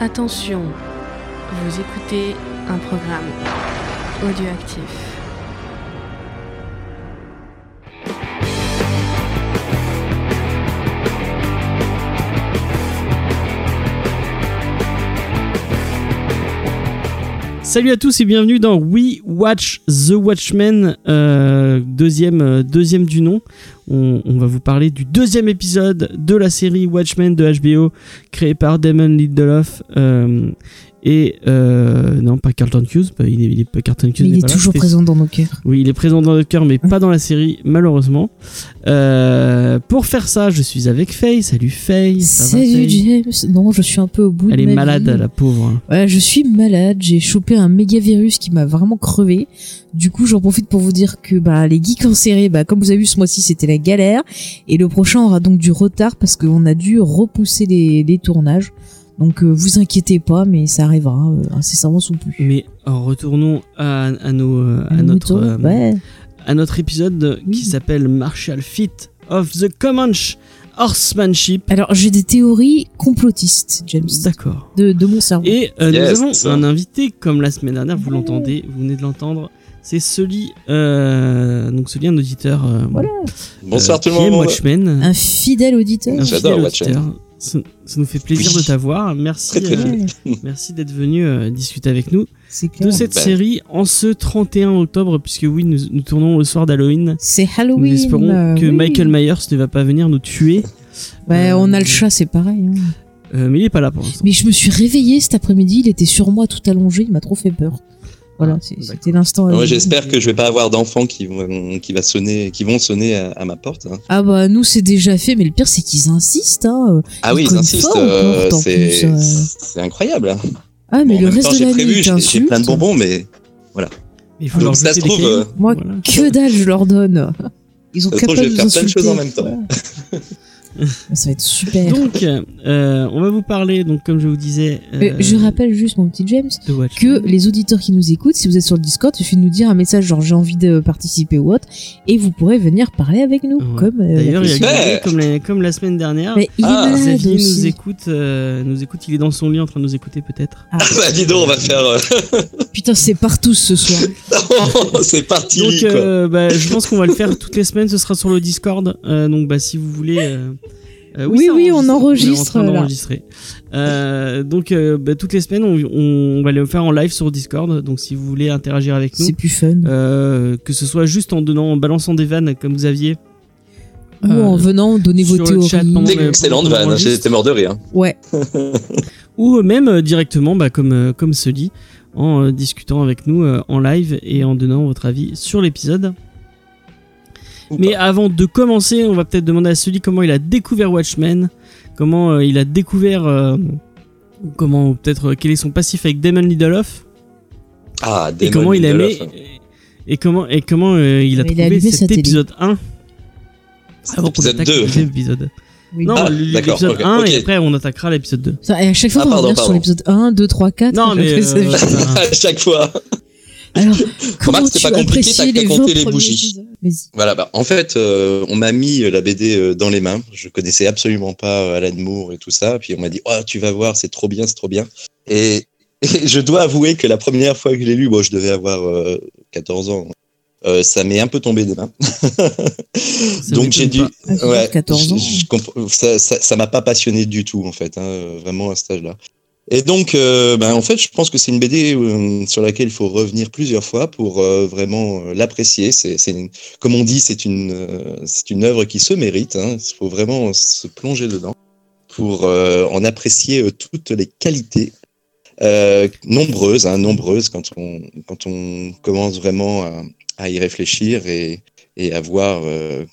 Attention, vous écoutez un programme audioactif. Salut à tous et bienvenue dans We Watch The Watchmen, euh, euh, deuxième du nom. On, on va vous parler du deuxième épisode de la série Watchmen de HBO, créée par Damon Lindelof. euh, et euh, non, pas Carlton Hughes, bah, il est, il est pas Carlton Hughes. Mais il est là, toujours présent dans nos cœurs. Oui, il est présent dans le cœur, mais pas dans la série, malheureusement. Euh, pour faire ça, je suis avec Faye. Salut Faye. Salut Faye James. Non, je suis un peu au bout Elle de est ma malade, vie. la pauvre. Ouais, je suis malade. J'ai chopé un méga virus qui m'a vraiment crevé. Du coup, j'en profite pour vous dire que bah les geeks en série, bah comme vous avez vu ce mois-ci, c'était la galère. Et le prochain aura donc du retard parce qu'on a dû repousser les, les tournages. Donc euh, vous inquiétez pas, mais ça arrivera euh, incessamment sous peu. Mais euh, retournons à, à nos, euh, à, notre, euh, ouais. à notre épisode qui s'appelle Martial Fit of the Comanche Horsemanship. Alors j'ai des théories complotistes, James, D'accord. de, de mon cerveau. Et euh, Yes, nous avons un invité, comme la semaine dernière, vous l'entendez, vous venez de l'entendre. C'est Sully, euh, donc Sully, un auditeur euh, Voilà. Bonsoir euh, tout le monde. Watchmen. Un fidèle auditeur. Un J'adore fidèle Watchmen. auditeur. Ça, ça nous fait plaisir Oui. de t'avoir. Merci, Très, très euh, merci d'être venu euh, discuter avec nous de cette Ben. série en ce 31 octobre, puisque oui, nous, nous tournons au soir d'Halloween. C'est Nous Halloween. espérons euh, que oui. Michael Myers ne va pas venir nous tuer. Bah, Euh, on a le chat, c'est pareil. hein. Euh, mais il est pas là pour l'instant. Mais je me suis réveillée cet après-midi, il était sur moi tout allongé, il m'a trop fait peur. Voilà, Ah, c'était l'instant. Halloween. j'espère que je vais pas avoir d'enfants qui vont, qui va sonner, qui vont sonner à, à ma porte. hein. Ah bah nous c'est déjà fait, mais le pire c'est qu'ils insistent. Hein. Ah oui, Ils insistent. euh, c'est, euh. c'est incroyable. hein. Ah mais Bon, le reste temps, de j'ai la nuit prévu, ils j'ai, plein de bonbons, mais Il faut Donc, leur ça se trouve, euh, Moi Voilà. que dalle je leur donne. Ils ont capable je de faire plein de choses en même temps. Ça va être super. Donc, euh, on va vous parler, donc comme je vous disais, Mais euh, je rappelle juste mon petit James que les auditeurs qui nous écoutent, si vous êtes sur le Discord, il suffit de nous dire un message genre j'ai envie de participer ou autre, et vous pourrez venir parler avec nous. Ouais. Comme euh, D'ailleurs, il y a comme, la, comme la semaine dernière. mais il Ah, est malade Xavier nous écoute, euh, nous écoute, il est dans son lit en train de nous écouter peut-être. Ah, Ah bah dis donc, on va faire. euh, putain, c'est partout ce soir. c'est parti. Donc, quoi. euh, bah, je pense qu'on va le faire toutes les semaines. Ce sera sur le Discord. Euh, donc, bah, si vous voulez. Euh, Oui, oui, on enregistre. On est en train là. d'enregistrer. Euh, donc, euh, bah, toutes les semaines, on, on va le faire en live sur Discord. Donc, si vous voulez interagir avec nous, C'est plus fun. euh, que ce soit juste en donnant, en balançant des vannes comme Xavier. Ou euh, en venant donner vos théories. excellente vanne, enregistre. j'étais mort de rire. Ouais. ou même euh, directement bah, comme euh, comme Sully en euh, discutant avec nous euh, en live et en donnant votre avis sur l'épisode. Mais pas. avant de commencer, on va peut-être demander à Sully comment il a découvert Watchmen, comment euh, il a découvert euh, comment peut-être euh, quel est son passif avec Damon Lindelof Ah, et Damon comment il a aimé Lindelof. et comment et comment euh, il a Il a trouvé allumé sa cet épisode 1 avant qu'on Épisode attaque 2. le deuxième épisode. Oui. Non, Ah, l'épisode d'accord, ok, 1 ok. et après on attaquera l'épisode 2. Ça, et à chaque fois, Ah, on va pardon, revenir sur l'épisode 1, 2, 3, 4. Non, mais, euh, à chaque fois. Alors, comment c'est pas as compliqué, t'as les qu'à 20 compter les bougies. Voilà, bah, en fait, euh, on m'a mis euh, la BD euh, dans les mains. Je connaissais absolument pas euh, Alan Moore et tout ça. Puis on m'a dit, oh, tu vas voir, c'est trop bien, c'est trop bien. Et, et je dois avouer que la première fois que je l'ai lu, bon, je devais avoir euh, 14 ans. Euh, ça m'est un peu tombé des mains. Donc j'ai dû, m'étonne pas. Ah, j'ai ouais, 14 ans. je- je comprends- ça, ça, ça m'a pas passionné du tout en fait, hein, vraiment à cet âge-là. Et donc, euh, ben, en fait, je pense que c'est une BD euh, sur laquelle il faut revenir plusieurs fois pour euh, vraiment l'apprécier. C'est, comme on dit, c'est une, c'est une œuvre qui se mérite. hein. Il faut vraiment se plonger dedans pour en apprécier toutes les qualités. Nombreuses, hein, nombreuses quand on, quand on commence vraiment à, y réfléchir et, et à voir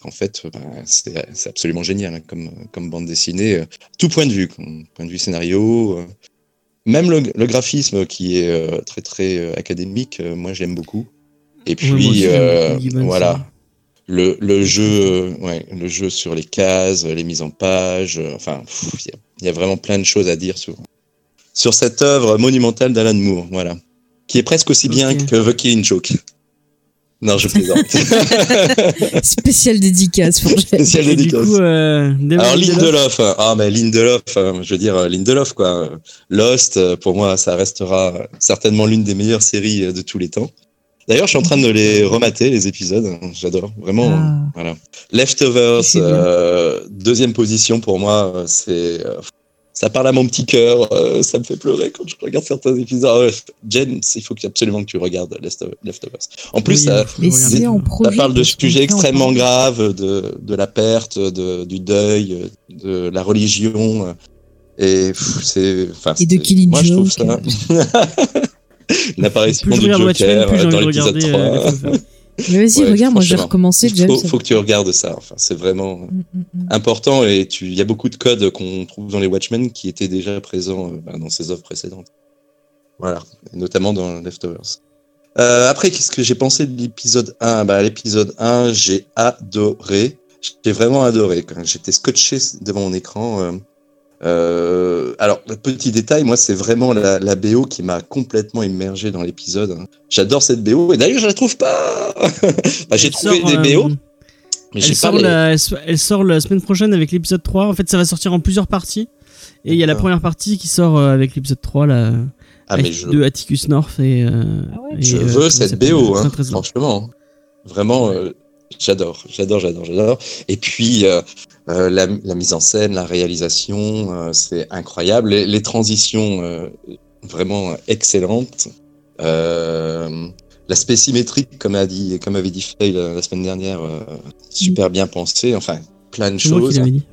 qu'en fait, ben, c'est absolument génial hein, comme, comme bande dessinée, tout point de vue, point de vue scénario, même le, le graphisme qui est euh, très très euh, académique, euh, moi j'aime beaucoup. Et puis aussi, voilà, le, le jeu, ouais, le jeu sur les cases, les mises en page, enfin, il y, a- il y a vraiment plein de choses à dire sur sur cette œuvre monumentale d'Alan Moore, voilà, qui est presque aussi bien que The Killing Joke. Non, je plaisante. Spécial dédicace pour. Spécial du dédicace. coup, euh, Alors Lindelof. Hein. ah mais Lindelof, hein, je veux dire euh, Lindelof quoi. Lost, euh, pour moi, ça restera certainement l'une des meilleures séries de tous les temps. D'ailleurs, je suis en train de les remater les épisodes. J'adore vraiment. Ah. Voilà. Leftovers, euh, deuxième position pour moi. C'est euh, ça parle à mon petit cœur. euh, ça me fait pleurer quand je regarde certains épisodes. Ah James, il faut que- absolument que tu regardes Lefto- Leftovers. En plus, Oui, ça, Mais parle de sujets extrêmement graves, de, de la perte, de, du deuil, de la religion. euh, Et c'est. Et de Killing Moi, je trouve ça. Une apparition Plus je du Joker euh, dans de l'épisode regarder 3. euh. Mais vas-y, Ouais, regarde, moi j'ai recommencé Il faut, faut que tu regardes ça. Enfin, c'est vraiment Mm, mm, mm. important et il y a beaucoup de codes qu'on trouve dans les Watchmen qui étaient déjà présents euh, bah, dans ses œuvres précédentes. Voilà, et notamment dans Leftovers. Euh, après, qu'est-ce que j'ai pensé de l'épisode 1 bah, L'épisode 1, j'ai adoré. J'ai vraiment adoré. Quand J'étais scotché devant mon écran. Euh, euh, alors, petit détail, moi, c'est vraiment la, la BO qui m'a complètement immergé dans l'épisode. hein. J'adore cette BO et d'ailleurs, je la trouve pas. Bah, j'ai trouvé sort, des euh, BO, mais j'ai Elle pas sort, les- la, elle so- elle sort la semaine prochaine avec l'épisode 3. En fait, ça va sortir en plusieurs parties. Et il y a la première partie qui sort euh, avec l'épisode 3 là, Ah, mais avec je, de Atticus North et. euh, Ah ouais. et, Je euh, veux cette BO, hein, franchement. Vraiment, euh, j'adore, j'adore, j'adore, j'adore. Et puis, euh, euh, la, la mise en scène, la réalisation, euh, c'est incroyable. Les, les transitions, euh, vraiment excellentes. Euh, L'aspect symétrique, comme a dit, comme avait dit Faye la, semaine dernière, super bien pensé. Enfin, plein de C'est moi qui choses. dit.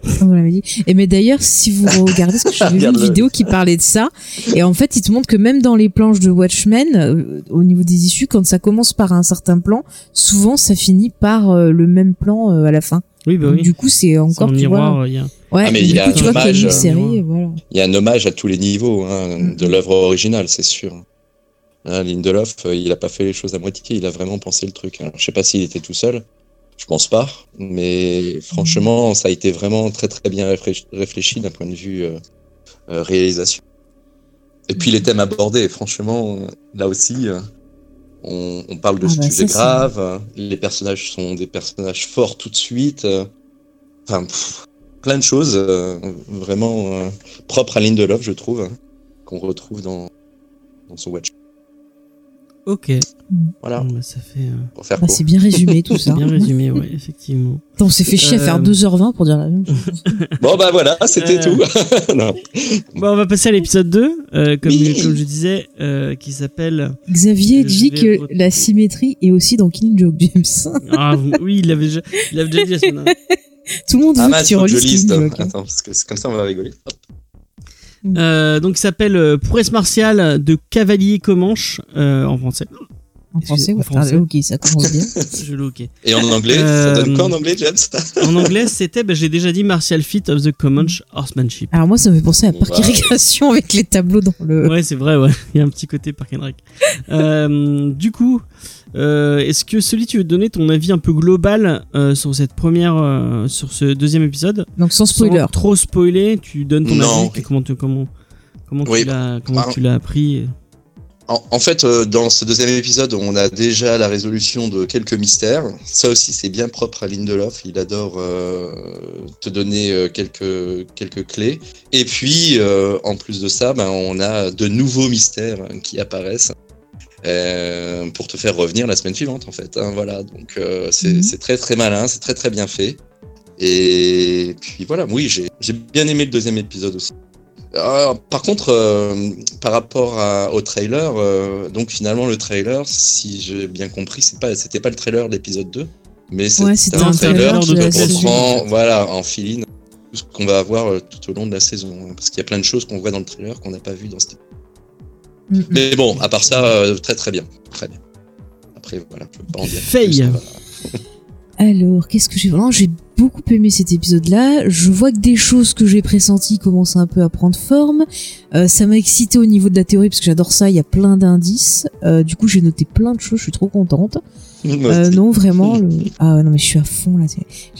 Dit. Et mais d'ailleurs, si vous regardez, parce que j'avais vu une vidéo qui parlait de ça, et en fait, il te montre que même dans les planches de Watchmen, euh, au niveau des issues, quand ça commence par un certain plan, souvent ça finit par euh, le même plan euh, à la fin. Oui, bah Donc, oui. Du coup, c'est encore en tu miroir, vois. il y a. Ouais, Ah, mais il y a coup, un y a hommage, série, voilà. Il y a un hommage à tous les niveaux hein, Mm, de mm. l'œuvre originale, c'est sûr. Hein, Lindelof, il a pas fait les choses à moitié, il a vraiment pensé le truc. Alors, je sais pas s'il était tout seul, je pense pas, mais franchement, ça a été vraiment très très bien réfléchi, réfléchi d'un point de vue euh, euh, réalisation. Et puis les thèmes abordés, franchement, là aussi, euh, on, on parle de Ah bah, sujets c'est- graves, les personnages sont des personnages forts tout de suite. Enfin, pff, plein de choses vraiment propres à Lindelof, je trouve, hein, qu'on retrouve dans, dans son Watch. Ok. Voilà, Bon, bah, ça fait. euh, pour faire Bah, court. c'est bien résumé tout ça. bien résumé, ouais, effectivement. Attends, on s'est fait chier à faire Euh, 2h20 pour dire la même chose. Bon, bah voilà, c'était Euh, tout. Non. Bon, on va passer à l'épisode 2, euh, comme, Oui. comme je disais, euh, qui s'appelle. Xavier je dit vais que la symétrie est aussi dans Killing Joke, James. Ah, vous- oui, il l'avait déjà, il l'avait déjà dit la semaine dernière. Tout le monde Ah veut mince, que tu faut que je relises liste. Killing Joke. hein. Attends, parce que c'est comme ça on va rigoler. Hop. Euh, donc, il s'appelle euh, Prouesse martiale de cavalier Comanche euh, en français. En français, En ouais. français. Ok, ça commence bien. Je l'ai ok. Et en anglais, Euh, ça donne quoi en anglais, James En anglais, c'était, bah, j'ai déjà dit Martial Feat of the Comanche Horsemanship. Alors moi, ça me fait penser à Parc Wow. Irrigation avec les tableaux dans le... Ouais, c'est vrai, ouais. Il y a un petit côté Park and Rec. Euh, du coup, euh, est-ce que celui tu veux donner ton avis un peu global euh, sur cette première, euh, sur ce deuxième épisode? Donc sans spoiler. Sans trop spoiler, tu donnes ton Non. avis. Comment tu, comment, comment Oui. tu l'as, comment tu l'as appris? En, en fait, euh, dans ce deuxième épisode, on a déjà la résolution de quelques mystères. Ça aussi, c'est bien propre à Lindelof. Il adore euh, te donner euh, quelques, quelques clés. Et puis, euh, en plus de ça, ben, on a de nouveaux mystères qui apparaissent euh, pour te faire revenir la semaine suivante, en fait. hein. voilà, donc euh, c'est Mhm. c'est très très malin, c'est très très bien fait. Et puis voilà, oui, j'ai bien aimé le deuxième épisode aussi. Par contre, euh, par rapport à- au trailer, donc finalement le trailer, si j'ai bien compris, c'est pas, c'était pas le trailer de l'épisode 2, mais Ouais, c'était c'était un un trailer trailer qui de reprend, voilà, en filine tout ce qu'on va avoir tout au long de la saison, hein, parce qu'il y a plein de choses qu'on voit dans le trailer qu'on n'a pas vu dans cette. Mm, mm. Mais bon, à part ça, euh, très très bien, très bien. Après, voilà, je peux pas en dire. Plus. Alors, qu'est-ce que j'ai vraiment J'ai beaucoup aimé cet épisode-là. Je vois que des choses que j'ai pressenties commencent un peu à prendre forme. Euh, ça m'a excité au niveau de la théorie parce que j'adore ça. Il y a plein d'indices. Euh, du coup, j'ai noté plein de choses. Je suis trop contente. Euh, non, vraiment. le- Ah ouais, non, mais je suis à fond là.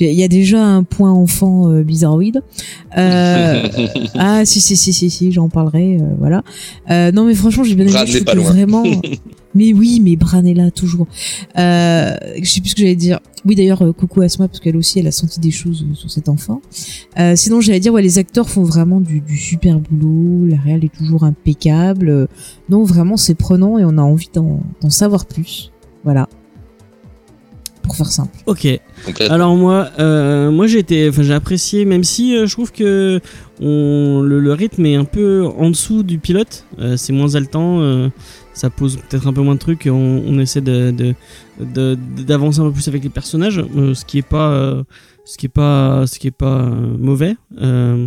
Il y a déjà un point enfant euh, bizarroïde. Euh, ah si si si si si, j'en parlerai. euh, voilà. Euh, non, mais franchement, j'ai bien aimé. Je trouve que. Vraiment. Mais oui, mais Bran est là toujours. Euh, je sais plus ce que j'allais dire. Oui, d'ailleurs, euh, coucou Asma parce qu'elle aussi, elle a senti des choses euh, sur cet enfant. Euh, sinon, j'allais dire, ouais, les acteurs font vraiment du, du super boulot. La réal est toujours impeccable. Euh, Non, vraiment, c'est prenant et on a envie d'en d'en savoir plus. Voilà. Pour faire simple. Ok. Alors moi, euh, moi j'ai été, enfin j'ai apprécié, même si euh, je trouve que on, le, le rythme est un peu en dessous du pilote. Euh, c'est moins haletant, euh, ça pose peut-être un peu moins de trucs. et On, essaie de d'avancer un peu plus avec les personnages, euh, ce qui est pas, euh, ce qui est pas, ce qui est pas euh, mauvais. Euh,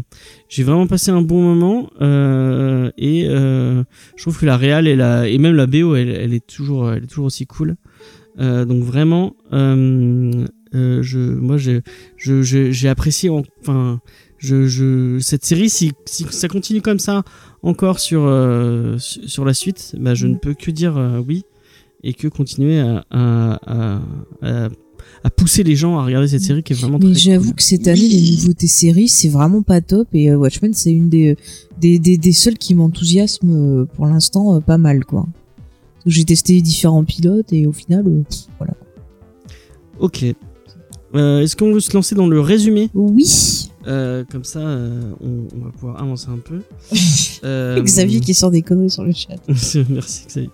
j'ai vraiment passé un bon moment euh, et euh, je trouve que la réal et la et même la BO, elle, elle est toujours, elle est toujours aussi cool. Euh, donc vraiment, euh, euh, je, moi, j'ai, j'ai apprécié. en- Enfin, je, je, cette série, si, si ça continue comme ça encore sur euh, sur la suite, bah, je ne peux que dire euh, oui et que continuer à, à, à, à- à pousser les gens à regarder cette série qui est vraiment Mais très j'avoue cool. que cette année, Oui. les nouveautés séries, c'est vraiment pas top. Et euh, Watchmen, c'est une des, des, des, des seules qui m'enthousiasme euh, pour l'instant euh, pas mal, quoi. J'ai testé différents pilotes et au final, euh, voilà. Ok. Euh, Est-ce qu'on veut se lancer dans le résumé? Oui, Euh, Comme ça, euh, on, on va pouvoir avancer un peu. Euh, Xavier qui sort des conneries sur le chat. Merci Xavier.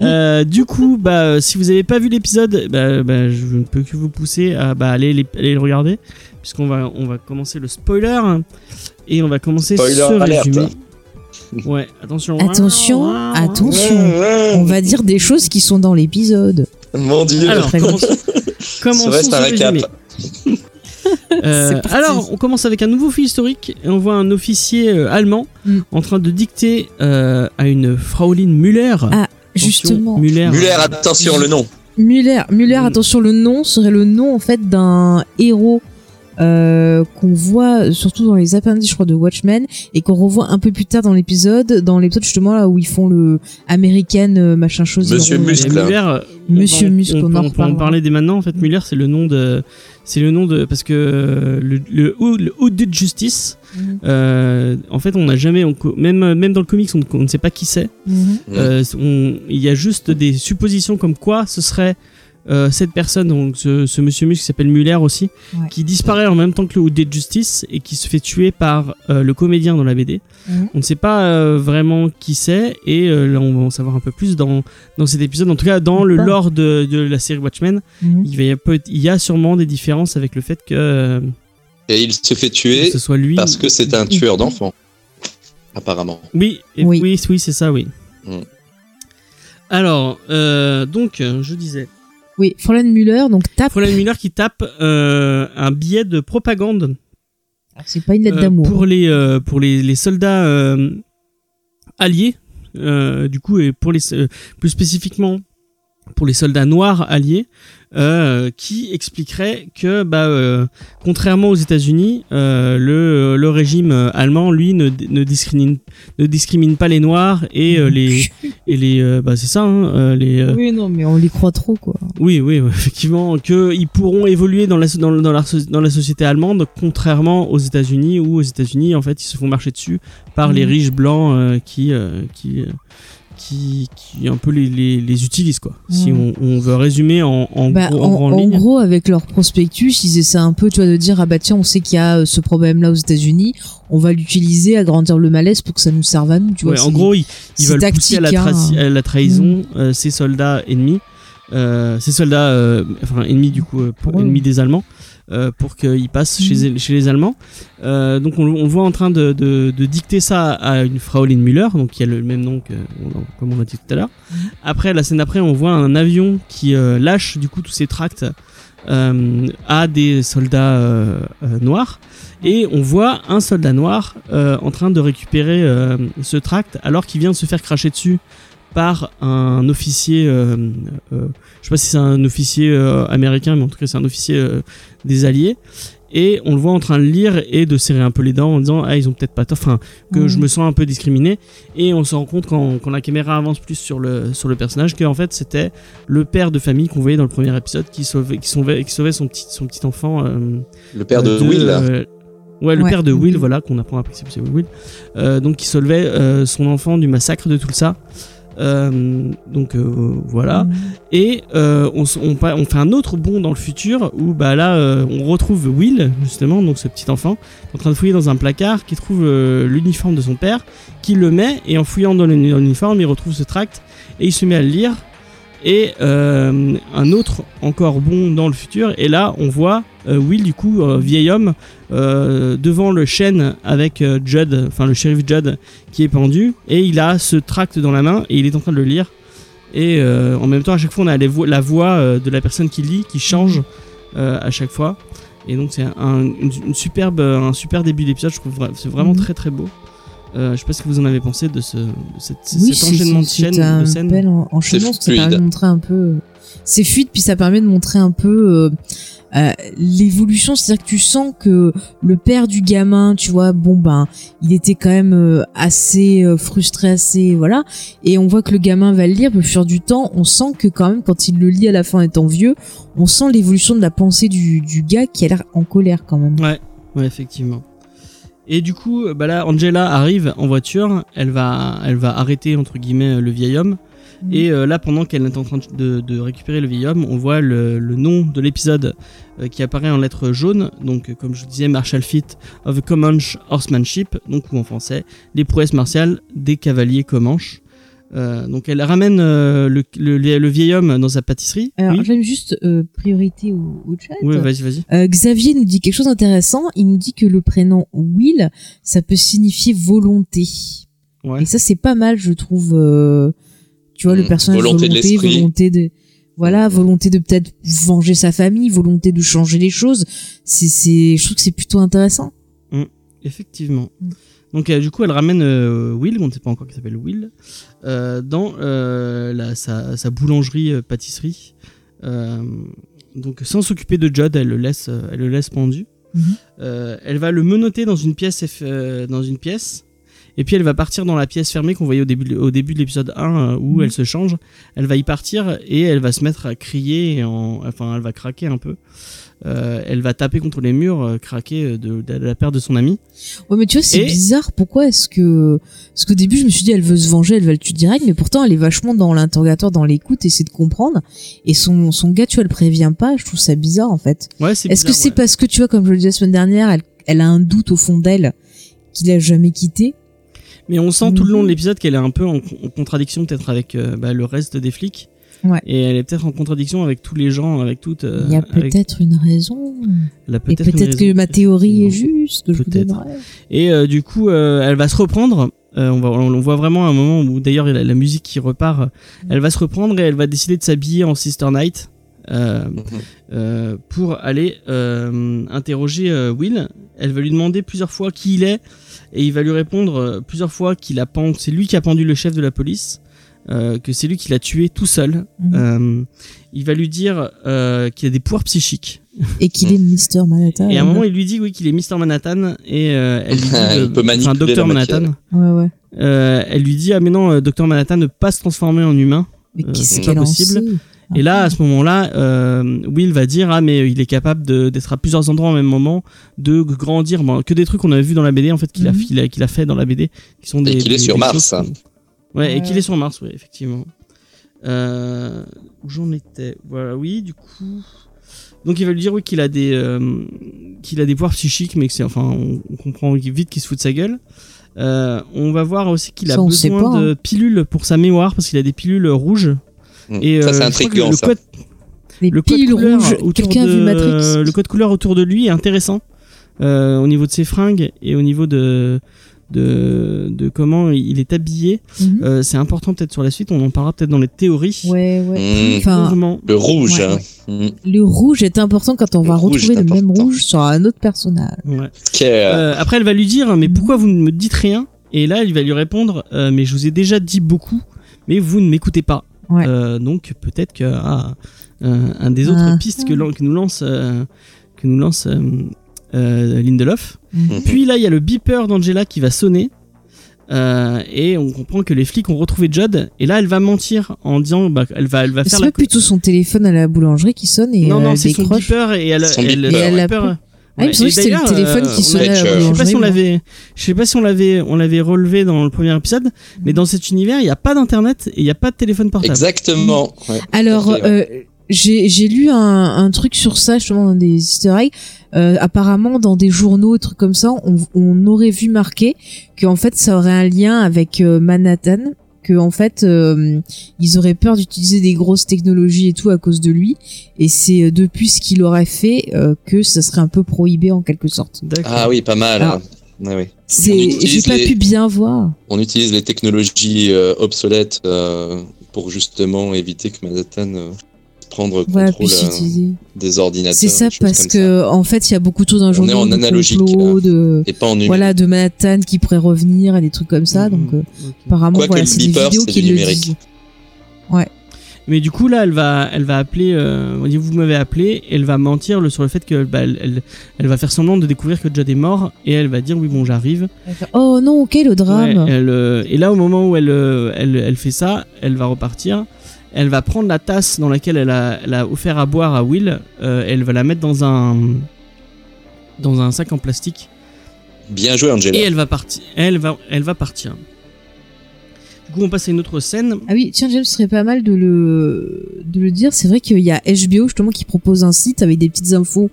Euh, du coup, bah, si vous n'avez pas vu l'épisode, bah, bah, je ne peux que vous pousser à bah, aller, les- aller le regarder, puisqu'on va, on va commencer le spoiler hein, et on va commencer Spoiler ce alerte. résumé. Ouais, attention. Attention, attention. On va dire des choses qui sont dans l'épisode. Mon dieu. Alors, commençons, commençons Ça reste un ce récap. Euh, alors, on commence avec un nouveau fait historique et on voit un officier euh, allemand Mm. en train de dicter euh, à une Fraulein Müller. Ah, Attention, Justement, Müller. Muller, attention, le nom. Muller, Muller, Mm. attention, le nom serait le nom en fait d'un héros euh, qu'on voit surtout dans les appendices, je crois, de Watchmen et qu'on revoit un peu plus tard dans l'épisode, dans l'épisode justement là où ils font le American euh, machin chose. Monsieur Muscle. Euh, on Monsieur peut en- Muscle, on, on peut- en on peut en reparlera. parler dès maintenant. En fait, Müller, c'est le nom de, c'est le nom de, parce que le le, Haut- le Haut de Justice, Mhm. euh, en fait, on n'a jamais, on même même dans le comics, on, on ne sait pas qui c'est. Mhm. Mm. Euh, Il y a juste des suppositions comme quoi ce serait euh, cette personne, donc ce, ce Monsieur Muscle qui s'appelle Muller aussi, Ouais. qui disparaît en même temps que le Hood de Justice et qui se fait tuer par euh, le comédien dans la BD. Mhm. On ne sait pas euh, vraiment qui c'est et euh, là on va en savoir un peu plus dans, dans cet épisode. En tout cas, dans le lore de, de la série Watchmen, Mhm. il, va y a peut- il y a sûrement des différences avec le fait que, euh, Et il se fait que tuer ce soit lui. parce que c'est un tueur d'enfants. Apparemment. Oui, et- Oui. oui, oui, c'est ça, oui. Mm. Alors, euh, donc, je disais, Oui, Fräulein Müller, donc tape. Fräulein Müller qui tape euh, un billet de propagande C'est pas une lettre euh, d'amour. pour les euh, pour les, les soldats alliés. du coup, et pour les plus spécifiquement pour les soldats noirs alliés, euh, qui expliquerait que, bah, euh, contrairement aux États-Unis, euh, le, le régime allemand, lui, ne, ne discrimine ne discrimine pas les noirs et les et les bah c'est ça, hein, les Oui, non, mais on les croit trop, quoi. oui, oui, ouais, effectivement, qu'ils pourront évoluer dans la, dans, la, dans la société allemande, contrairement aux États-Unis, où aux États-Unis, en fait, ils se font marcher dessus par les Mhm. riches blancs qui, qui, qui, qui un peu les, les, les utilisent, quoi. Si on, on veut résumer en, en, Bah, gros, en, en, en ligne. gros, avec leur prospectus, ils essaient un peu, tu vois, de dire ah bah tiens, on sait qu'il y a euh, ce problème-là aux États-Unis, on va l'utiliser, agrandir le malaise pour que ça nous serve à nous, tu vois. Ouais, en gros, ils, ils veulent pousser à la, hein. à la trahison euh, ces soldats ennemis, euh, ces soldats, euh, enfin ennemis du coup, euh, ennemis des Allemands, pour qu'ils passent chez, chez les Allemands. Euh, donc on, on le voit en train de, de, de dicter ça à une Fraulein Müller, donc qui a le même nom que, comme on l'a dit tout à l'heure. Après, la scène d'après, on voit un avion qui euh, lâche du coup tous ses tracts euh, à des soldats euh, euh, noirs. Et on voit un soldat noir euh, en train de récupérer euh, ce tract alors qu'il vient de se faire cracher dessus par un officier, euh, euh, je sais pas si c'est un officier euh, américain, mais en tout cas c'est un officier euh, des Alliés. Et on le voit en train de lire et de serrer un peu les dents en disant ah ils ont peut-être pas tort, enfin que Mhm. je me sens un peu discriminé. Et on se rend compte quand, quand la caméra avance plus sur le sur le personnage que en fait c'était le père de famille qu'on voyait dans le premier épisode qui sauvait qui sauvait, qui sauvait son petit son petit enfant. euh, Le père de, Will. euh, ouais, le Ouais. père de Will, Mhm. voilà, qu'on apprend après que c'est Will. Euh, donc, qui solvait euh, son enfant du massacre de tout ça. Euh, donc euh, voilà. Mhm. Et euh, on, fait un autre bond dans le futur où bah là on retrouve Will justement, donc ce petit enfant, en train de fouiller dans un placard, qui trouve l'uniforme de son père, qui le met et en fouillant dans l'uniforme il retrouve ce tract et il se met à le lire. Et euh, un autre encore bon dans le futur. Et là on voit euh, Will du coup euh, vieil homme devant le chêne avec Judd, enfin le shérif Judd qui est pendu. Et il a ce tract dans la main et il est en train de le lire. Et en même temps à chaque fois on a les vo- la voix de la personne qui lit qui change à chaque fois. Et donc c'est un, une, une superbe un super début d'épisode. Je trouve c'est vraiment Mhm. très très beau euh, je sais pas ce que vous en avez pensé de ce de cette, Oui, cet c'est- enchaînement de, chaînes, c'est un de scènes bel en- enchaînement, parce que ça permet de montrer un peu. C'est fluide, puis ça permet de montrer un peu euh, euh, l'évolution. C'est-à-dire que tu sens que le père du gamin, tu vois, bon ben, il était quand même euh, assez euh, frustré, assez voilà. Et on voit que le gamin va le lire, puis au fur du temps, on sent que quand même, quand il le lit à la fin étant vieux, on sent l'évolution de la pensée du, du gars qui a l'air en colère quand même. Ouais, ouais, effectivement. Et du coup, euh, bah là, Angela arrive en voiture. Elle va, elle va arrêter entre guillemets le vieil homme. Mhm. Et euh, là, pendant qu'elle est en train de, de récupérer le vieil homme, on voit le, le nom de l'épisode euh, qui apparaît en lettres jaunes. Donc, comme je vous disais, Martial Feat of Comanche Horsemanship. Donc, ou en français, les prouesses martiales des cavaliers Comanches. Euh, donc, elle ramène euh, le, le, le vieil homme dans sa pâtisserie. Alors, oui, j'aime juste euh, priorité au, au chat. Ouais, vas-y, vas-y. Euh, Xavier nous dit quelque chose d'intéressant. Il nous dit que le prénom Will, ça peut signifier volonté. Ouais. Et ça, c'est pas mal, je trouve. euh, tu vois, le Mm. personnage Volonté volonté, de l'esprit. volonté de, voilà, volonté de peut-être venger sa famille, volonté de changer les choses. C'est, c'est, je trouve que c'est plutôt intéressant. Effectivement. Mm. Donc euh, du coup, elle ramène euh, Will, on ne sait pas encore qu'il s'appelle Will, euh, dans la, sa, sa boulangerie pâtisserie. Euh, donc sans s'occuper de Judd, elle le laisse, elle le laisse pendu. Mhm. Elle va le menotter dans une pièce, dans une pièce. Et puis elle va partir dans la pièce fermée qu'on voyait au début, au début de l'épisode 1 euh, où Mhm. elle se change. Elle va y partir et elle va se mettre à crier, en, enfin elle va craquer un peu. Euh, elle va taper contre les murs, euh, craquer euh, de, de la perte de son ami. Ouais, mais tu vois, c'est Et- bizarre. Pourquoi est-ce que, parce qu'au début, je me suis dit, elle veut se venger, elle va le tuer direct, mais pourtant, elle est vachement dans l'interrogatoire, dans l'écoute, essayer de comprendre. Et son, son gars, tu vois, elle prévient pas. Je trouve ça bizarre, en fait. Ouais, c'est Est-ce que c'est ouais. parce que tu vois, comme je le disais la semaine dernière, elle, elle a un doute au fond d'elle qu'il a jamais quitté? Mais on sent tout le long de Mhm. l'épisode qu'elle est un peu en, en contradiction peut-être avec euh, bah, le reste des flics. Ouais. Et elle est peut-être en contradiction avec tous les gens, avec toutes. euh, Il y a avec- peut-être une raison. elle a Et peut-être une peut-être que ma théorie est juste, que je vous Peut-être. Et euh, du coup, euh, elle va se reprendre. Euh, on, va, on voit vraiment un moment où d'ailleurs il y a la musique qui repart. Elle va se reprendre et elle va décider de s'habiller en Sister Night. euh, pour aller euh, interroger euh, Will. Elle va lui demander plusieurs fois qui il est et il va lui répondre plusieurs fois qu'il a pendu, c'est lui qui a pendu le chef de la police, euh, que c'est lui qui l'a tué tout seul. Mhm. Euh, il va lui dire euh, qu'il a des pouvoirs psychiques. Et qu'il est Mister Manhattan. Et à un moment, il lui dit oui qu'il est Mr Manhattan et euh, elle lui dit Il peut manipuler Docteur. Manhattan. Ouais, ouais. Euh, elle lui dit ah mais non, euh, Docteur Manhattan ne peut pas se transformer en humain. Mais Euh, qu'est-ce c'est qu'elle en possible. Et là, à ce moment-là, euh, Will va dire ah mais il est capable d'être à plusieurs endroits au même moment, de grandir, bon, que des trucs qu'on avait vu dans la BD en fait qu'il a, Mhm. qu'il a qu'il a fait dans la BD, qui sont des. qu'il est des- sur Mars, choses hein. Ouais, et qu'il est sur Mars, oui, effectivement. Euh, où j'en étais Voilà, oui, du coup. Donc il va lui dire oui qu'il a des euh, qu'il a des pouvoirs psychiques, mais que c'est enfin on, on comprend vite qu'il se fout de sa gueule. Euh, on va voir aussi qu'il a Ça, besoin pas, de pilules pour sa mémoire parce qu'il a des pilules rouges. Mm. Et ça, euh, c'est intriguant, le ça. code Les le code piles couleur rouges. autour Quelqu'un a vu de- Matrix Le code couleur autour de lui est intéressant euh, au niveau de ses fringues et au niveau de de, de comment il est habillé. Mhm. Euh, c'est important peut-être sur la suite. On en parlera peut-être dans les théories. Ouais, ouais. Mm. Enfin, Longuement. Le rouge, Ouais, hein. ouais. Mm. le rouge est important quand on Le va retrouver le même rouge sur un autre personnage. Ouais. Euh, Euh, après, elle va lui dire mais pourquoi vous ne me dites rien? Et là, il va lui répondre euh, mais je vous ai déjà dit beaucoup, mais vous ne m'écoutez pas. Ouais. Euh, donc peut-être que ah, euh, un des autres Ah. pistes que, l'on- que nous lance euh, que nous lance Lindelof. Mhm. Puis là, il y a le beeper d'Angela qui va sonner. Euh, et on comprend que les flics ont retrouvé Judd. Et là, elle va mentir en disant bah, elle va, elle va C'est faire pas la. plutôt son téléphone à la boulangerie qui sonne et non, euh, non, elle c'est son beeper et elle, Son elle, beeper, ouais. le beeper, Ah, il me semblait que c'était le téléphone euh, qui on sonnait a- à la je Je sais pas si on l'avait, je sais pas si on l'avait, on l'avait relevé dans le premier épisode, mais dans cet univers, il n'y a pas d'internet et il n'y a pas de téléphone portable. Exactement. ouais. Alors, euh, j'ai j'ai lu un, un truc sur ça, justement, dans des easter eggs. Euh, apparemment, dans des journaux trucs comme ça, on, on aurait vu marquer qu'en fait, ça aurait un lien avec euh, Manhattan, que en fait, euh, ils auraient peur d'utiliser des grosses technologies et tout à cause de lui. Et c'est euh, depuis ce qu'il aurait fait euh, que ça serait un peu prohibé en quelque sorte. Ah oui, pas mal. Ah. hein. Ouais, oui. C'est, utilise j'ai pas les- pu bien voir. On utilise les technologies euh, obsolètes euh, pour justement éviter que Manhattan euh, prendre contrôle euh, des ordinateurs. C'est ça choses parce que en fait, il y a beaucoup trop d'un On journaux est en de analogique, complot, de. Et pas en numérique. voilà de Manhattan qui pourrait revenir et des trucs comme ça. Mhm. Donc euh, apparemment, voilà, le c'est des beeper, vidéos qui le numérique. disent. Mais du coup là, elle va, elle va appeler. Euh, on dit, vous m'avez appelé. Elle va mentir le- sur le fait que bah, elle, elle, elle va faire semblant de découvrir que Jad est mort et elle va dire oui bon j'arrive. Oh non, quel drame. Ouais, elle, euh, et là, au moment où elle, euh, elle, elle fait ça, elle va repartir. Elle va prendre la tasse dans laquelle elle a, elle a offert à boire à Will. euh, elle va la mettre dans un dans un sac en plastique Bien joué, Angela. et elle va partir. Elle va, elle va partir. Du coup, on passe à une autre scène. Ah oui, tiens, James, ce serait pas mal de le, de le dire. C'est vrai qu'il y a HBO justement qui propose un site avec des petites infos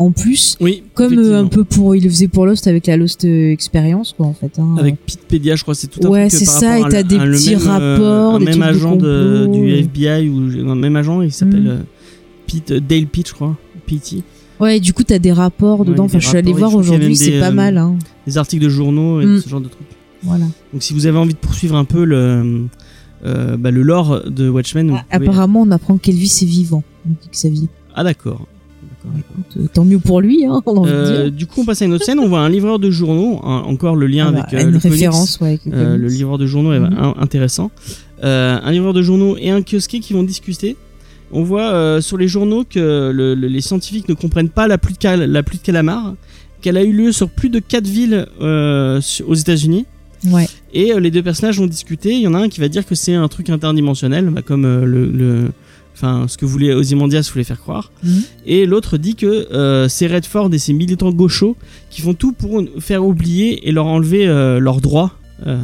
en plus, Oui, comme euh, un peu pour, il le faisait pour Lost avec la Lost euh, Experience, quoi, en fait. hein. avec Pitpedia, je crois, c'est tout un Ouais, truc c'est ça, et t'as des petits même, euh, rapports, un des même agent de- du FBI ou un même agent, il s'appelle Mm. euh, Pete Dale Pitt, je crois, Petey. Ouais, du coup, t'as des rapports dedans. Enfin, je suis allé voir aujourd'hui, c'est pas euh, mal, hein. Des articles de journaux et Mm. ce genre de trucs. Voilà. Donc si vous avez envie de poursuivre un peu le, euh, bah, le lore de Watchmen, Ah, pouvez- Apparemment, on apprend qu'Elvis est vivant, dit. Ah d'accord. D'accord, d'accord. Écoute, euh, tant mieux pour lui, hein, on a envie de Euh, dire. du coup, on passe à une autre scène. On voit un livreur de journaux. un- encore le lien Ah bah, avec euh, une le référence, ouais, avec le livreur de journaux est Mhm. intéressant. Un livreur de journaux et un kiosquier qui vont discuter. On voit sur les journaux que le- le- les scientifiques ne comprennent pas la pluie de, cal- la pluie de calamar, qu'elle a eu lieu sur plus de 4 villes euh, aux États-Unis. Ouais. Et euh, les deux personnages vont discuter. Il y en a un qui va dire que c'est un truc interdimensionnel, bah, comme euh, le, le- enfin, ce que voulait Ozymandias voulait faire croire. Mhm. Et l'autre dit que euh, c'est Redford et ses militants gauchos qui font tout pour faire oublier et leur enlever euh, leurs droits. Euh,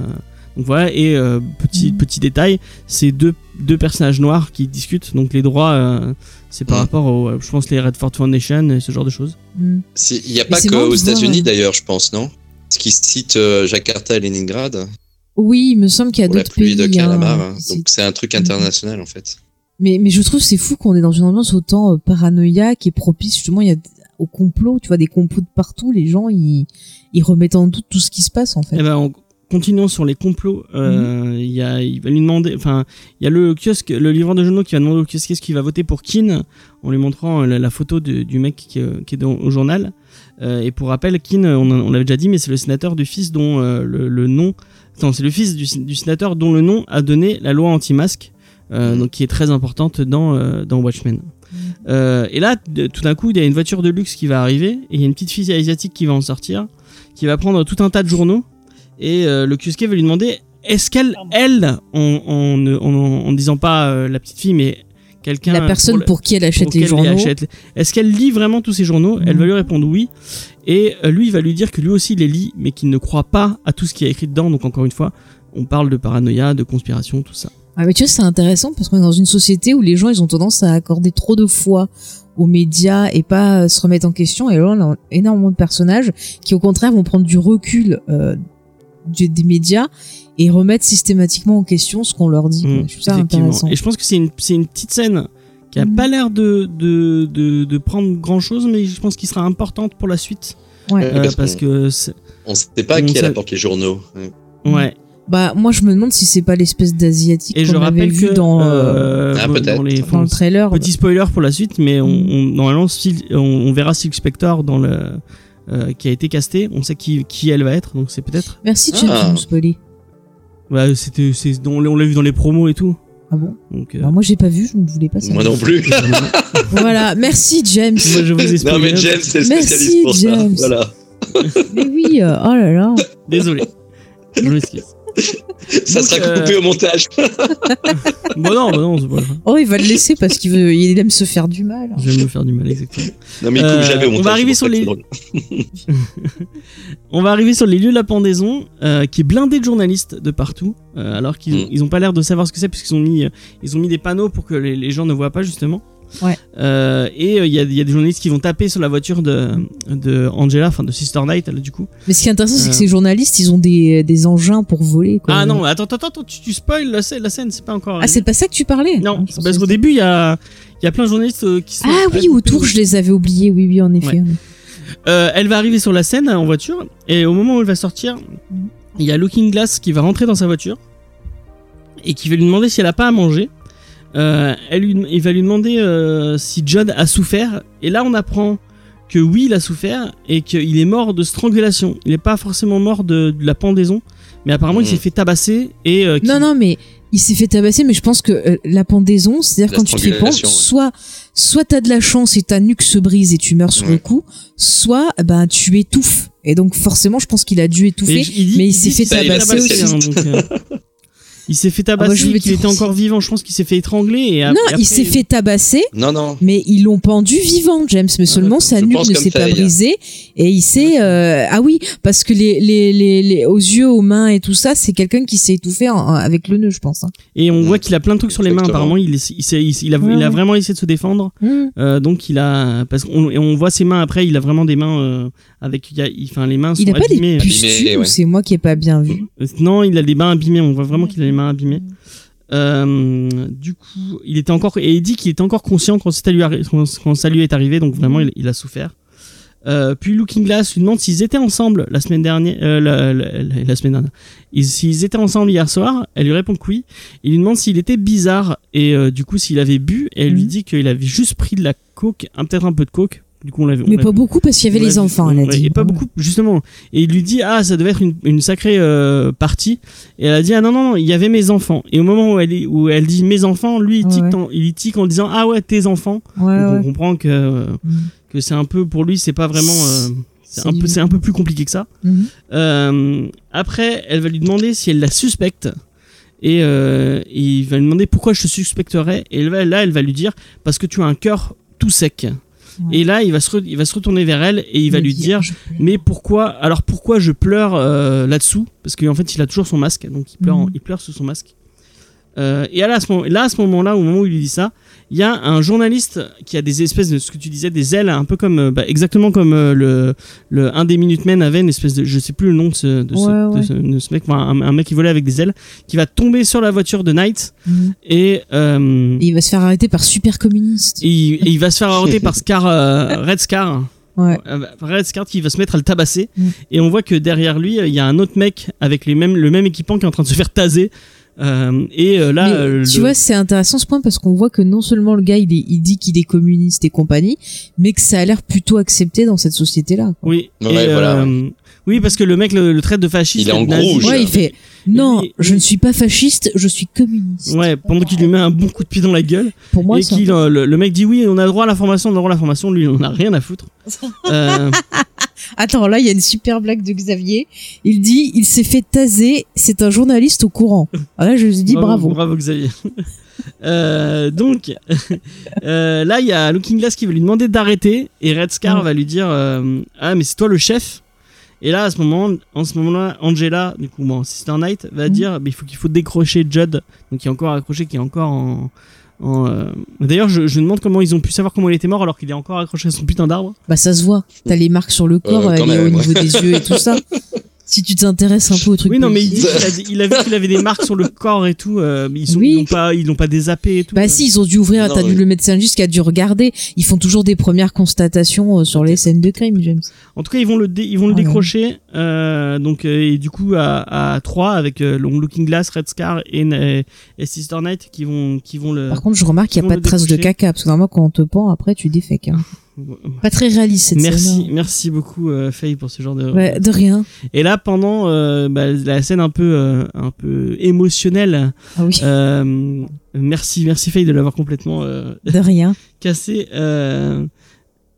donc voilà, et euh, petit, Mhm. petit détail, c'est deux, deux personnages noirs qui discutent. Donc les droits, euh, c'est par Mhm. rapport au, je pense, les Redford Foundation et ce genre de choses. Il n'y a pas qu'aux États-Unis d'ailleurs, je pense, non? Ce qui cite euh, Jakarta et Leningrad Oui, il me semble qu'il y a pour la d'autres pluie pays. de calamar. hein. hein. C'est- Donc c'est un truc international en fait. Mais, mais je trouve c'est fou qu'on est dans une ambiance autant euh, paranoïaque et propice. Justement, il y a au complot, tu vois, des complots de partout. Les gens, ils, ils remettent en doute tout ce qui se passe, en fait. Eh ben, en continuant sur les complots, euh, il y a, il va lui demander, enfin, il y a le kiosque, le livreur de journaux qui va demander au kiosque ce qu'il va voter pour Keane, en lui montrant euh, la, la photo de- du mec qui, qui est dans- au journal. Euh, et pour rappel, Keane, on, on l'avait déjà dit, mais c'est le sénateur du fils dont euh, le, le nom, c'est le fils du, du sénateur dont le nom a donné la loi anti-masque, euh, Mhm. donc qui est très importante dans euh, dans Watchmen. Euh, et là, tout d'un coup, il y a une voiture de luxe qui va arriver, et il y a une petite fille asiatique qui va en sortir, qui va prendre tout un tas de journaux, et euh, le kiosquier va lui demander est-ce qu'elle, elle, en, en, ne- en, en disant pas euh, la petite fille, mais quelqu'un. La personne pour qui elle achète les journaux. achète- Est-ce qu'elle lit vraiment tous ces journaux? Elle Mhm. va lui répondre oui. Et lui, il va lui dire que lui aussi il les lit, mais qu'il ne croit pas à tout ce qui est écrit dedans. Donc encore une fois, on parle de paranoïa, de conspiration, tout ça. Ah, mais tu vois, c'est intéressant parce qu'on est dans une société où les gens, ils ont tendance à accorder trop de foi aux médias et pas euh, se remettre en question. Et là, on a énormément de personnages qui, au contraire, vont prendre du recul euh, des médias et remettre systématiquement en question ce qu'on leur dit. quoi. Mm, Je trouve ça intéressant. Et je pense que c'est une, petite scène qui a Mhm. pas l'air de, de, de, de prendre grand chose, mais je pense qu'il sera importante pour la suite. Ouais. Euh, parce parce qu'on- que. c'est- On ne sait pas on qui elle apporte les journaux. Ouais. Ouais. Bah, moi, je me demande si c'est pas l'espèce d'asiatique Et je qu'on avait vu que. dans, euh, Ah, dans- les, dans le trailer. Petit spoiler pour la suite, mais on, Mm. on- normalement, on, on verra Silk Spector dans le, euh, qui a été casté. On sait qui, qui elle va être, donc c'est peut-être. Merci, James, Ah. de nous spoiler. Ouais, c'était, c'est, dans- on l'a vu dans les promos et tout. Ah bon? Donc, euh, Bah, Moi, j'ai pas vu, je ne voulais pas ça. Moi non plus. Voilà, merci, James. moi, je vous ai non mais James, c'est le Merci, spécialiste pour James. ça. Voilà. Mais oui, euh, oh là là. Désolé. Je m'excuse. Ça Donc, sera euh, coupé au montage. Bon non, bah non, pas. Oh, il va le laisser parce qu'il veut, il aime se faire du mal. Je vais me faire du mal, exactement. Non, mais il Euh, coupe jamais au on va montage. arriver sur les- c'est drôle. On va arriver sur les lieux de la pendaison, euh, qui est blindé de journalistes de partout, euh, alors qu'ils Mm. ils ont pas l'air de savoir ce que c'est, puisqu'ils ont mis, euh, ils ont mis des panneaux pour que les, les gens ne voient pas justement. Ouais. Euh, et euh, il y, a, il y a des journalistes qui vont taper sur la voiture de, de Angela, enfin de Sister Night, là, du coup. Mais ce qui est intéressant, c'est Euh. que ces journalistes, ils ont des, des engins pour voler. Quoi. Ah non, attends, attends, attends, tu, tu spoil la, scène- la scène, c'est pas encore. Ah, c'est pas ça que tu parlais? Non, Ah, parce qu'au début, il y a, y a plein de journalistes euh, qui sont. Ah oui, autour, je les avais oubliés. Oui, oui, en effet. Euh, elle va arriver sur la scène en voiture et au moment où elle va sortir, il y a Looking Glass qui va rentrer dans sa voiture et qui va lui demander si elle a pas à manger. Euh, elle lui, il va lui demander euh, si John a souffert et là on apprend que oui il a souffert et qu'il est mort de strangulation. Il n'est pas forcément mort de, de la pendaison, mais apparemment il Mhm. s'est fait tabasser et euh, Non, non, mais il s'est fait tabasser, mais je pense que euh, la pendaison, c'est-à-dire quand tu te fais pendre, strangulation, ouais. soit, soit t'as de la chance et ta nuque se brise et tu meurs sur Ouais. le coup, soit, ben, tu étouffes. Et donc, forcément, je pense qu'il a dû Mais étouffer. je- il dit- mais il s'est fait tabasser tabasser, aussi. il s'est fait bah, tabasser et qu'il dire était encore vivant. Je pense qu'il s'est fait étrangler. Et ap- non, et après, il s'est fait tabasser, Non, non. mais ils l'ont pendu vivant, James. Mais seulement sa nuque ne s'est pas brisée et il s'est. euh, ah oui, parce que les, les, les, les- aux yeux, aux mains et tout ça, c'est quelqu'un qui s'est étouffé en- avec le nœud, je pense. hein. Et on Mm. voit qu'il a plein de trucs sur les mains. Apparemment, il, il, s'est- il, il a, Ouais, il a ouais. vraiment essayé de se défendre. Euh, donc il a parce qu'on et on voit ses mains après. Il a vraiment des mains euh, avec. il y a- il- Enfin, les mains sont Il a pas des abîmées. pustules Abîmées, ou ouais. c'est moi qui ai pas bien vu Euh, Non, il a des mains abîmées. On voit vraiment qu'il a les mains abîmées. Euh, du coup, il était encore et il dit qu'il était encore conscient quand ça lui, quand, quand ça lui est arrivé. Donc vraiment, il, il a souffert. Euh, puis Looking Glass lui demande s'ils étaient ensemble la semaine dernière, euh, la, la- la- la semaine dernière. Ils- S'ils étaient ensemble hier soir, elle lui répond que oui. Il lui demande s'il était bizarre et euh, du coup s'il avait bu. Et elle lui Mhm. dit qu'il avait juste pris de la coke, peut-être un peu de coke. Du coup, on l'avait. on Mais pas beaucoup parce qu'il y avait les l'a enfants, elle a dit. Et pas beaucoup, justement. Et il lui dit, ah, ça devait être une, une sacrée euh, partie. Et elle a dit, ah non, non, non, il y avait mes enfants. Et au moment où elle, est- où elle dit mes enfants, lui, il tique, ouais. en, il tique en disant, ah ouais, tes enfants. Ouais, Donc on comprend que, euh, Mhm. que c'est un peu, pour lui, c'est pas vraiment. euh, c'est un, peu, c'est un peu plus compliqué que ça. Euh, après, elle va lui demander si elle la suspecte. Et, et il va lui demander pourquoi je te suspecterais. Et là, elle va lui dire parce que tu as un cœur tout sec. Ouais. Et là, il va, se il va se retourner vers elle et il va lui dire mais pourquoi alors pourquoi je pleure euh, là-dessous? Parce qu'en fait il a toujours son masque donc il pleure en- il pleure sous son masque Euh, et là à ce moment là à ce moment-là au moment où il lui dit ça il y a un journaliste qui a des espèces de ce que tu disais des ailes un peu comme euh, bah, exactement comme euh, le, le un des Minutemen avait une espèce de je sais plus le nom de ce, de ce, Ouais, de ce- de ce mec enfin, un, un mec qui volait avec des ailes qui va tomber sur la voiture de Knight Mhm. et euh, Et il va se faire arrêter par super communiste. et il, et il va se faire arrêter par Scar euh, Red Scar Ouais. euh, Red Scar qui va se mettre à le tabasser Mm. et on voit que derrière lui il y a un autre mec avec les mêmes, le même équipement qui est en train de se faire taser Euh, et euh, là Mais euh, tu le- vois, c'est intéressant ce point parce qu'on voit que non seulement le gars il, est, il dit qu'il est communiste et compagnie, mais que ça a l'air plutôt accepté dans cette société-là. oui Ouais, et, voilà, euh, oui parce que le mec le, le traite de fasciste Il est en nazi. rouge. Ouais, il fait non, je ne suis pas fasciste, je suis communiste. ouais pendant qu'il lui met un bon coup de pied dans la gueule Pour moi, et qu'il euh, le, le mec dit oui on a droit à l'information on a droit à l'information lui on a rien à foutre euh, Attends, là, il y a une super blague de Xavier. Il dit, il s'est fait taser, c'est un journaliste au courant. Ah là, je lui dis bravo. Bravo Xavier. Euh, donc euh, là il y a Looking Glass qui veut lui demander d'arrêter et Red Scar Ouais. va lui dire euh, ah mais c'est toi le chef? Et là à ce moment en ce moment-là Angela du coup bon Sister Knight va Mhm. dire bah, il faut qu'il faut décrocher Judd donc qui est encore accroché qui est encore en, en, euh, D'ailleurs, je, je me demande comment ils ont pu savoir comment il était mort alors qu'il est encore accroché à son putain d'arbre. Bah, ça se voit. T'as les marques sur le corps, Euh, elle quand est au niveau des yeux et tout ça. Si tu t'intéresses un peu au truc. Oui, non, mais il, dit qu'il a, il a vu qu'il avait des marques sur le corps et tout. euh, mais ils sont, Oui. ils l'ont pas, ils l'ont pas dézappé et tout. Bah euh. si, ils ont dû ouvrir, Non, t'as dû oui. le médecin juste qui a dû regarder. Ils font toujours des premières constatations euh, sur les scènes de crime, James. En tout cas, ils vont le, dé- ils vont le Ah décrocher. euh, donc, euh, et du coup, à, à 3 avec euh, Long Looking Glass, Red Scar et, et, Sister Night qui vont, qui vont le. Par contre, je remarque qu'il n'y a pas de traces de caca, parce que normalement, quand on te pend, après, tu défèques. Hein. Pas très réaliste, cette Merci, scène. merci beaucoup euh, Faye pour ce genre de. Ouais, de rien. Et là, pendant euh, bah, la scène un peu, euh, un peu émotionnelle, Ah oui, euh, merci, merci Faye de l'avoir complètement euh, de rien. cassé. Euh,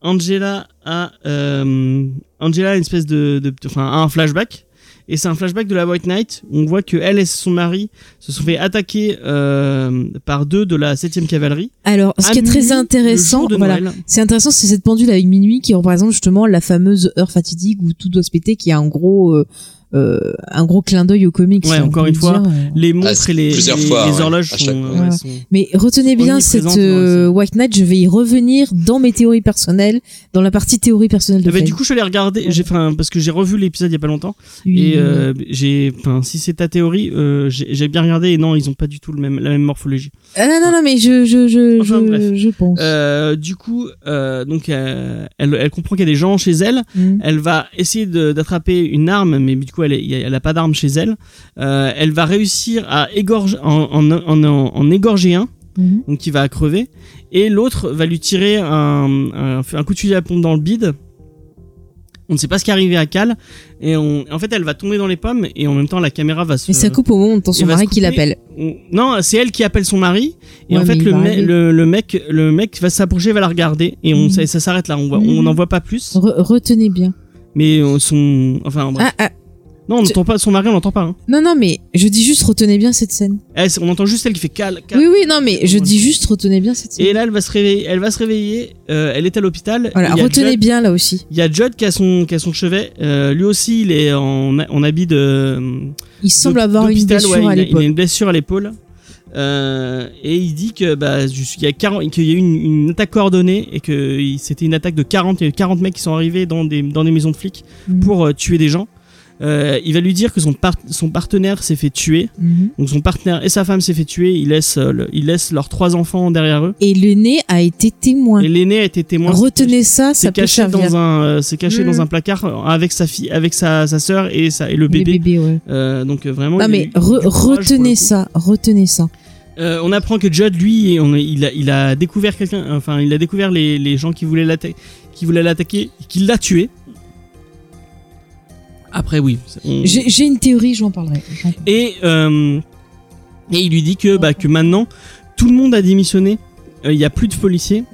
Angela a, euh, Angela a une espèce de, enfin, a un flashback et c'est un flashback de la White Knight. Où on voit que elle et son mari se sont fait attaquer euh, par deux de la 7 cavalerie. Alors, ce qui est très intéressant, voilà, c'est intéressant, c'est cette pendule avec minuit qui représente justement la fameuse heure fatidique où tout doit se péter, qui a un gros, euh, euh, un gros clin d'œil aux comics. Ouais, encore une fois, dire, euh. Les montres Ah, et les, plusieurs les- fois, les ouais, horloges sont, euh, Mais retenez bien cette euh. White Knight, je vais y revenir dans mes théories personnelles, dans la partie théorie personnelle de ben, Faye. du coup, je l'ai regardé, j'ai, parce que j'ai revu l'épisode il y a pas longtemps, Oui. et euh, j'ai, si c'est ta théorie, euh, j'ai, bien regardé, et non, ils ont pas du tout le même, la même morphologie. Ah non, non, non, mais je, je, je, Enfin, je, pense. Euh, du coup, euh, donc, euh, elle, elle comprend qu'il y a des gens chez elle, Mm. elle va essayer d'attraper une arme, mais du coup, elle, est- elle a pas d'arme chez elle. Euh, elle va réussir à égorger, en, en, en, en- en égorger un, Mhm. donc qui va crever, et l'autre va lui tirer un, un, un coup de fusil à pompe dans le bide. On ne sait pas ce qui est arrivé à Cal, et on, en fait, elle va tomber dans les pommes, et en même temps, la caméra va se. Mais ça coupe au moment où son mari qui l'appelle. on- Non, c'est elle qui appelle son mari, et Ouais, en fait, le, va me- arriver. le, le mec, le mec va s'approcher, va la regarder, et on, Mhm. ça, ça s'arrête là. On voit, Mhm. n'en voit pas plus, Re- retenez bien. mais euh, son, enfin, bref. Ah, ah, non, on n'entend pas son mari, on n'entend pas. Hein. non, non, mais je dis juste retenez bien cette scène. Elle, c'est- on entend juste elle qui fait Cal, Cal. Oui, oui, non, mais je dis juste retenez bien cette scène. Et là, elle va se réveiller. Elle va se réveiller. euh, elle est à l'hôpital. Voilà, Il retenez Judd- bien là aussi. Il y a Judd qui a son, qui a son chevet. Euh, lui aussi, il est en, en habit de. Il semble avoir une blessure ouais, à il a- Il a l'épaule. une blessure à l'épaule. Euh, et il dit que bah, qu'il y a 40 qu'il y a eu une, une attaque coordonnée et que il- c'était une attaque de 40 il y a eu 40 mecs qui sont arrivés dans des, dans des maisons de flics Mhm. pour euh, tuer des gens. Euh, il va lui dire que son, par- son partenaire s'est fait tuer. Mhm. Donc son partenaire et sa femme s'est fait tuer. Il laisse, euh, le- il laisse leurs trois enfants derrière eux. Et l'aîné a été témoin. Et l'aîné a été témoin. Retenez ça, C'est ça peut caché servir. dans un, euh, c'est caché dans un placard avec sa fille, avec sa, sa sœur et sa et le bébé. ouais. Donc vraiment. Non mais re- le retenez ça, retenez ça. Euh, on apprend que Judd, lui, on, il a, il a découvert quelqu'un, enfin, il a découvert les, les gens qui voulaient l'attaquer, qui voulaient l'attaquer, qu'il l'a tué. Après, oui. on- J'ai une théorie, j'en parlerai. J'en- Et euh, et il lui dit que bah que maintenant tout le monde a démissionné. Euh, Il y a plus de policiers.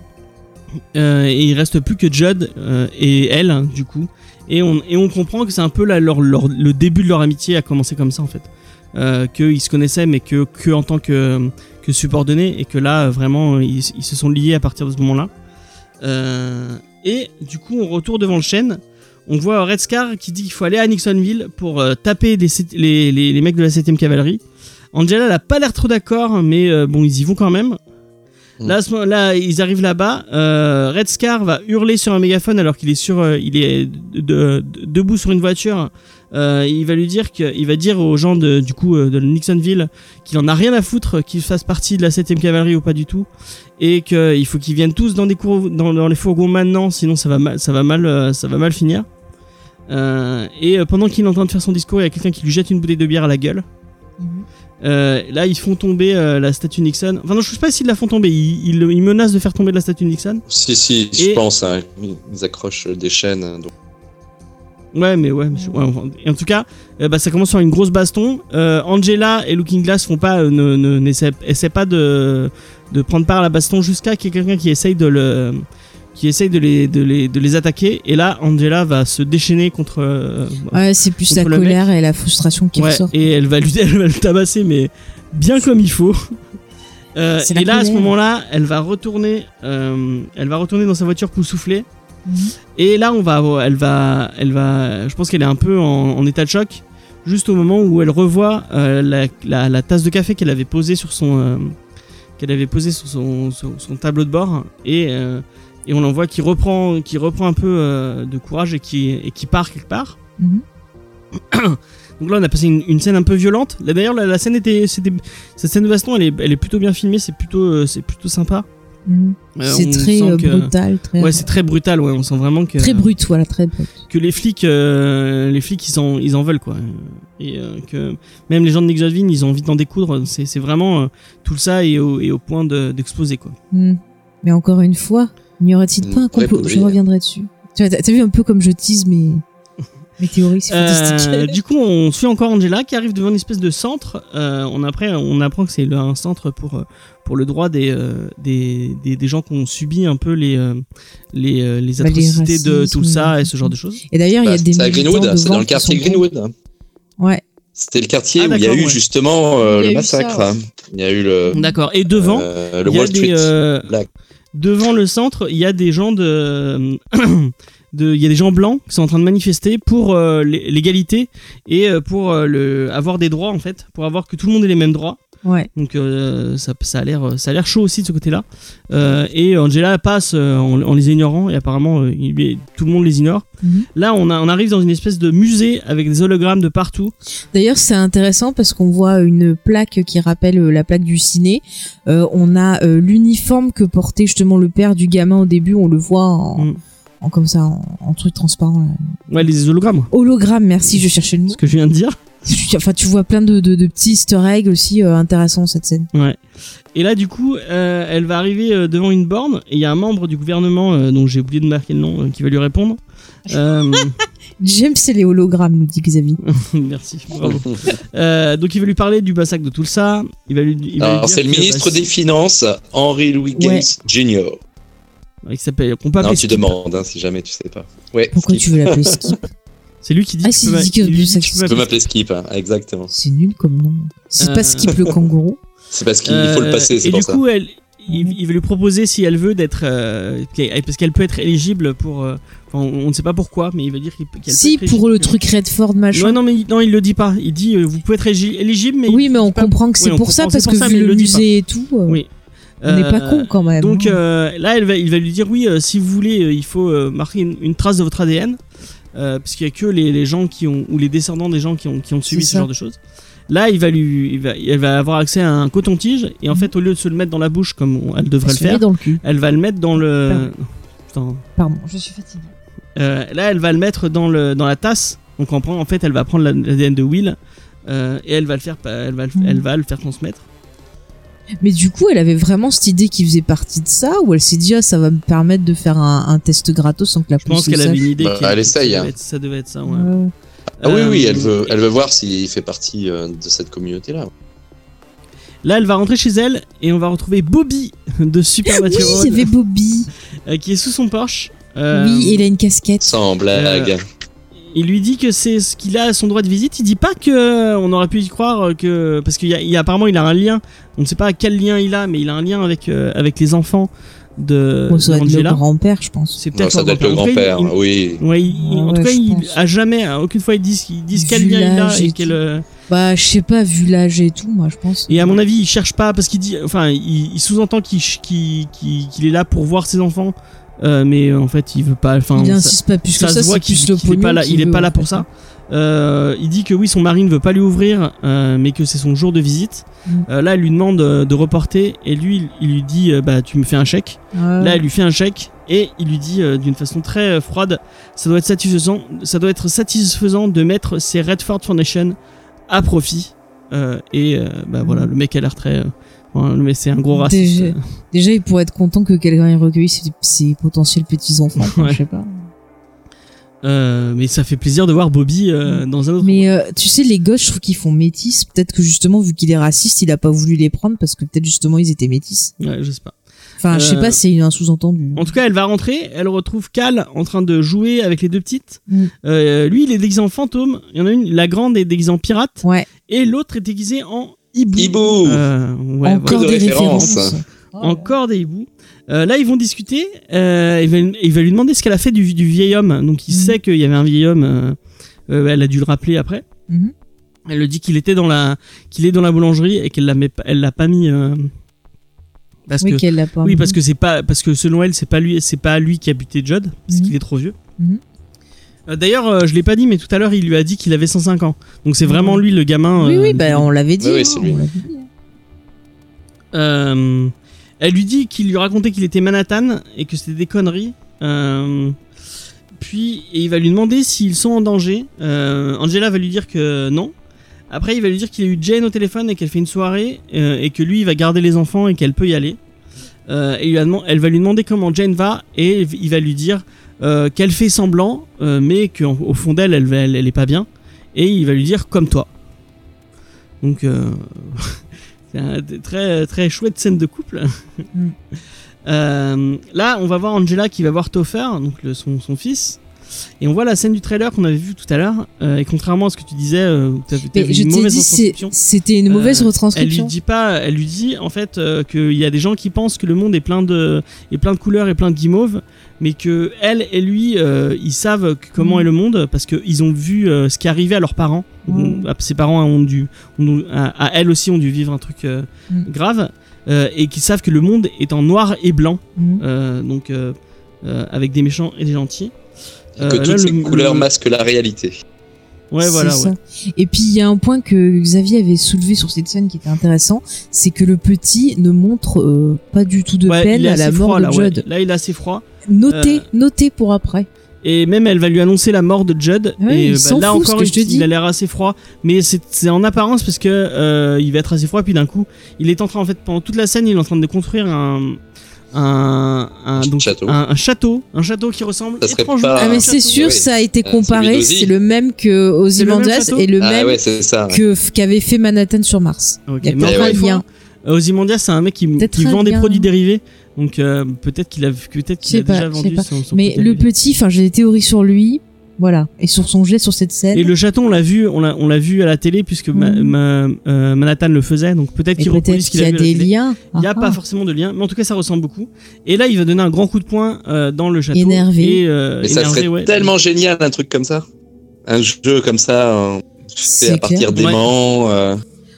Euh, et il reste plus que Judd euh, et elle, hein, du coup. Et on, et on comprend que c'est un peu là, leur, leur- le début de leur amitié a commencé comme ça en fait. Euh, qu'ils se connaissaient mais que, que en tant que, que subordonnés et que là vraiment ils, ils se sont liés à partir de ce moment-là. Euh, et du coup on retourne devant le chêne. On voit Red Scar qui dit qu'il faut aller à Nixonville pour euh, taper des les, les, les mecs de la 7ème cavalerie. Angela elle a pas l'air trop d'accord mais euh, bon ils y vont quand même. Mm. Là, ils arrivent là-bas. euh, Red Scar va hurler sur un mégaphone alors qu'il est sur, il est de- de- de- debout sur une voiture. Il va lui dire que, il va dire aux gens de, du coup de Nixonville qu'il en a rien à foutre qu'ils fassent partie de la 7ème cavalerie ou pas du tout, et qu'il faut qu'ils viennent tous dans des cours, dans, dans les fourgons maintenant, sinon ça va mal, ça va mal, ça va mal finir. Euh, et euh, pendant qu'il est en train de faire son discours, il y a quelqu'un qui lui jette une bouteille de bière à la gueule. Euh, là, ils font tomber euh, la statue Nixon. Enfin, non, je sais pas s'ils la font tomber. Ils, ils, ils menacent de faire tomber la statue Nixon. Si, si, Et- je pense. Hein, ils accrochent des chaînes. hein, donc. Ouais, mais ouais. mais je- ouais, enfin, et en tout cas, euh, bah, ça commence sur une grosse baston. Euh, Angela et Looking Glass font pas, euh, ne, ne, essaient pas de, de prendre part à la baston jusqu'à qu'il y ait quelqu'un qui essaye de le, qui essaye de les, de les, de les attaquer. Et là, Angela va se déchaîner contre. euh, Ouais, c'est plus la colère et la frustration qui ouais, ressort. et elle va lui, elle va le tabasser, mais bien comme il faut. Euh, et là, à ce moment-là, elle va retourner, euh, elle va retourner dans sa voiture pour souffler. Mhm. Et là, on va, elle va, elle va, je pense qu'elle est un peu en, en état de choc, juste au moment où elle revoit la, la- la tasse de café qu'elle avait posée sur son, qu'elle avait posée sur son, son tableau de bord, et, et on en voit qui reprend, qui reprend un peu euh, de courage et qui, et qui part quelque part. Mhm. Donc là, on a passé une, une scène un peu violente. Là, d'ailleurs, la, la scène était, c'était, cette scène de baston, elle est, elle est plutôt bien filmée, c'est plutôt, euh, c'est plutôt sympa. Mhm. Euh, c'est très que- brutal, très, Ouais, c'est très brutal. Ouais, on sent vraiment que très brut, voilà, très brut. que les flics, euh, les flics, ils en, ils en veulent quoi. Et euh, que même les gens de Nixonville, ils ont envie d'en découdre. C'est, vraiment tout ça et au, et au point de, d'exploser quoi. Mhm. Mais encore une fois, n'y aurait-il pas un Mhm. complot Je reviendrai dessus. Tu t'as vu un peu comme je tease mes, mes théories. Euh, du coup, on suit encore Angela qui arrive devant une espèce de centre. Euh, on après, on apprend que c'est un centre pour euh, pour le droit des euh, des, des, des gens qui ont subi un peu les euh, les, euh, les Bah, les atrocités de tout ça et ce genre de choses. Et d'ailleurs, il y a Bah, des c'est à Greenwood, c'est dans le quartier. Greenwood. Ouais. C'était le quartier Ah, où il y a d'accord, eu ouais. justement euh, a le eu ça, massacre. ouais. Il y a eu le, D'accord. Et devant, euh, le il y a Wall des, Street. euh. Devant le centre, il y a des gens de, de, il des gens blancs qui sont en train de manifester pour euh, l'é- l'égalité et euh, pour euh, le, avoir des droits en fait, pour avoir que tout le monde ait les mêmes droits. Ouais. Donc euh, ça, ça a l'air, ça a l'air chaud aussi de ce côté-là. Euh, et Angela passe euh, en, en les ignorant et apparemment euh, il- tout le monde les ignore. Mhm. Là, on, a, on arrive dans une espèce de musée avec des hologrammes de partout. D'ailleurs, c'est intéressant parce qu'on voit une plaque qui rappelle euh, la plaque du ciné. Euh, on a euh, l'uniforme que portait justement le père du gamin au début. On le voit en, Mm. comme ça, en, en truc transparent. là. Ouais, les hologrammes, Hologramme, merci, je cherchais le mot. ce que je viens de dire. Enfin, tu vois plein de, de, de petits easter eggs aussi euh, intéressants cette scène. Ouais. Et là, du coup, euh, elle va arriver euh, devant une borne et il y a un membre du gouvernement euh, dont j'ai oublié de marquer le nom euh, qui va lui répondre. Euh, J'aime c'est les hologrammes, nous dit Xavier. merci. bravo. Euh, donc il va lui parler du massacre de Tulsa. Il va lui, il va Alors, c'est le ministre des Finances, Henry Louis Ouais. Gates Jr. Il s'appelle. qu'on peut Non, tu Skip. demandes, hein, si jamais tu sais pas. Ouais, Pourquoi Skip. tu veux l'appeler Skip? C'est lui qui dit. Ah, que si, tu peux- il dit que ça- tu m'appeler Skip, hein, exactement. C'est nul comme nom. C'est Euh. pas Skip le kangourou. C'est parce qu'il faut le Euh, passer, c'est Et pour du ça. coup, elle, il, il va lui proposer si elle veut d'être, euh, parce qu'elle peut être éligible pour. euh, enfin, on ne sait pas pourquoi, mais il va dire qu'il- qu'elle peut Si, être pour le truc Redford machin. Ouais, non, mais il- non, il le dit pas. Il dit euh, vous pouvez être éligible, mais oui, mais on pas- comprend que c'est Oui, pour ça parce que ça, vu le musée et tout, Oui. on n'est pas con quand même. Donc hein. euh, là, elle va, il va lui dire oui, euh, si vous voulez, euh, il faut euh, marquer une, une trace de votre ADN, euh, parce qu'il y a que les, les gens qui ont ou les descendants des gens qui ont, qui ont C'est ce genre de choses. Là, il va lui, il va, elle va avoir accès à un coton-tige et en Mhm. fait, au lieu de se le mettre dans la bouche comme on- elle devrait Elle le faire, dans le cul. elle va le mettre dans le. Putain. Pardon, je suis fatiguée. Euh, là, elle va le mettre dans le dans la tasse. Donc on prend, en fait, elle va prendre la- l'ADN de Will euh, et elle va le faire, elle va, le- Mhm. elle va le faire transmettre. Mais du coup, elle avait vraiment cette idée qui faisait partie de ça, ou elle s'est dit, ah, ça va me permettre de faire un, un test gratos sans que la Je pense qu'elle avait une idée. Bah, qui- elle essaye, Ça hein. devait être, ça, devait être ça, ouais. Ouais. Ah oui, oui, elle Euh, veut, elle veut voir s'il fait partie euh, de cette communauté-là. Là, elle va rentrer chez elle et on va retrouver Bobby de Oui, Supernatural il y avait Bobby. euh, qui est sous son Porsche. Euh, Oui, et il a une casquette. Sans blague. Il lui dit que c'est ce qu'il a à son droit de visite. Il dit pas que euh, on aurait pu y croire euh, que parce qu'il y a, il y a- apparemment il a un lien. On ne sait pas quel lien il a, mais il a un lien avec euh, avec les enfants de Bon, ça doit être le d'Angela. grand-père, je pense. C'est Non, peut-être ça doit être le grand-père, il- il- oui. Ouais, il- il- en Ouais, tout cas, il pense. a jamais, à aucune fois, ils disent, ils disent quel lien il a et et quel. euh, Bah, je sais pas, vu l'âge et tout, moi, je pense. Et à mon avis, il cherche pas parce qu'il dit, enfin, il, il sous-entend qu'il- qu'il- qu'il est là pour voir ses enfants, euh, mais en fait, il veut pas. Enfin, il insiste pas plus ça que se ça, voit qu'il est pas là, qu'il il est pas là pour ça. Euh, il dit que oui, son mari ne veut pas lui ouvrir, euh, mais que c'est son jour de visite. Mm. Là, elle lui demande de reporter et lui, il, il lui dit, bah, tu me fais un chèque. Là, elle lui fait un chèque et il lui dit d'une façon très froide, ça doit être satisfaisant, ça doit être satisfaisant de mettre ces Redford Foundation à profit. Et bah voilà, le mec a l'air très, euh, voilà, mais c'est un gros raciste. Déjà. Déjà, il pourrait être content que quelqu'un ait recueilli ses, ses potentiels petits-enfants, Ouais. je sais pas. Euh, mais ça fait plaisir de voir Bobby euh, dans un autre. Mais euh, tu sais, les gosses, je trouve qu'ils font métis. Peut-être que justement, vu qu'il est raciste, il a pas voulu les prendre parce que peut-être justement ils étaient métis. Ouais, je sais pas. Enfin, je sais Euh, pas, c'est un sous-entendu. En tout cas, elle va rentrer, elle retrouve Cal en train de jouer avec les deux petites. Mm. Euh, lui, il est déguisé en fantôme. Il y en a une, la grande est déguisée en pirate. Ouais. Et l'autre est déguisée en hibou. Hibou. Euh, ouais, Encore de des références. références. Encore des hiboux. Euh, là, ils vont discuter. Euh, il, va, il va lui demander ce qu'elle a fait du, du vieil homme. Donc, il Mhm. sait qu'il y avait un vieil homme. elle a dû le rappeler après. Mhm. Elle le dit qu'il était dans la, qu'il est dans la boulangerie et qu'elle l'a, elle l'a pas mis. euh, parce Oui, que, qu'elle l'a pas. oui, parce que c'est pas, parce que selon elle, c'est pas lui, c'est pas lui qui a buté Judd, parce Mhm. qu'il est trop vieux. Euh, D'ailleurs, euh, je l'ai pas dit, mais tout à l'heure, il lui a dit qu'il avait 105 ans. Donc, c'est vraiment lui le gamin. Oui, euh, oui, bah, on l'avait dit. Oui, oui, c'est lui. on l'avait dit. Euh, elle lui dit qu'il lui racontait qu'il était Manhattan et que c'était des conneries. Euh, puis et il va lui demander s'ils sont en danger. Euh, Angela va lui dire que non. Après, il va lui dire qu'il a eu Jane au téléphone et qu'elle fait une soirée euh, et que lui, il va garder les enfants et qu'elle peut y aller. Euh, et il va deman- elle va lui demander comment Jane va et il va lui dire euh, qu'elle fait semblant, euh, mais qu'au fond d'elle, elle, elle, elle est pas bien. Et il va lui dire comme toi. Donc, euh, c'est un t- très très chouette scène de couple. Mm. Là, on va voir Angela qui va voir Topher, donc le- son, son fils. Et on voit la scène du trailer qu'on avait vu tout à l'heure. et contrairement à ce que tu disais, une mauvaise retranscription. c'était une mauvaise Euh, Elle lui retranscription. dit pas, elle lui dit en fait qu'il y a des gens qui pensent que le monde est plein de, est plein de couleurs et plein de guimauves, mais que elle et lui, euh, ils savent comment Mm. est le monde parce qu'ils ont vu euh, ce qui arrivait à leurs parents. Mm. Donc, Ses parents ont dû, ont- à, à elle aussi ont dû vivre un truc euh, Mm. grave euh, et qu'ils savent que le monde est en noir et blanc, euh, donc euh, euh, avec des méchants et des gentils. Euh, que là, toutes ces le- couleurs le- masquent la réalité. Ouais, voilà. ça. Ouais. Et puis il y a un point que Xavier avait soulevé sur cette scène qui était intéressant, c'est que le petit ne montre euh, pas du tout de Ouais, peine à la mort froid, de là, ouais. Judd. Là, il est assez froid. Notez, Euh, notez pour après. Et même elle va lui annoncer la mort de Judd. Ouais, et il bah, là fout, ce encore, que je te il, dis. il a l'air assez froid. Mais c'est en apparence parce que euh, il va être assez froid. Puis d'un coup, il est en train, en fait, pendant toute la scène, il est en train de construire un. Un, un, donc, Château. un, un château, un château qui ressemble Ça serait étrangement pas- Ah, à un mais c'est sûr, oui. ça a été Euh, comparé, c'est le même que Ozymandias et le Ah même ouais, c'est ça. ouais. que qu'avait fait Manhattan sur Mars. Ok, Il y a mais euh, Ozymandias, c'est un mec qui, Peut-être qui un vend des produits dérivés. Donc euh, peut-être qu'il a, peut-être qu'il a pas, déjà vendu son, son Mais le petit, enfin j'ai des théories sur lui, voilà, et sur son jet sur cette scène. Et le château, on l'a vu, on l'a, on l'a vu à la télé puisque Ma- Mhm. Ma- euh, Manhattan le faisait. Donc peut-être Et qu'il peut-être reproduit ce qu'il a vu des liens. Il n'y a Ah, pas ah. forcément de lien, mais en tout cas ça ressemble beaucoup. Et là, il va donner un grand coup de poing euh, dans le château. Énervé. Et, euh, Mais ça énervé, serait ouais. tellement génial un truc comme ça. Un jeu comme ça, euh, fait C'est à partir d'aimants.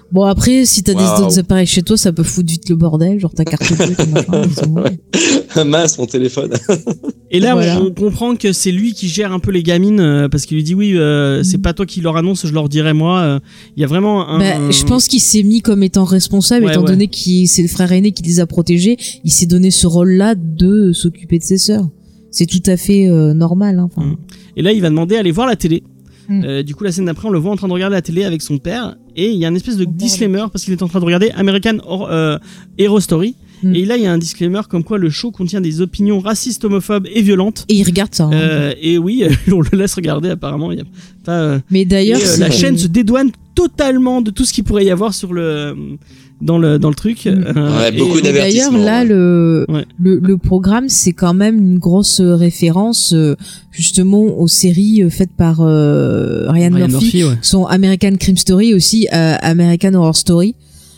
Euh, Bon après, si t'as Waouh. des autres appareils chez toi, ça peut foutre vite le bordel, genre ta carte bleue, machin, mince, mon téléphone. Et là, Voilà. on, comprend que c'est lui qui gère un peu les gamines euh, parce qu'il lui dit oui, euh, c'est pas toi qui leur annonce, je leur dirai moi. euh, Il y a vraiment un. Bah, je pense qu'il s'est mis comme étant responsable, Ouais, étant ouais. donné qu'il c'est le frère aîné qui les a protégés. Il s'est donné ce rôle-là de s'occuper de ses sœurs. C'est tout à fait euh, normal. Hein, enfin. Mm. Et là, il va demander à aller voir la télé. Mm. Euh, du coup, la scène d'après, on le voit en train de regarder la télé avec son père. Et il y a une espèce de disclaimer parce qu'il est en train de regarder American euh, Hero Story. Mm. Et là, il y a un disclaimer comme quoi le show contient des opinions racistes, homophobes et violentes. Et il regarde ça. hein. Euh, et oui, on le laisse regarder apparemment. Il y a pas, euh, Mais d'ailleurs, la chaîne se dédouane totalement de tout ce qu'il pourrait y avoir sur le dans le dans le truc. Mm. Euh, Ouais, beaucoup Et D'ailleurs, d'avertissements, là, ouais. le, Ouais. le, le programme, c'est quand même une grosse euh, référence euh, justement aux séries euh, faites par euh, Ryan, Ryan Murphy. Murphy, ouais. Son American Crime Story aussi, euh, American Horror Story.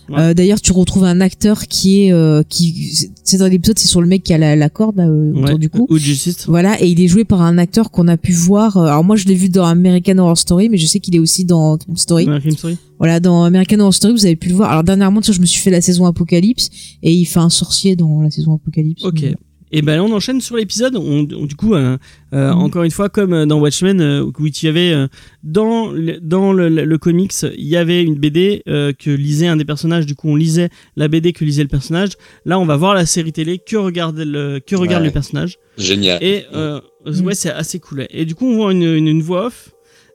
Ouais. Euh, D'ailleurs, tu retrouves un acteur qui est euh, qui c'est dans l'épisode, c'est sur le mec qui a la, la corde là, euh, autour Ouais. du cou. Ou. Voilà, et il est joué par un acteur qu'on a pu voir. euh, Alors moi, je l'ai vu dans American Horror Story, mais je sais qu'il est aussi dans Crime Story. American Story. Voilà, dans American Horror Story, vous avez pu le voir. Alors dernièrement, je me suis fait la saison Apocalypse et il fait un sorcier dans la saison Apocalypse. Ok. Et ben là, on enchaîne sur l'épisode. On, on- du coup, euh, euh, Mhm. encore une fois, comme euh, dans Watchmen, euh, où il y avait euh, dans le, dans le, le- le comics, il y avait une BD euh, que lisait un des personnages. Du coup, on lisait la BD que lisait le personnage. Là, on va voir la série télé que regarde le que regarde Ouais. le personnage. Génial. Et euh, Mhm. ouais, c'est assez cool. Et du coup, on voit une, une, une voix off.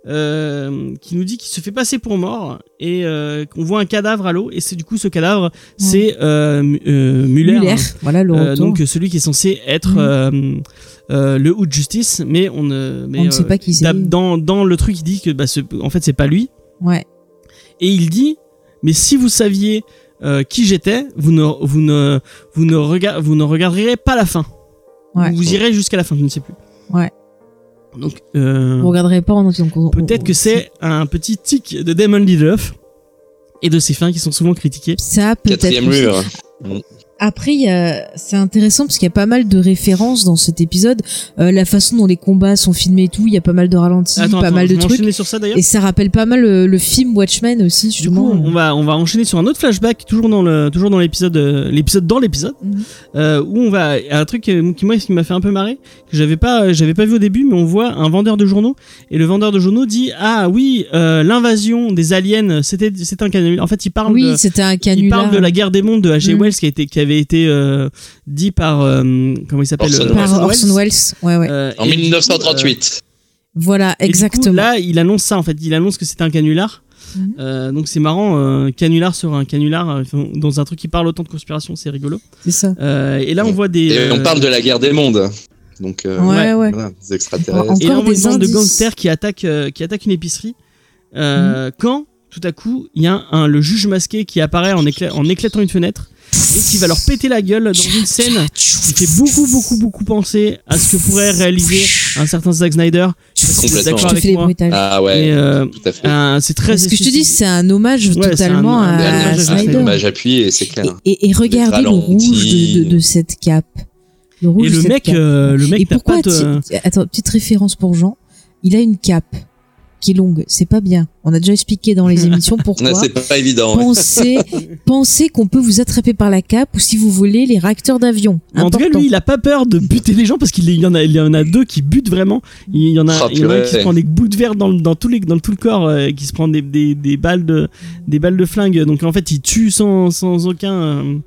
Euh, qui nous dit qu'il se fait passer pour mort et euh, qu'on voit un cadavre à l'eau et c'est du coup ce cadavre c'est euh, euh, Muller, Muller, voilà le euh, donc celui qui est censé être euh, le Hood Justice, mais on ne, mais, On ne sait pas qui c'est. Dans, dans le truc, il dit que bah, ce- en fait c'est pas lui, Ouais. et il dit mais si vous saviez euh, qui j'étais, vous ne vous ne vous ne rega- vous ne regarderez pas la fin. Ouais. Vous irez jusqu'à la fin, je ne sais plus. Ouais. Donc euh, Vous regarderez pas en peut-être que c'est un petit tic de Damon Lindelof et de ses fins qui sont souvent critiquées. ça peut-être. Quatrième aussi. mur. Après, il c'est intéressant parce qu'il y a pas mal de références dans cet épisode. Euh, la façon dont les combats sont filmés et tout, il y a pas mal de ralentis, Attends, pas attends, mal de trucs. sur ça. Et ça rappelle pas mal le, le film Watchmen aussi, Du justement. coup, on va on va enchaîner sur un autre flashback toujours dans le toujours dans l'épisode euh, l'épisode dans l'épisode Mhm. euh, où on va un truc euh, qui moi qui m'a fait un peu marrer que j'avais pas j'avais pas vu au début mais on voit un vendeur de journaux et le vendeur de journaux dit ah oui euh, l'invasion des aliens c'était c'est un canular en fait il parle oui, de, c'était un il canular. parle de la guerre des mondes de H.G. Mhm. Wells qui a été qui avait été euh, dit par euh, comment il s'appelle Orson euh, par Orson Welles. Ouais, ouais. Euh, En et du coup, 1938. voilà, et du coup, exactement. là, il annonce ça en fait. Il annonce que c'est un canular. Mhm. Euh, donc c'est marrant, euh, canular sur un canular euh, dans un truc qui parle autant de conspiration, c'est rigolo. c'est ça. Euh, et là, on voit des. Et euh, on parle de la guerre des mondes. Donc, euh, Ouais, ouais. voilà, des extraterrestres. Encore et là, on voit des une bande de gangsters qui attaquent, euh, qui attaquent une épicerie. Euh, Mhm. Quand tout à coup, il y a un, le juge masqué qui apparaît en, écla- en éclatant une fenêtre et qui va leur péter la gueule dans une scène qui fait beaucoup, beaucoup, beaucoup penser à ce que pourrait réaliser un certain Zack Snyder. Je sais pas si vous êtes Complètement. d'accord avec moi. Ah ouais, euh, tout à fait. euh, c'est très. Parce que je te dis, c'est un hommage Ouais, totalement c'est un- un à, hommage à Snyder. Bah, j'appuie et c'est clair. Et, et, et regardez le rouge de, de, de cette cape. Le rouge Et de le cette mec, cape. euh, le mec et pourquoi de- Attends, petite référence pour Jean. Il a une cape qui est longue. C'est pas bien. On a déjà expliqué dans les émissions pourquoi. C'est pas évident. Pensez, pensez qu'on peut vous attraper par la cape ou si vous voulez les réacteurs d'avion. En tout cas, lui, il a pas peur de buter les gens parce qu'il y en a, il y en a deux qui butent vraiment. Il y en a, Oh, il y en a un qui se prend des bouts de verre dans, dans, tout, les, dans tout le corps, euh, qui se prend des, des, des balles de, des balles de flingue. Donc en fait, il tue sans, sans aucun, euh,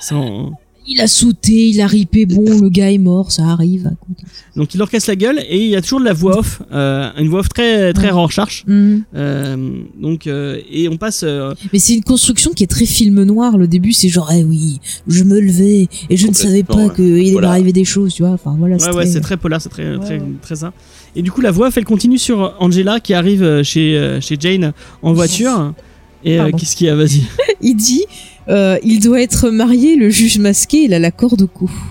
sans, Il a sauté, il a ripé. Bon, le gars est mort, ça arrive. Donc il leur casse la gueule et il y a toujours de la voix off, euh, une voix off très, très Ouais. recherche. Mhm. Euh, donc euh, et on passe. euh, Mais c'est une construction qui est très film noir. Le début, c'est genre, eh oui, je me levais et je ne savais pas qu'il allait Voilà. m'arriver des choses, tu vois. Enfin, voilà. Ouais, ouais, c'est très polaire, c'est très, Ouais, très, très ça. Et du coup, la voix, off, elle continue sur Angela qui arrive chez, chez Jane en voiture. Et euh, qu'est-ce qu'il y a? Vas-y. Il dit, euh, il doit être marié, le juge masqué, il a la corde au cou.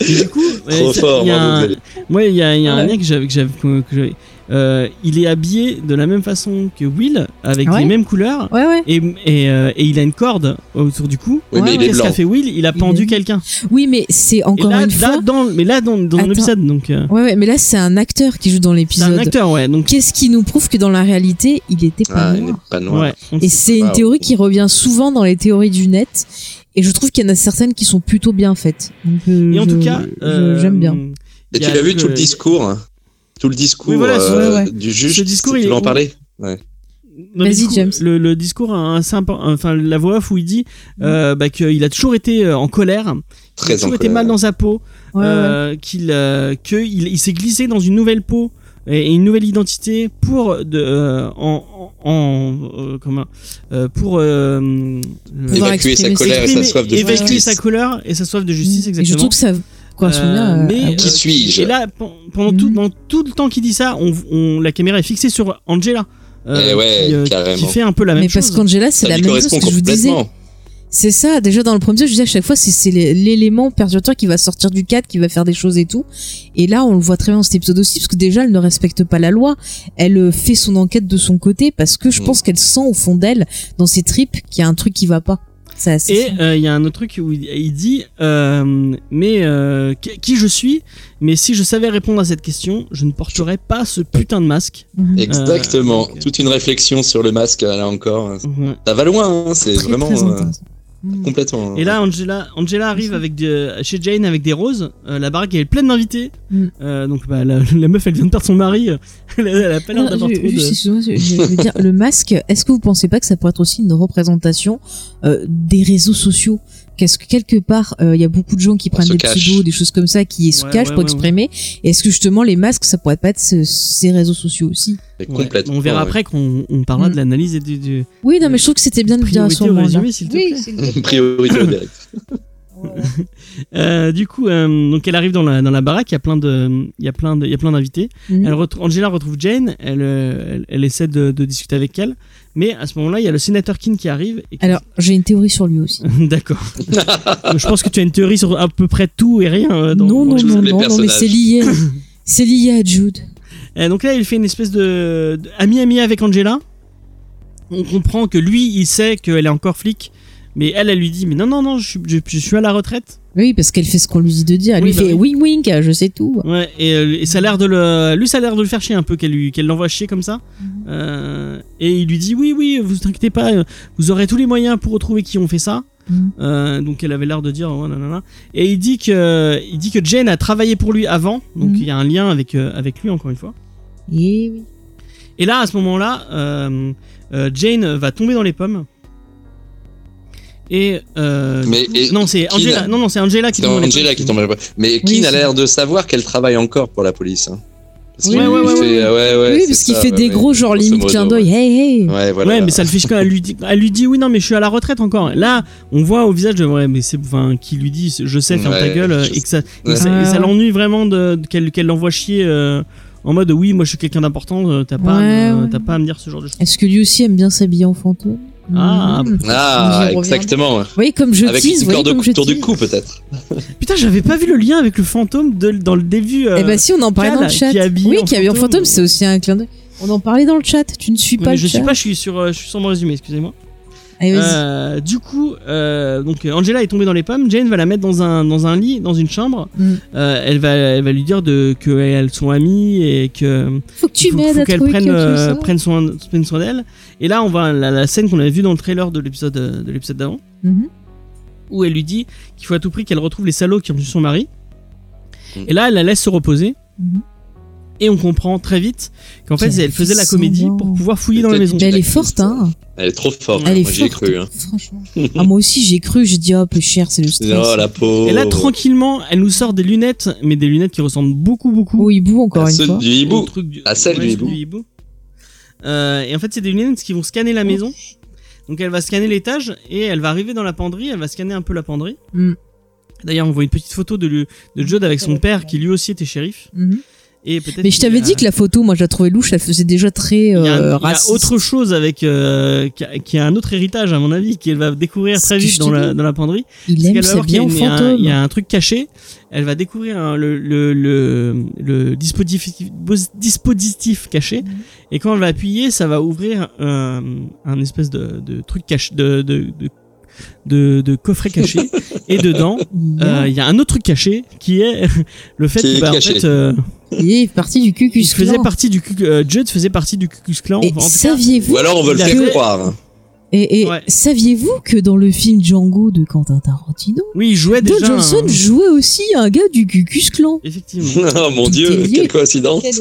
Et du coup, ouais, il y a un, ouais, il y a, il y a un Ouais. lien que j'avais, que j'avais, que j'avais- euh, il est habillé de la même façon que Will, avec Ouais. les mêmes couleurs. Ouais, ouais. Et, et, euh, et il a une corde autour du cou. Oui, mais il Qu'est-ce qu'a fait Will? Il a Il pendu est- quelqu'un. Oui, mais c'est encore là, une là, fois. dans, mais là, dans, dans un Attends. épisode, donc euh, Ouais, ouais, mais là, c'est un acteur qui joue dans c'est un l'épisode. acteur, ouais. Donc, Qu'est-ce qui nous prouve que dans la réalité, il était pas Ah, il n'est noir pas noir. Et c'est une théorie qui revient souvent dans les théories du net. Et je trouve qu'il y en a certaines qui sont plutôt bien faites. Donc, euh, Et en je- tout cas, euh, j'aime bien. Et il tu l'as vu tout le discours hein Tout le discours Oui, voilà, euh, ouais, du juge. Ce discours, tu il veux en parler Vas-y, James. Le, le discours a un sympa, enfin la voix off où il dit euh, bah, qu'il a toujours été euh, en colère, il a Très toujours été mal dans sa peau, Ouais, ouais. euh, qu'il euh, que il, il s'est glissé dans une nouvelle peau et, une nouvelle identité pour de euh, en, en, en, euh, comment euh, pour euh, Évacuer sa colère et sa soif de évacuer justice. sa colère et sa soif de justice Et je exactement. trouve que ça Euh, à- mais, Qui euh, suis-je Et là, pen- pendant tout, dans tout le temps qu'il dit ça, on, on- la caméra est fixée sur Angela. euh, Eh ouais, qui, euh, carrément. qui fait un peu la même mais chose. parce qu'Angela, c'est la même chose que je vous disais. C'est ça, déjà dans le premier épisode, je disais à chaque fois, c'est c'est l'é- l'élément perturbateur qui va sortir du cadre, qui va faire des choses et tout. Et là, on le voit très bien dans cet épisode aussi, parce que déjà, elle ne respecte pas la loi. Elle euh, fait son enquête de son côté, parce que je Mm. pense qu'elle sent au fond d'elle, dans ses tripes, qu'il y a un truc qui va pas. Et euh, il y a un autre truc où il, dit euh, mais euh, qui, je suis? Mais si je savais répondre à cette question je ne porterais pas ce putain de masque Mhm. Exactement. donc, Toute une réflexion sur le masque, là encore. Ouais. Ça va loin, hein, c'est Très, vraiment Mhm. complètement. et là Angela Angela arrive avec de- chez Jane avec des roses Euh, la baraque elle est pleine d'invités Mm. Euh, donc bah, la, la meuf elle vient de perdre son mari elle, a- elle a pas l'air d'avoir trop juste, de excuse-moi, je, je veux dire, le masque, est-ce que vous pensez pas que ça pourrait être aussi une représentation euh, des réseaux sociaux? Qu'est-ce que quelque part, euh, il y a beaucoup de gens qui On prennent des cache. pseudos, des choses comme ça, qui se Ouais, cachent ouais, pour ouais, exprimer. Est-ce que justement les masques, ça pourrait pas être ce- ces réseaux sociaux aussi? Et Ouais. complètement. on verra ouais. après qu'on on parlera Mm. de l'analyse et du, du Oui, non, mais je trouve que c'était bien de le dire à s'il te Oui. Priorité au direct. Euh, du coup, euh, donc elle arrive dans la, dans la baraque, il y a plein de, il y a plein de, il y a plein d'invités. Mhm. Elle retrouve, Angela retrouve Jane, elle, euh, elle, elle essaie de, de discuter avec elle, mais à ce moment-là, il y a le sénateur King qui arrive. Et qui- Alors, j'ai une théorie sur lui aussi. d'accord. Je pense que tu as une théorie sur à peu près tout et rien. euh, dans- non, non, je non, non, non, mais c'est lié. c'est lié à Jude. Donc là, il fait une espèce de, de ami ami avec Angela. On comprend que lui, il sait qu'elle est encore flic, mais elle, elle lui dit, mais non, non, non, je, suis- je, je suis à la retraite. Oui, parce qu'elle fait ce qu'on lui dit de dire. Elle Oui, lui bah fait oui. wink wink, je sais tout. Ouais, et, euh, et ça a l'air de le, lui, ça a l'air de le faire chier un peu qu'elle lui, qu'elle l'envoie chier comme ça. Euh, et il lui dit oui, oui, vous inquiétez pas, euh, vous aurez tous les moyens pour retrouver qui ont fait ça. Mhm. Euh, donc elle avait l'air de dire ouais, nanana. et il dit que il dit que Jane a travaillé pour lui avant, donc Mhm. il y a un lien avec euh, avec lui encore une fois. Et oui. Et là à ce moment-là, euh, euh, Jane va tomber dans les pommes. Et, euh, Mais et non c'est Angela, non non c'est Angela qui tombe Angela qui tombe. Mais Oui, Keane a l'air de savoir qu'elle travaille encore pour la police. hein. Parce Oui, ouais, lui ouais, fait, ouais. euh, ouais, ouais, oui, parce qu'il fait des ouais. gros genre limite clin ouais. d'œil. Hey, hey. Ouais, voilà. ouais, mais ça le fiche quand elle lui dit, elle lui dit oui non mais je suis à la retraite encore. Là, on voit au visage de ouais mais c'est enfin qui lui dit je sais ferme ta gueule je et que ça, et ça, et ça Ouais. l'ennuie vraiment de, de- qu'elle qu'elle l'envoie chier euh, en mode oui, moi je suis quelqu'un d'important, t'as pas, à t'as pas à me dire ce genre de choses. Est-ce que lui aussi aime bien s'habiller en fantôme? Ah, Mhm. Ah, exactement. Vous voyez comme je Avec tease, voyez corde comme je autour du cou, peut-être. Putain, j'avais pas vu le lien avec le fantôme de, dans le début. euh, Eh ben si, on en parlait dans le chat. qui oui, en qui est habillé en fantôme. c'est aussi un clin d'œil. On en parlait dans le chat. Tu ne suis mais pas je le suis chat. pas, je suis sur, euh, je suis sur mon résumé, excusez-moi. Allez, vas-y. Euh, du coup, euh, donc Angela est tombée dans les pommes. Jane va la mettre dans un dans un lit, dans une chambre. Mm. Euh, elle va elle va lui dire qu'elles sont amies et que Faut que tu m'aides qu'elle prenne prenne soin prenne soin d'elle. Et là, on voit la, la scène qu'on avait vue dans le trailer de l'épisode de l'épisode d'avant, Mhm. où elle lui dit qu'il faut à tout prix qu'elle retrouve les salauds qui ont tué son mari. Mm. Et là, elle la laisse se reposer. Mhm. Et on comprend très vite qu'en fait, elle faisait la comédie pour pouvoir fouiller dans la maison. Mais elle est forte, hein. Elle est trop forte. Elle est Moi, j'y ai forte. cru. Hein. Franchement. ah, moi aussi, j'ai cru. J'ai dit, oh, peu cher, c'est le stress. Oh, la pauvre. Et là, tranquillement, elle nous sort des lunettes, mais des lunettes qui ressemblent beaucoup, beaucoup Au hibou, encore À une fois. du au hibou. truc du, À celle du ceux hibou. Euh, et en fait, c'est des lunettes qui vont scanner la maison. Donc, elle va scanner l'étage et elle va arriver dans la penderie. Elle va scanner un peu la penderie. Mm. D'ailleurs, on voit une petite photo de, lui- de Judd avec son père qui lui aussi était shérif. Mhm. Et Mais je t'avais dit que la photo, moi, je la trouvais louche. Elle faisait déjà très il y a, euh, il y a raciste. autre chose avec euh, qui, a, qui a un autre héritage à mon avis qu'elle va découvrir très vite dans la, dans la penderie Il aime qu'elle va voir qu'il y, a s'habiller une- en il y a un- il y a un truc caché. Elle va découvrir un- le, le, le, le dispositif, dispositif caché. Mhm. Et quand elle va appuyer, ça va ouvrir un, un espèce de, de truc caché, de, de, de, de, de coffret caché. et dedans, euh, il y a un autre truc caché qui est le fait que est bah, en caché. fait, euh, Il est parti du Cucus faisait Clan. partie du euh, Judd faisait partie du. Et tout cas, saviez-vous Ou alors on veut le faire croire. hein. et, et Ouais. saviez-vous que dans le film Django de Quentin Tarantino, oui, il jouait Don déjà. Johnson un- jouait aussi un gars du Cucus Clan Effectivement. oh mon Tout dieu, quelle coïncidence. Quel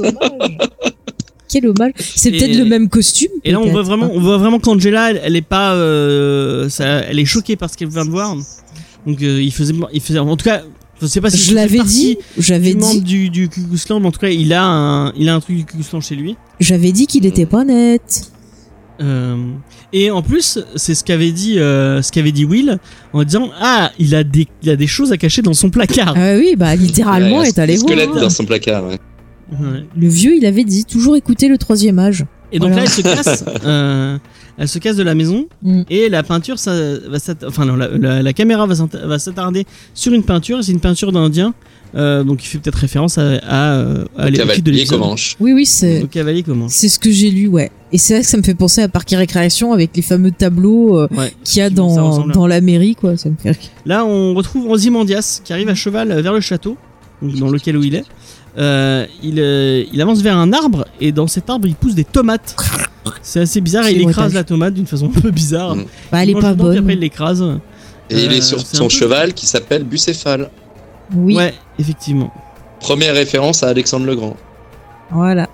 Quel hommage C'est peut-être le même costume. Et là, on voit vraiment, on voit vraiment qu'Angela, elle, elle est pas, euh, ça, elle est choquée par ce qu'elle vient de voir. Donc, euh, il faisait, il faisait, en tout cas, je sais pas si Je l'avais dit, j'avais dit, du, du Ku Klux Klan, mais en tout cas, il a un, il a un truc du Ku Klux Klan chez lui. j'avais dit qu'il était pas net. Euh, et en plus, c'est ce qu'avait dit, euh, ce qu'avait dit Will en disant, ah, il a des, il a des choses à cacher dans son placard. Ah oui, bah littéralement, Ouais, est allé voir. squelette hein. dans son placard. ouais. Le vieux, il avait dit toujours écouter le troisième âge. Et donc Voilà. là, elle se casse, euh, elle se casse de la maison Mm. et la peinture, ça va s'att- enfin non, la, la- la caméra va s'att- va s'attarder sur une peinture. C'est une peinture d'Indien, euh, donc il fait peut-être référence à, à, euh, à l'équipe de Cavalier l'épisode. Comanche. Oui, oui, c'est c'est ce que j'ai lu, ouais. Et c'est vrai que ça me fait penser à Parc et Récréation avec les fameux tableaux euh, Ouais. qu'il y a dans, la mairie, quoi. Ça me fait rire. Là, on retrouve Ozymandias qui arrive à cheval vers le château, donc dans lequel où il est. Euh, il, euh, il avance vers un arbre et dans cet arbre il pousse des tomates. C'est assez bizarre et il écrase la tomate d'une façon un peu bizarre. Mm. Bah, elle est pas puis Après bonne. il l'écrase. Et il Euh, est sur c'est un son peu- cheval qui s'appelle Bucéphale. Oui, Ouais, effectivement. Première référence à Alexandre le Grand. voilà.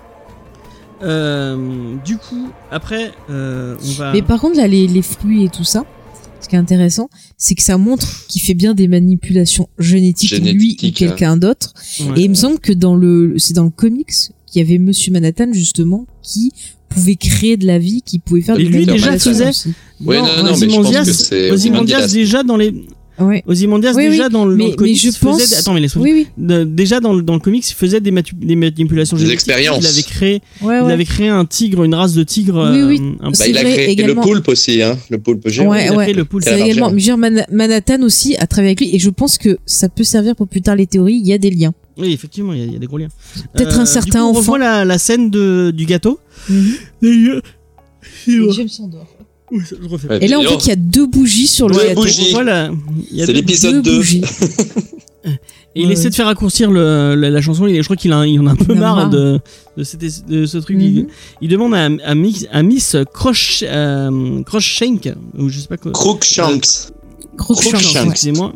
Euh, du coup, après, euh, on va. Mais par contre, là, les, les fruits et tout ça, ce qui est intéressant, c'est que ça montre qu'il fait bien des manipulations génétiques, lui ou Génétiques, quelqu'un d'autre. Ouais. Et il me semble que dans le, c'est dans le comics qu'il y avait Monsieur Manhattan justement qui pouvait créer de la vie, qui pouvait faire Et des lui, déjà, faisait-. Ouais, non, non, mais je pense Ozymandias- que c'est Ozymandias, Ozymandias. déjà dans les. Ouais. Ozymandias Oui, déjà oui, dans le, mais- dans le comics mais je faisait. pense- des- Attends, mais laisse-moi. Oui, oui. De- déjà dans le, dans le comics, il faisait des, manipulations Des expériences. Il avait créé, Ouais, il avait créé un tigre, une race de tigre. Oui, euh, oui. un Bah, il a créé et le poulpe aussi, hein. Le poulpe géant. Ouais, il a créé le poulpe. C'est également, Man- Manhattan aussi a travaillé avec lui et je pense que ça peut servir pour plus tard les théories. Il y a des liens. Oui, effectivement, il y, a- il y a des gros liens. Peut-être Euh, un du certain coup, on enfant. revoit la, la scène de, du gâteau. Mhm. D'ailleurs, Et James s'endort. Oui, ça, je refais. Ouais, Et là, on voit qu'il y a deux bougies sur le Deux gâteau. bougies. C'est deux- l'épisode Deux 2. bougies. Et il Ouais, essaie de faire raccourcir le, la, la chanson. Il, je crois qu'il a, un- il en a un peu marre marre. de, de, cette- de ce truc. Il, Mhm. il demande à, à Miss, à Miss Croch, euh, Crookshank, ou je sais pas quoi. Crookshanks. Crookshanks, Crookshanks. excusez-moi.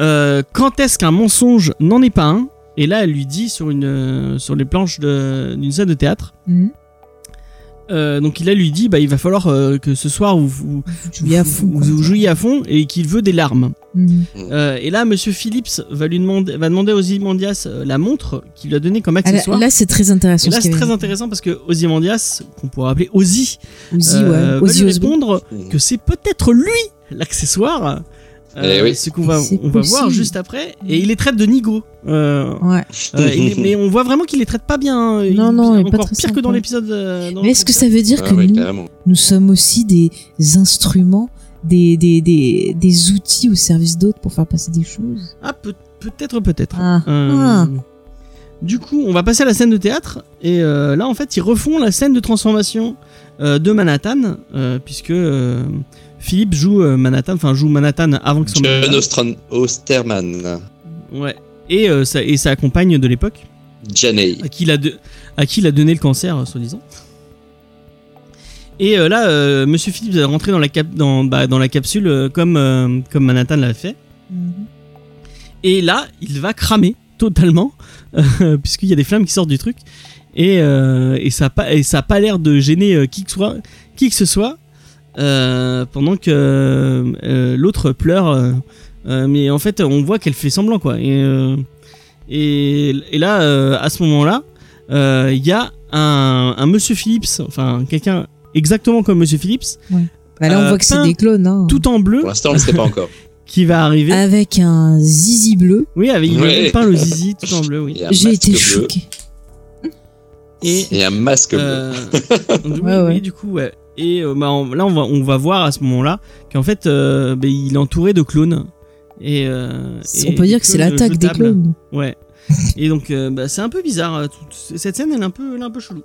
Euh, quand est-ce qu'un mensonge n'en est pas un? Et là, elle lui dit sur, une, euh, sur les planches de- d'une scène de théâtre. Mhm. Euh, donc il a lui dit bah il va falloir euh, que ce soir vous, vous, Tu jouis à fond. vous, quoi. vous jouiez à fond et qu'il veut des larmes. Mhm. Euh, et là Monsieur Phillips va lui demander va demander à Ozymandias la montre qu'il lui a donnée comme Ah, là, accessoire. là, c'est très intéressant. et là ce c'est très avait. intéressant parce que Ozymandias qu'on pourrait appeler Ozzy Ozzy, ouais. va Ozzy lui répondre que c'est peut-être lui l'accessoire Euh, Eh oui. Ce qu'on va, C'est on va voir juste après. Et il les traite de nigauds. Euh, Ouais. euh, il- mais on voit vraiment qu'il les traite pas bien. hein. Il- Non, non, il est pas encore très pire que dans l'épisode. euh, Mais est-ce que ça veut dire Ah que ouais, nous, sommes aussi des instruments, des, des, des, des outils au service d'autres pour faire passer des choses? Ah, peut- peut-être, peut-être. Ah. Euh, Ah. Du coup, on va passer à la scène de théâtre. Et euh, là, en fait, ils refont la scène de transformation euh, de Manhattan. euh, puisque euh, Philippe joue euh, Manhattan. Enfin, joue Manhattan avant que son John Ostran- Osterman, Ouais. Et, euh, ça, et sa compagne de l'époque, Janey. à qui il a, de- à qui il a donné le cancer, euh, soi-disant. Et euh, là, euh, Monsieur Philippe est rentré dans la, cap- dans, bah, dans la capsule euh, comme, euh, comme Manhattan l'a fait. Et là, il va cramer totalement, euh, puisqu'il y a des flammes qui sortent du truc. Et, euh, et ça n'a pas, et ça a pas l'air de gêner euh, qui, que soit, qui que ce soit, pendant que euh, l'autre pleure. euh, euh, mais en fait, on voit qu'elle fait semblant, quoi. Et, euh, et, et là, euh, à ce moment-là, euh, il y a un, un Monsieur Phillips, enfin quelqu'un exactement comme Monsieur Phillips, Bah là, on Euh, voit que c'est des clones. Hein. tout en bleu, Pour l'instant, on ne sait pas encore. qui va arriver. Avec un zizi bleu. Oui, avec il Ouais. peint le zizi tout en bleu, oui. J'ai été bleu. choquée. Et Et un masque bleu. Euh, oui, Ouais, ouais. oui, du coup, ouais. Et euh, bah, on- là, on va, on va voir à ce moment-là qu'en fait, euh, bah, il est entouré de clones. Et, euh, et on peut dire que c'est l'attaque des clones. Ouais. et donc, euh, bah, c'est un peu bizarre. toute- cette scène, elle est un peu, elle est un peu chelou.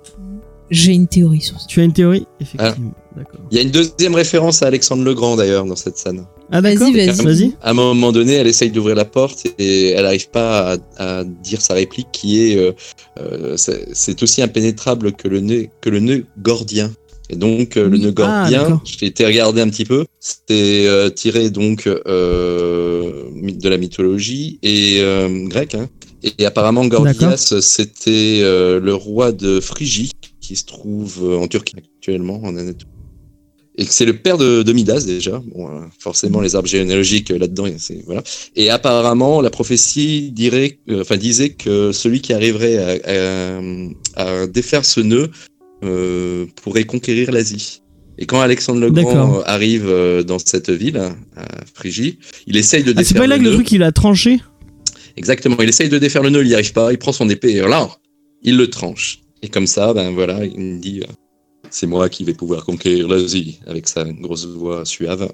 J'ai une théorie sur ça. Tu as une théorie? Effectivement. D'accord. Il y a une deuxième référence à Alexandre Legrand d'ailleurs dans cette scène. Ah. Vas-y, vas-y. Vas-y. À un moment donné, elle essaye d'ouvrir la porte et elle n'arrive pas à, à dire sa réplique qui est euh, euh, c'est c'est aussi impénétrable que le nœud que le nœud gordien. Et donc euh, le nœud Ah, gordien, j'ai été regarder un petit peu, c'était euh, tiré donc euh, de la mythologie et grecque. Hein. Et, apparemment Gordias, c'était le roi de Phrygie qui se trouve en Turquie actuellement, en Anatolie. Et c'est le père de, de Midas déjà. Bon, forcément, les arbres généalogiques là-dedans, c'est voilà. Et apparemment, la prophétie dirait, enfin disait que celui qui arriverait à, à- à défaire ce nœud euh, pourrait conquérir l'Asie. Et quand Alexandre le Grand euh, arrive euh, dans cette ville, à Phrygie, il essaye de Ah, c'est défaire pas là le que le truc il a tranché? Exactement, il essaye de défaire le nœud, il n'y arrive pas, il prend son épée et là, il le tranche. Et comme ça, ben voilà, il me dit, euh, c'est moi qui vais pouvoir conquérir l'Asie, avec sa grosse voix suave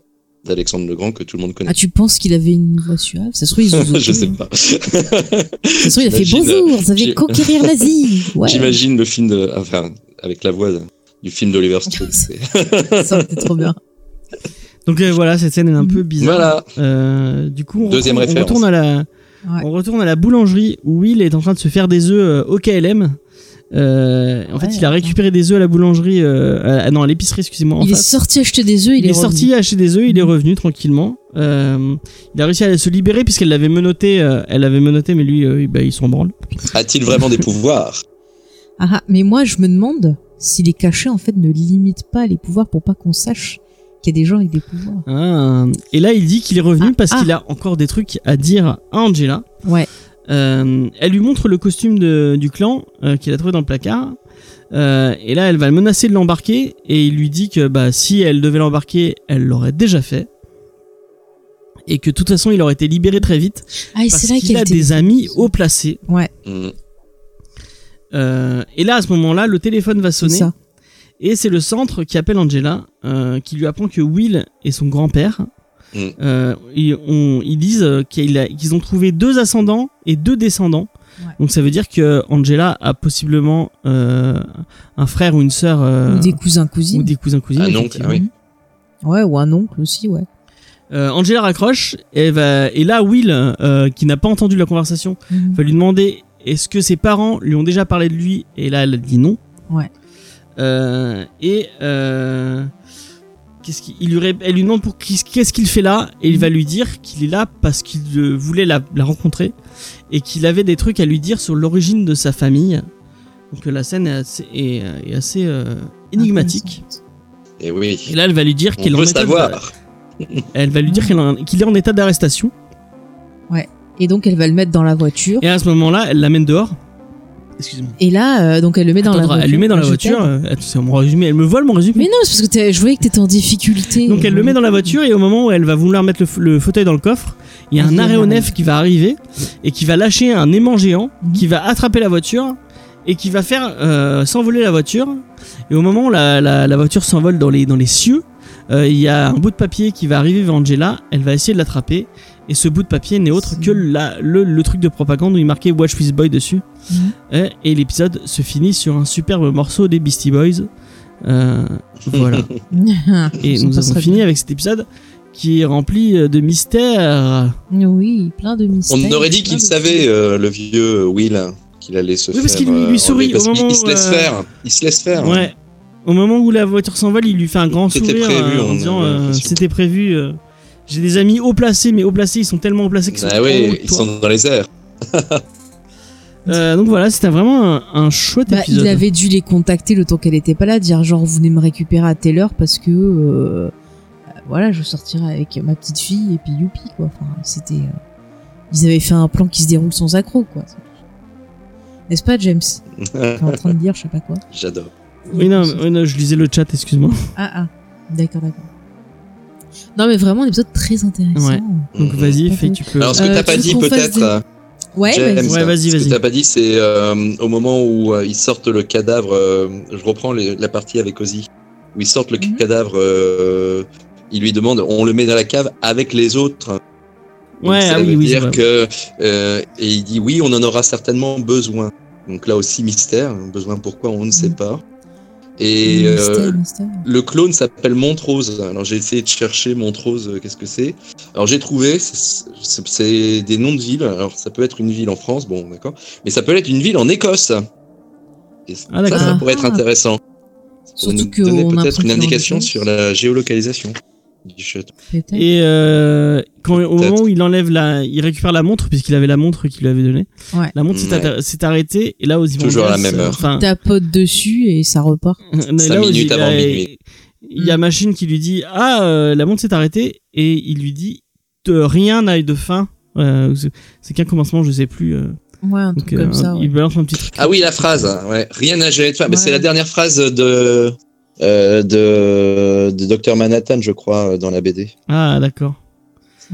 d'Alexandre le Grand que tout le monde connaît. Ah, tu penses qu'il avait une voix suave? Ça se trouve, ils ont Je sais pas. Ça se trouve, il a fait bonjour, vous avez j'ai- conquérir l'Asie. Ouais. J'imagine le film de, enfin, avec la voix du film d'Oliver Stone. c'est- Ça aurait été trop bien. Donc euh, voilà, cette scène est un peu bizarre. voilà. Euh, du coup, on, Deuxième retourne, on référence. retourne à la, Ouais. on retourne à la boulangerie où Will est en train de se faire des œufs euh, au KLM. Euh, en fait, il a récupéré des œufs à la boulangerie, euh, à- non, à l'épicerie, excusez-moi. Il est sorti acheter des œufs, il, Il, est, revenu. sorti acheter des œufs, il est revenu tranquillement. Euh, il a réussi à se libérer puisqu'elle l'avait menotté, euh, elle l'avait menotté, mais lui, euh, bah, il s'en branle. A-t-il vraiment des pouvoirs? Ah, ah, mais moi, je me demande si les cachets, en fait, ne limitent pas les pouvoirs pour pas qu'on sache qu'il y a des gens avec des pouvoirs. Ah. Et là, il dit qu'il est revenu Ah, parce ah. qu'il a encore des trucs à dire à Angela. Ouais. Euh, elle lui montre le costume de- du clan euh, qu'il a trouvé dans le placard. Euh, et là, elle va le menacer de l'embarquer et il lui dit que bah, si elle devait l'embarquer, elle l'aurait déjà fait. Et que de toute façon, il aurait été libéré très vite Ah, et parce c'est là qu'il qu'il a était- des amis haut placés. Ouais. Euh, et là, à ce moment-là, le téléphone va sonner ça. et c'est le centre qui appelle Angela, euh, qui lui apprend que Will est son grand-père. Mm. Euh, ils, on- ils disent euh, qu'ils ont trouvé deux ascendants et deux descendants. Ouais. Donc ça veut dire que Angela a possiblement euh, un frère ou une sœur euh, Ou des cousins, cousines. ou des cousins cousines. Un oncle, ah oui. Ouais, ou un oncle aussi, ouais. Euh, Angela raccroche et, va, et là Will, euh, qui n'a pas entendu la conversation, Mhm. va lui demander est-ce que ses parents lui ont déjà parlé de lui et là elle dit non. Ouais. Euh, et euh, qu'est-ce qu'il il lui, ré- elle lui demande pour qui- qu'est-ce qu'il fait là et il va lui dire qu'il est là parce qu'il euh, voulait la, la rencontrer et qu'il avait des trucs à lui dire sur l'origine de sa famille. Donc la scène est assez, est, est assez euh, énigmatique. Et oui. Et là elle va lui dire On qu'il est en état de- elle va lui dire qu'il est en- qu'il est en état d'arrestation. Et donc, elle va le mettre dans la voiture. Et à ce moment-là, elle l'amène dehors. Excuse-moi. Et là, euh, donc elle le met dans la voiture. Elle lui met dans la voiture. euh, attends, c'est mon résumé. Elle me vole mon résumé. Mais non, c'est parce que je voyais que t'étais en difficulté. Donc elle le met dans la voiture et au moment où elle va vouloir mettre le, f- le fauteuil dans le coffre, il y a Elle un aéronef qui va arriver et qui va lâcher un aimant géant Mhm. qui va attraper la voiture et qui va faire euh, s'envoler la voiture. Et au moment où la, la- la voiture s'envole dans les, dans les cieux, euh, il y a un bout de papier qui va arriver vers Angela, elle va essayer de l'attraper. Et ce bout de papier n'est autre que la- le, le truc de propagande où il marquait Watch This Boy dessus. Mhm. Et, et l'épisode se finit sur un superbe morceau des Beastie Boys. Euh, voilà. Et Ça nous avons fini bien. avec cet épisode qui est rempli euh, de mystères. Oui, plein de mystères. On aurait dit qu'il savait, euh, le vieux Will, qu'il allait se Oui, faire. parce qu'il lui- euh, sourit au moment il se laisse euh, faire. Il se laisse faire. Ouais. Au moment où la voiture s'envole, il lui fait un grand sourire prévu, euh, en disant euh, c'était prévu. J'ai des amis haut placés, mais haut placés, ils sont tellement haut placés qu'ils sont Ah oui, ils sont dans les airs. Euh, donc voilà, c'était vraiment un, un chouette Bah, épisode. il avait dû les contacter le temps qu'elle était pas là, dire genre vous venez me récupérer à telle heure parce que euh, voilà je sortirai avec ma petite fille et puis youpi quoi. Enfin c'était euh, ils avaient fait un plan qui se déroule sans accroc quoi. N'est-ce pas James? T'es en train de dire je sais pas quoi. J'adore. Oui, non, oui, non, je lisais le chat, excuse-moi. Ah ah d'accord d'accord. Non mais vraiment un épisode très intéressant. Ouais. Donc Mhm. vas-y, fais, tu peux. Alors, ce que Euh, t'as tu pas dit peut-être, des- euh, Ouais, James, vas-y. Ouais, vas-y, ce que t'as pas dit, c'est euh, au moment où euh, ils sortent le cadavre. euh, je reprends les- la partie avec Ozzy. Où ils sortent le Mhm. cadavre. euh, ils lui demandent, on le met dans la cave avec les autres. Donc, Ouais, ça ah oui, veut oui, c'est dire que euh, et il dit oui, on en aura certainement besoin. Donc là aussi mystère, besoin pourquoi on ne sait Mhm. pas. Et Mystère, euh, mystère. le clone s'appelle Montrose. Alors j'ai essayé de chercher Montrose, euh, qu'est-ce que c'est? Alors j'ai trouvé, c'est- des noms de villes. Alors ça peut être une ville en France, bon d'accord, mais ça peut être une ville en Écosse. Et ça, Ah, d'accord. ça pourrait être Ah. intéressant. Pour Surtout nous donner on peut-être une indication sur la géolocalisation Et euh, quand, au moment où il enlève la, il récupère la montre puisqu'il avait la montre qu'il lui avait donnée. Ouais. La montre s'est Ouais. arrêtée- et là aux Toujours à la même heure. Enfin, Tapote dessus et ça repart. Cinq là, Ozzy, minutes il avant a- minuit. Il y a Machine qui lui dit ah euh, la montre s'est arrêtée et il lui dit de rien n'a eu de fin. Euh, c'est- qu'un commencement, je sais plus. euh, Ouais, un donc truc comme euh, ça. il balance un petit truc. Ah oui, la phrase. hein, Ouais. Rien n'a jamais de fin. Mais Ouais. c'est la dernière phrase de euh, de, de Docteur Manhattan, je crois, dans la BD. Ah d'accord.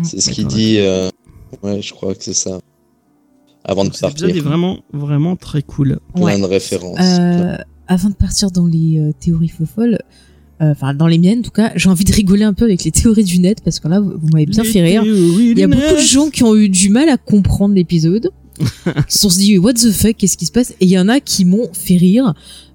C'est ce qu'il dit. euh, Ouais, je crois que c'est ça. Avant de Donc, Cet épisode partir. est vraiment vraiment très cool. Plein Ouais. de références. Euh, avant de partir dans les euh, théories folles, euh, enfin dans les miennes en tout cas, j'ai envie de rigoler un peu avec les théories du net parce que là vous, vous m'avez bien fait rire. Il y a beaucoup de gens qui ont eu du mal à comprendre l'épisode. Ils se sont dit what the fuck, qu'est-ce qui se passe? Et il y en a qui m'ont fait rire.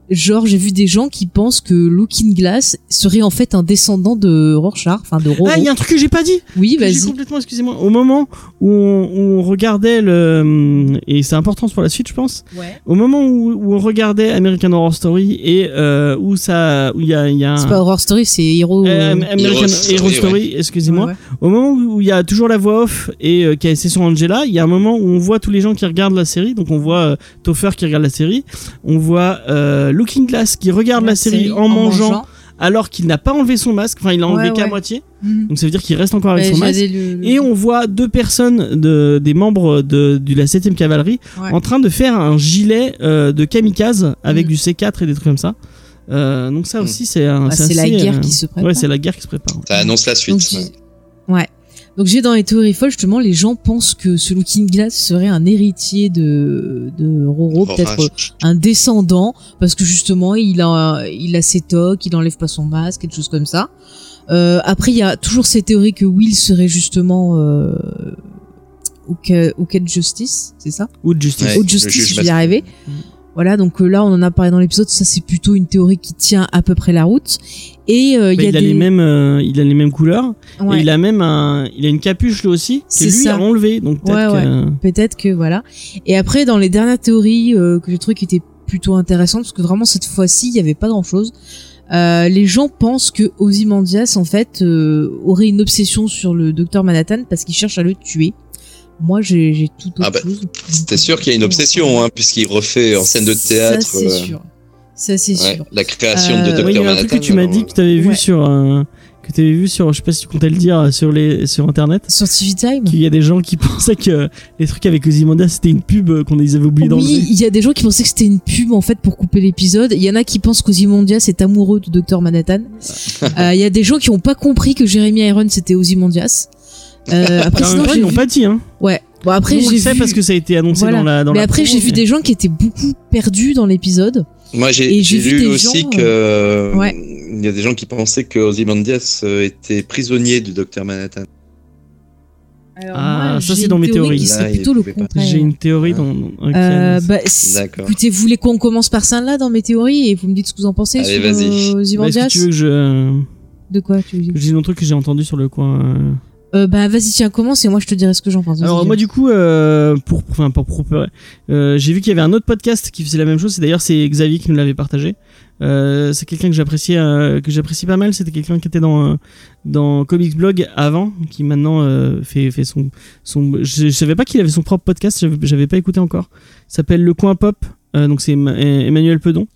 Genre j'ai vu des gens qui pensent que Looking Glass serait en fait un descendant de Rorschach, enfin de Roro. Ah, il y a un truc que j'ai pas dit. Oui, J'ai vas-y. complètement, excusez-moi. Au moment où on, où on regardait le, et c'est important pour la suite, je pense. Ouais. Au moment où, où on regardait American Horror Story et euh, où ça, où il y a, il y a un, C'est pas Horror Story, c'est Hero. Euh, euh, American Hero Hero Story, excusez-moi. ouais, ouais. Au moment où il y a toujours la voix off et euh, qui est c'est sur Angela, il y a un moment où on voit tous les gens qui regardent la série. Donc on voit euh, Topher qui regarde la série, on voit euh, Looking Glass qui regarde la, série, en, mangeant, alors qu'il n'a pas enlevé son masque. Enfin, il l'a enlevé Ouais, qu'à ouais. moitié. Mhm. Donc ça veut dire qu'il reste encore avec Ouais, son masque. j'avais le- le- Et on voit deux personnes de, des membres de, de la 7ème cavalerie Ouais. en train de faire un gilet euh, de kamikaze avec Mm. du C4 et des trucs comme ça. Euh, donc ça Mm. aussi c'est un- Bah, c'est c'est la guerre euh, qui se prépare. Ouais, c'est la guerre qui se prépare. Ça annonce la suite. Donc, ouais. Donc j'ai dans les théories folles justement les gens pensent que ce Looking Glass serait un héritier de de Roro, peut-être un descendant parce que justement il a il a ses tocs, il enlève pas son masque, quelque chose comme ça. Euh, après il y a toujours ces théories que Will serait justement euh, Oka- Oked Justice, c'est ça? Ou de justice. Ouais. Le Justice, je vais y arriver. Voilà, donc euh, là on en a parlé dans l'épisode, ça c'est plutôt une théorie qui tient à peu près la route. Et euh, il Bah, y a il, a des... les mêmes, euh, il a les mêmes couleurs. Ouais. Et il a même un, il a une capuche lui aussi que C'est lui ça. a enlevé. Donc peut-être Ouais, que. peut-être que voilà. Et après, dans les dernières théories euh, que j'ai trouvé qui étaient plutôt intéressantes, parce que vraiment cette fois-ci, il y avait pas grand-chose. Euh, les gens pensent que Ozymandias en fait euh, aurait une obsession sur le docteur Manhattan parce qu'il cherche à le tuer. Moi, j'ai tout autre Ah bah, chose. C'était sûr qu'il y a une obsession, hein, puisqu'il refait en scène de théâtre Ça c'est euh, sûr. Ça c'est ouais, sûr. la création Euh, de Ouais, Dr. il y a un Manhattan. truc que tu m'as dit que tu avais vu Ouais. sur, euh, que t'avais vu sur, je sais pas si tu comptais le dire, sur les sur internet. Sur TV Time Qu'il y a des gens qui pensaient que les trucs avec Ozymandias c'était une pub euh, qu'on les avait oubliés dans le Oui, il y a des gens qui pensaient que c'était une pub en fait pour couper l'épisode. Il y en a qui pensent qu'Ozymandias est amoureux de Dr Manhattan. Euh, Il y a des gens qui ont pas compris que Jeremy Irons c'était Ozymandias. Euh, après, même sinon, temps, ils l'ont vu- pas dit, hein. Ouais. Bon après j'ai vu. parce que ça a été annoncé Voilà. dans la dans mais la après j'ai vu mais- des gens qui étaient beaucoup perdus dans l'épisode. Moi, Et j'ai vu des aussi gens, que euh, Ouais. il y a des gens qui pensaient que Ozymandias euh, était prisonnier du docteur Manhattan. Alors, Ah, moi, ça, c'est dans mes théorie théories. Là. J'ai une théorie Ah. dans. Euh, bah, D'accord. écoutez, vous voulez qu'on commence par celle-là dans mes théories et vous me dites ce que vous en pensez Allez, sur vas-y. euh, Bah, Est-ce Ozymandias que tu veux que je, De quoi tu veux dire que je dise un truc que j'ai entendu sur le coin euh, Bah vas-y, tiens, commence et moi je te dirai ce que j'en pense. Alors moi du coup euh, pour enfin pour, pour euh, j'ai vu qu'il y avait un autre podcast qui faisait la même chose. C'est d'ailleurs c'est Xavier qui nous l'avait partagé. Euh, c'est quelqu'un que j'appréciais euh, que j'apprécie pas mal. C'était quelqu'un qui était dans euh, dans Comics Blog avant, qui maintenant euh, fait fait son son. Je, je savais pas qu'il avait son propre podcast. J'avais pas écouté encore. S'appelle Le Coin Pop. Euh, donc c'est Emma- Emmanuel Pedon.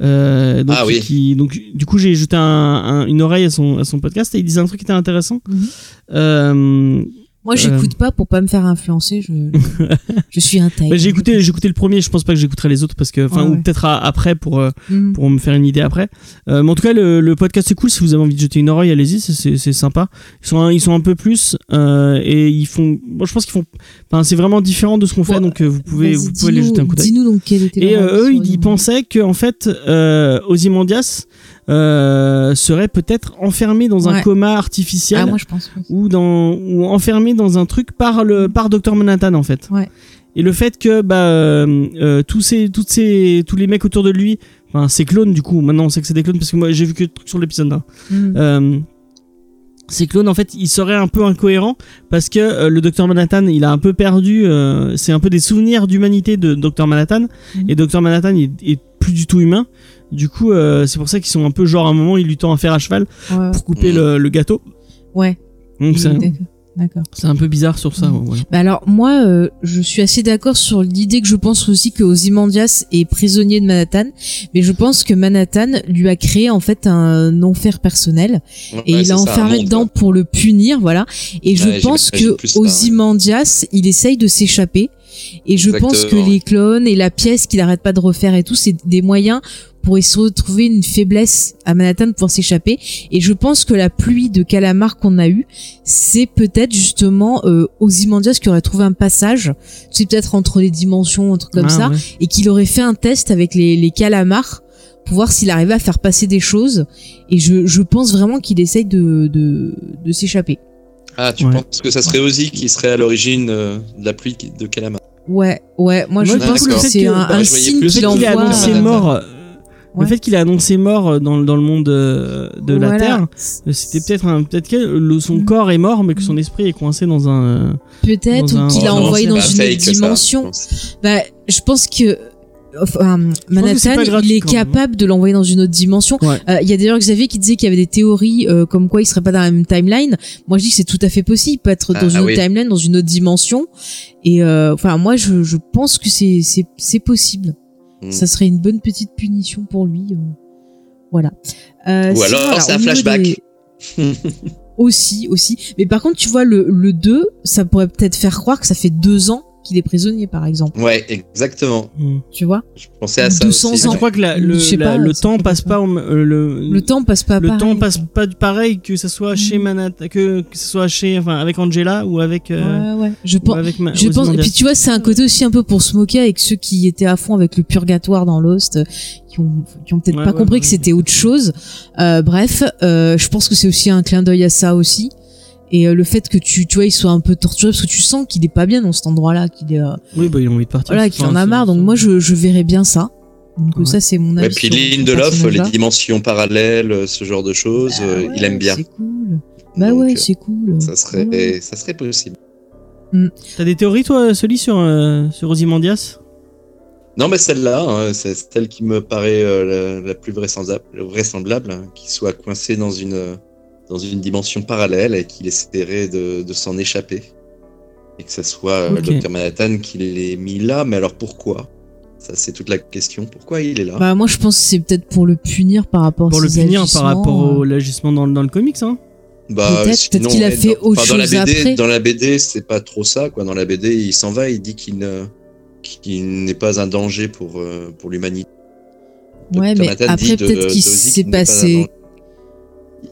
Euh, donc, Ah oui. qui- donc du coup j'ai jeté un, un- une oreille à son à son podcast et il disait un truc qui était intéressant. Mhm. Euh, Moi j'écoute pas pour pas me faire influencer. Je, je suis un taille. bah, j'ai écouté, j'ai écouté le premier. Je pense pas que j'écouterai les autres parce que, enfin, Ouais, ou peut-être après pour euh, Mhm. pour me faire une idée après. Euh, mais en tout cas, le, le podcast c'est cool. Si vous avez envie de jeter une oreille, allez-y, c'est- sympa. Ils sont un, ils sont un peu plus euh, et ils font. Moi, je pense qu'ils font. Enfin, c'est vraiment différent de ce qu'on fait, Bon, donc euh, vous pouvez vous pouvez aller jeter un coup d'œil. Dis-nous donc quel était Et euh, eux, ils, pensaient que en fait, euh, Ozymandias euh, serait peut-être enfermé dans un coma artificiel Ah moi je pense. oui. ou dans ou enfermé dans un truc par le par Dr Manhattan en fait. Ouais. Et le fait que bah euh, euh, tous ces toutes ces tous les mecs autour de lui, enfin ces clones du coup, maintenant on sait que c'est des clones parce que moi j'ai vu que truc sur l'épisode 1. Mhm. Euh, ces clones en fait ils seraient un peu incohérents parce que euh, le docteur Manhattan il a un peu perdu euh, c'est un peu des souvenirs d'humanité de docteur Manhattan Mhm. et docteur Manhattan il est plus du tout humain du coup euh, c'est pour ça qu'ils sont un peu genre à un moment il lui tend à faire à cheval Ouais. pour couper le, le gâteau Ouais. donc c'est D'accord. C'est un peu bizarre sur ça ouais. Bah alors moi, euh, je suis assez d'accord sur l'idée que je pense aussi que Ozymandias est prisonnier de Manhattan, mais je pense que Manhattan lui a créé en fait un enfer personnel et il l'a un enfermé dedans pour le punir, voilà. Et je pense que. Ozymandias, il essaye de s'échapper. Et je pense que les clones et la pièce qu'il arrête pas de refaire et tout, c'est des moyens pour essayer de trouver une faiblesse à Manhattan pour s'échapper. Et je pense que la pluie de calamar qu'on a eu, c'est peut-être justement euh, Ozymandias qui aurait trouvé un passage, c'est peut-être entre les dimensions, un truc comme Ah, ça, ouais. et qu'il aurait fait un test avec les, les calamars pour voir s'il arrivait à faire passer des choses. Et je, je pense vraiment qu'il essaye de, de, de s'échapper. Ah, tu Ouais. penses que ça serait Ozzy qui serait à l'origine euh, de la pluie de Calamar Ouais, ouais, moi je pense que c'est un, bah, un signe le fait qu'il ait envoie. annoncé euh, mort euh, le fait qu'il ait annoncé mort dans, dans le monde euh, de la Voilà. Terre euh, c'était peut-être un peut-être que le- son Mm. corps est mort mais que son esprit est coincé dans un euh, Peut-être, ou qu'il a envoyé dans une dimension. Bah, je pense que enfin, c'est Manhattan, gratuit, il est même, capable de l'envoyer dans une autre dimension. Ouais. Euh, Il y a d'ailleurs Xavier qui disait qu'il y avait des théories euh, comme quoi il serait pas dans la même timeline. Moi, je dis que c'est tout à fait possible. Il peut être dans Ah, une ah autre oui. timeline, dans une autre dimension. Et euh, enfin, moi, je, je pense que c'est c'est c'est possible. Mm. Ça serait une bonne petite punition pour lui. euh, voilà. Euh, Ou alors, voilà, c'est un flashback. des- aussi, aussi. Mais par contre, tu vois, le, le 2, ça pourrait peut-être faire croire que ça fait deux ans qu'il est prisonnier, par exemple. Ouais, exactement. hmm. Tu vois? Je pensais à ça 200 aussi. je crois que la- le, pas, le ça temps passe pas. au- euh, le, Le temps passe pas le pareil, temps passe quoi. pas du pareil que ce soit chez Mhm. Manhattan que, que ce soit chez enfin avec Angela ou avec euh, Ouais, ouais. Je pense. avec Ma- Je pense, et puis tu vois, c'est un côté aussi un peu pour se moquer avec ceux qui étaient à fond avec le purgatoire dans Lost, euh, qui ont, qui ont peut-être Ouais, pas ouais, compris ouais. que c'était autre chose. Euh, bref, euh, je pense que c'est aussi un clin d'œil à ça aussi. Et euh, le fait que tu, tu vois, il soit un peu torturé parce que tu sens qu'il est pas bien dans cet endroit-là, qu'il est, euh, oui bah il a envie de partir voilà, qu'il en a marre. Donc moi, je, je verrais bien ça. Donc Ouais. ça, c'est mon avis. Et puis Lindelof, les personnage-là. dimensions parallèles, euh, ce genre de choses, Ah euh, ouais, il aime bien. C'est cool. Bah Donc, ouais, euh, c'est cool. Ça serait, Ouais. ça serait possible. t'as des théories toi Soli sur euh, sur Ozymandias? Non, mais celle-là, hein, c'est celle qui me paraît euh, la, la plus vraisemblable, vraisemblable hein, qu'il soit coincé dans une, euh, dans une dimension parallèle et qu'il essaierait de, de s'en échapper. Et que ce soit euh, Ok. le Dr Manhattan qui l'ait mis là, mais alors pourquoi? Ça, c'est toute la question. Pourquoi il est là? Bah moi, je pense que c'est peut-être pour le punir par rapport pour à le ses punir par rapport euh. au l'agissement dans, dans le comics hein Bah, Peut-être- qu'il a fait dans, autre enfin, dans la chose BD, après. Dans la BD, c'est pas trop ça, quoi. Dans la BD, il s'en va, il dit qu'il ne, qu'il n'est pas un danger pour, euh, pour l'humanité. Ouais, mais après, peut-être qu'il s'est passé.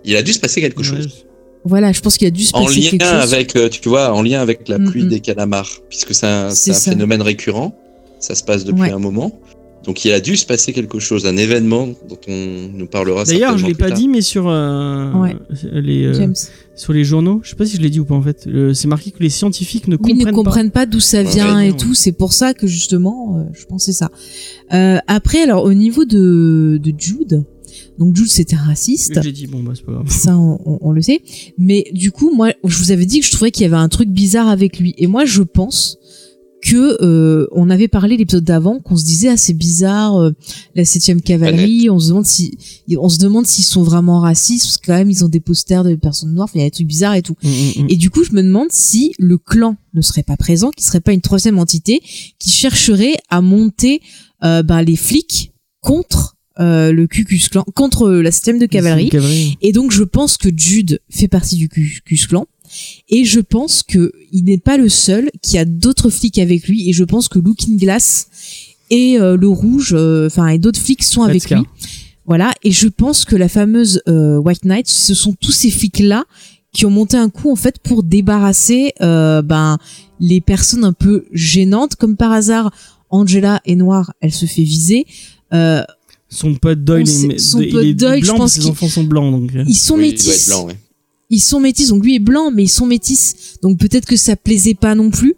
Il a dû se passer quelque chose. Voilà, je pense qu'il a dû se En passer lien quelque chose. avec, euh, tu vois, en lien avec la Mm, pluie mm. des calamars, puisque c'est un, phénomène récurrent. Ça se passe depuis Ouais. un moment. Donc il a dû se passer quelque chose, un événement dont on nous parlera D'ailleurs, je l'ai pas tard. dit, mais sur euh, Ouais. les euh, James. sur les journaux, je sais pas si je l'ai dit ou pas en fait. C'est marqué que les scientifiques ne Oui, comprennent ne comprennent pas, d'où ça vient ouais, et ouais. tout. C'est pour ça que justement, euh, je pensais ça. Euh, après, alors au niveau de, de Jude, donc Jude c'était un raciste. J'ai dit bon bah c'est pas grave. Ça, on, on- on le sait. Mais du coup, moi, je vous avais dit que je trouvais qu'il y avait un truc bizarre avec lui. Et moi, je pense que euh, on avait parlé l'épisode d'avant qu'on se disait ah c'est bizarre euh, la septième cavalerie on se demande si on se demande s'ils sont vraiment racistes parce que quand même ils ont des posters de personnes noires il y a des trucs bizarres et tout Mm, mm, mm. et du coup, je me demande si le clan ne serait pas présent, qui serait pas une troisième entité qui chercherait à monter euh, ben, les flics contre euh, le Cucus clan, contre la septième de cavalerie. Et donc, je pense que Jude fait partie du Cucus clan. Et je pense que il n'est pas le seul, qu'il y a d'autres flics avec lui. Et je pense que Looking Glass et euh, le Rouge, euh, enfin, et d'autres flics sont avec lui. Voilà. Et je pense que la fameuse White Knight, ce sont tous ces flics-là qui ont monté un coup en fait pour débarrasser euh, ben les personnes un peu gênantes comme par hasard Angela est noire elle se fait viser euh, Son pote Doyle, est- son il pote est Doyle, je blanc, pense que ses qu'il- enfants sont blancs donc. euh. ils sont Oui, il métis blanc, ouais. ils sont métis donc lui est blanc mais ils sont métis donc peut-être que ça plaisait pas non plus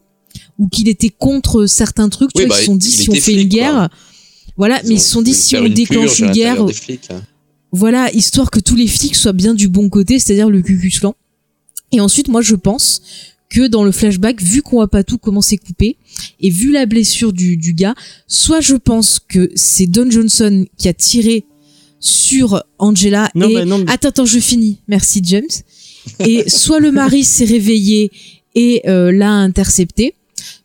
ou qu'il était contre certains trucs tu Oui, vois bah, ils se sont dit si on fait une quoi. guerre voilà mais ils se sont dit si on déclenche une guerre flics, hein. voilà, histoire que tous les flics soient bien du bon côté, c'est-à-dire le Cucus Clan. Et ensuite, moi, je pense que dans le flashback, vu qu'on voit pas tout comment c'est coupé, et vu la blessure du, du gars, soit je pense que c'est Don Johnson qui a tiré sur Angela Non, et... bah, non, mais- Attends, attends, je finis. Merci, James. Et soit le mari s'est réveillé et euh, l'a intercepté,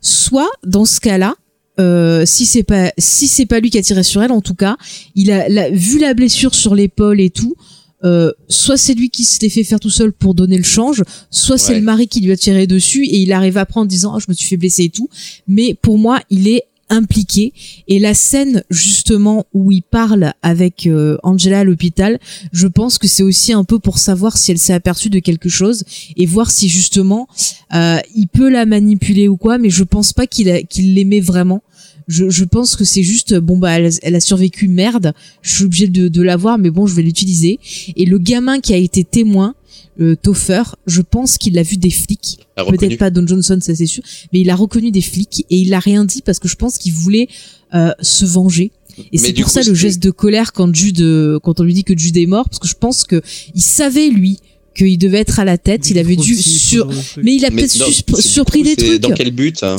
soit, dans ce cas-là, euh, si c'est pas si c'est pas lui qui a tiré sur elle en tout cas il a la- vu la blessure sur l'épaule et tout euh, soit c'est lui qui se fait faire tout seul pour donner le change soit c'est le mari qui lui a tiré dessus et il arrive après en disant oh, je me suis fait blesser et tout. Mais pour moi il est impliqué. Et la scène justement où il parle avec euh, Angela à l'hôpital je pense que c'est aussi un peu pour savoir si elle s'est aperçue de quelque chose et voir si justement euh, il peut la manipuler ou quoi. Mais je pense pas qu'il qu'il l'aimait vraiment je, je pense que c'est juste bon bah elle, elle a survécu merde. Je suis obligé de, de la voir mais bon je vais l'utiliser. Et le gamin qui a été témoin euh, Topher je pense qu'il a vu des flics. Peut-être pas Don Johnson ça c'est sûr mais il a reconnu des flics et il a rien dit parce que je pense qu'il voulait euh, se venger. Et c'est pour coup, ça le geste de colère quand Jude euh, quand on lui dit que Jude est mort parce que je pense que il savait lui qu'il devait être à la tête. Il avait dû sur mais il a peut-être surpris coup, des trucs. Dans quel but hein?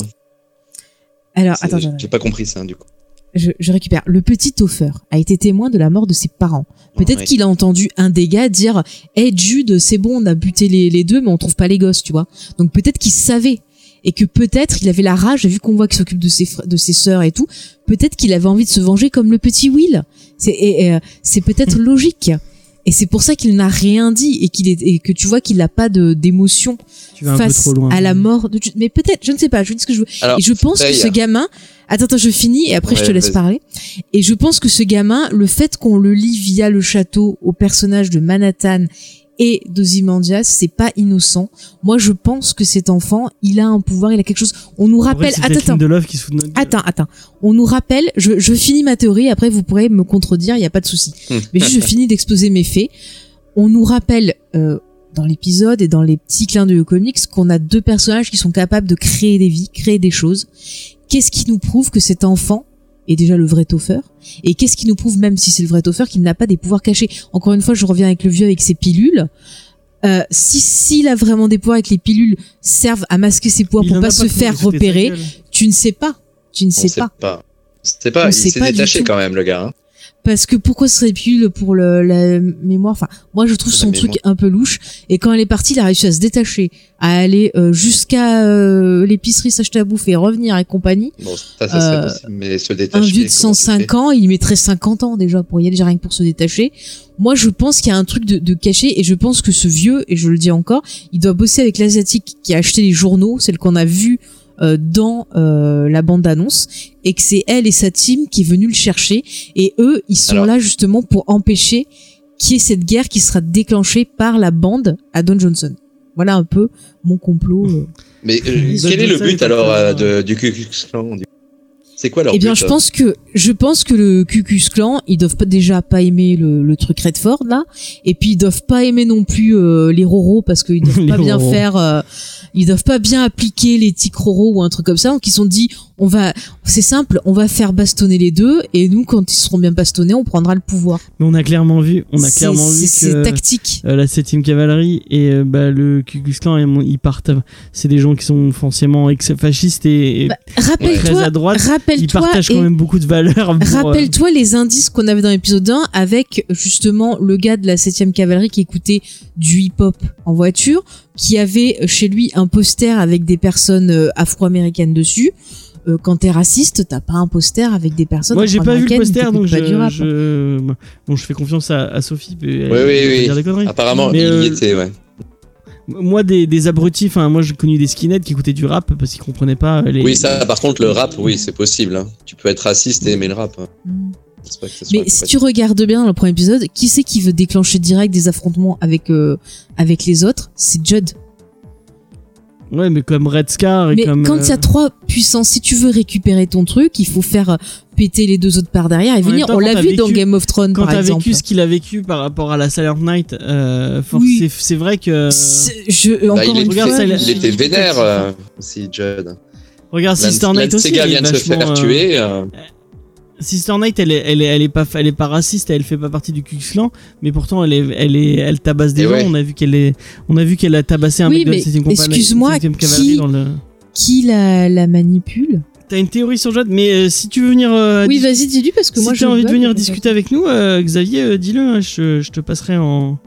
Alors attends, J'ai pas compris ça, du coup. je, je récupère. Le petit Topher a été témoin de la mort de ses parents. Peut-être Ouais. qu'il a entendu un des gars dire Hey Jude, c'est bon, on a buté les, les deux, mais on trouve pas les gosses, tu vois. Donc peut-être qu'il savait. Et que peut-être il avait la rage, vu qu'on voit qu'il s'occupe de ses de ses sœurs et tout, peut-être qu'il avait envie de se venger comme le petit Will. C'est, euh, c'est peut-être logique. Et c'est pour ça qu'il n'a rien dit et qu'il est, et que tu vois qu'il n'a pas de, d'émotion face trop loin. à la mort de. Mais peut-être, je ne sais pas, je dis ce que je veux. Alors, Et je pense que ce gamin, attends, attends, je finis et après je te laisse parler. Et je pense que ce gamin, le fait qu'on le lie via le château au personnage de Manhattan et d'Ozymandias, c'est pas innocent. Moi, je pense que cet enfant, il a un pouvoir, il a quelque chose. On nous rappelle. Attends, attends. Lindelof de Love qui se fout de notre gueule. Attends, attends. On nous rappelle, je, je finis ma théorie, après vous pourrez me contredire, il n'y a pas de souci. Mais juste, je finis d'exposer mes faits. On nous rappelle euh, dans l'épisode et dans les petits clins d'œil aux comics qu'on a deux personnages qui sont capables de créer des vies, créer des choses. Qu'est-ce qui nous prouve que cet enfant est déjà le vrai Topher Et qu'est-ce qui nous prouve, même si c'est le vrai Topher, qu'il n'a pas des pouvoirs cachés? Encore une fois, je reviens avec le vieux avec ses pilules. Euh, si s'il a vraiment des pouvoirs et que les pilules servent à masquer ses pouvoirs Il pour pas a se faire il repérer, tu ne sais pas. Tu ne On sais sait pas. pas. C'est pas, On il sait s'est pas du détaché tout. quand même, le gars. hein. Parce que pourquoi ce serait pilule pour le, la mémoire? Enfin, moi je trouve son truc un peu louche. Et quand elle est partie, il a réussi à se détacher, à aller euh, jusqu'à euh, l'épicerie s'acheter à bouffer et revenir et compagnie. Bon, ça, ça serait Euh, possible, mais se Un détacher. vieux de comment tu 105 fais? ans, il mettrait 50 ans déjà pour y aller, rien que pour se détacher. Moi, je pense qu'il y a un truc de, de caché et je pense que ce vieux, et je le dis encore, il doit bosser avec l'asiatique qui a acheté les journaux, celle qu'on a vue euh, dans euh, la bande d'annonce, et que c'est elle et sa team qui est venue le chercher. Et eux, ils sont Alors- là justement pour empêcher qu'il y ait cette guerre qui sera déclenchée par la bande à Don Johnson. Voilà un peu mon complot. euh. Mais euh, quel est le but alors euh, de, du Ku Klux Klan du- C'est quoi leur Eh bien, but je euh pense que je pense que le Ku Klux Klan, ils doivent pas déjà pas aimer le, le truc Redford là, et puis ils doivent pas aimer non plus euh, les Roro parce qu'ils doivent Les pas bien Roro. faire, euh, ils doivent pas bien appliquer l'éthique Roro ou un truc comme ça. Donc ils sont dit, on va, c'est simple, on va faire bastonner les deux, et nous quand ils seront bien bastonnés, on prendra le pouvoir. Mais on a clairement vu, on a clairement vu c'est- c'est que tactique. euh, la 7 cavalerie et euh, bah, le Ku Klux Klan, ils, ils partent. C'est des gens qui sont foncièrement ex-fascistes et, et Bah, très rappelle-toi, à droite. Ils rappelle-toi partagent quand même beaucoup de valeurs. euh, Rappelle-toi les indices qu'on avait dans l'épisode 1 avec justement le gars de la 7ème cavalerie qui écoutait du hip-hop en voiture, qui avait chez lui un poster avec des personnes afro-américaines dessus. Euh, quand t'es raciste, t'as pas un poster avec des personnes Moi, j'ai pas vu le poster, qui donc je, bon, je fais confiance à, à Sophie. elle- Oui, oui, oui. dire des conneries. Apparemment, Mais, il euh, y était, ouais. Moi, des, des abrutis, enfin, moi, j'ai connu des skinheads qui écoutaient du rap parce qu'ils comprenaient pas les. Oui, ça, par contre, le rap, oui, c'est possible. hein. Tu peux être raciste et aimer le rap. hein. Mm. Pas que Mais si tu regardes bien dans le premier épisode, qui c'est qui veut déclencher direct des affrontements avec euh, avec les autres? C'est Judd. Ouais, mais comme Red Scar et Mais comme. quand il y euh, a trois puissances, si tu veux récupérer ton truc, il faut faire euh, péter les deux autres par derrière et En venir. temps, On quand l'a t'as vu dans Game of Thrones, quand par t'as exemple. vécu ce qu'il a vécu par rapport à la Silent Night, euh, force- Oui. c'est- c'est vrai que. C'est- Je, Bah, encore il, une regarde, fois, il était vénère euh, aussi, Judd. Regarde, Sister Night aussi. Sega vient de se faire euh, tuer. Sister Night, elle est, elle est, elle est pas, elle est pas raciste, elle fait pas partie du Ku Klan, mais pourtant elle est, elle est, elle tabasse des Et gens. ouais. On a vu qu'elle est, on a vu qu'elle a tabassé un Oui, mec de la mais 7ème compagnie- excuse-moi, 7ème cavalerie qui- dans le. Qui la, la manipule? T'as une théorie sur Jade, mais euh, si tu veux venir, euh, Oui, vas-y, dis-lui parce que si moi je envie de venir discuter avec nous, euh, Xavier, euh, dis-le, hein, je, je te passerai en,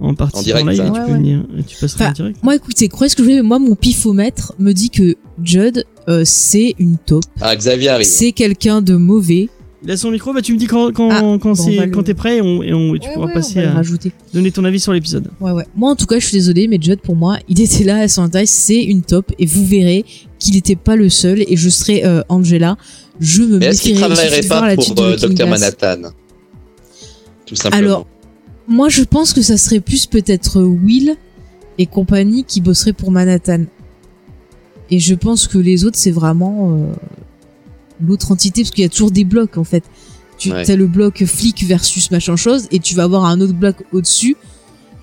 en partie En direct, live, et tu Ouais, peux ouais. venir, et tu passeras Enfin, en direct. Moi, écoutez, croyez ce que je veux, mais moi, mon pifomètre me dit que Judd, euh, c'est une taupe. Ah, Xavier arrive. C'est quelqu'un de mauvais. Il a son micro, bah tu me dis quand, quand, Ah, quand bon, le- quand t'es prêt, et on, et on- tu Ouais, pourras ouais, passer on va le à rajouter. donner ton avis sur l'épisode. Ouais, ouais. Moi, en tout cas, je suis désolée, mais Judd, pour moi, il était là à son intérêt. C'est une taupe. Et vous verrez qu'il n'était pas le seul. Et je serai euh, Angela. Je me Mais est-ce qu'il travaillerait pas pour euh, Dr. Manhattan Tout simplement? Alors, moi, je pense que ça serait plus peut-être Will et compagnie qui bosseraient pour Manhattan. Et je pense que les autres, c'est vraiment euh, l'autre entité, parce qu'il y a toujours des blocs, en fait. Tu Ouais. as le bloc flic versus machin chose, et tu vas avoir un autre bloc au-dessus,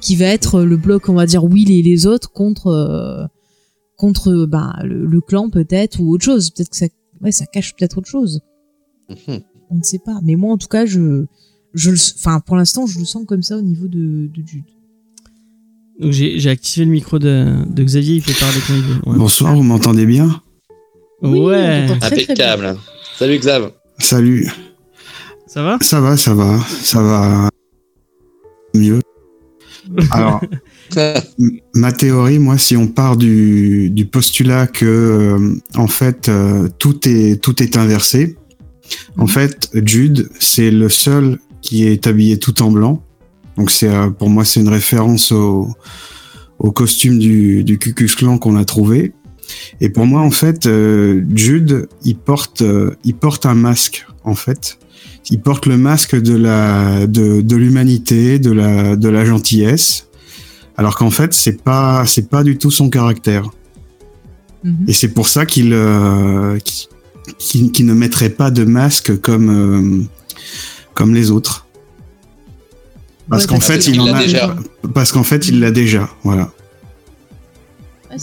qui va être le bloc, on va dire, Will et les autres contre, euh, contre bah, le, le clan, peut-être, ou autre chose. Peut-être que ça, ouais, ça cache peut-être autre chose. Mhm. On ne sait pas. Mais moi, en tout cas, je, je enfin, pour l'instant, je le sens comme ça au niveau de, de Jude. Donc j'ai j'ai activé le micro de, de Xavier, il peut parler quand il veut. Ouais. Bonsoir, vous m'entendez bien Oui, ouais. très, bien. Impeccable. Salut Xav. Salut. Ça va? Ça va, ça va, ça va mieux. Alors, ma théorie, moi, si on part du, du postulat que, euh, en fait, euh, tout est tout est inversé. En fait, Jude, c'est le seul qui est habillé tout en blanc. Donc, c'est euh, pour moi, c'est une référence au, au costume du, du Ku Klan qu'on a trouvé. Et pour moi, en fait, euh, Jude, il porte, euh, il porte un masque, en fait. Il porte le masque de la, de, de l'humanité, de la, de la gentillesse. Alors qu'en fait, c'est pas, c'est pas du tout son caractère. Mhm. Et c'est pour ça qu'il, euh, ne mettrait pas de masque comme, euh, comme les autres. Parce qu'en fait, il en l'a a, déjà. parce qu'en fait, il l'a déjà. Voilà. Ah,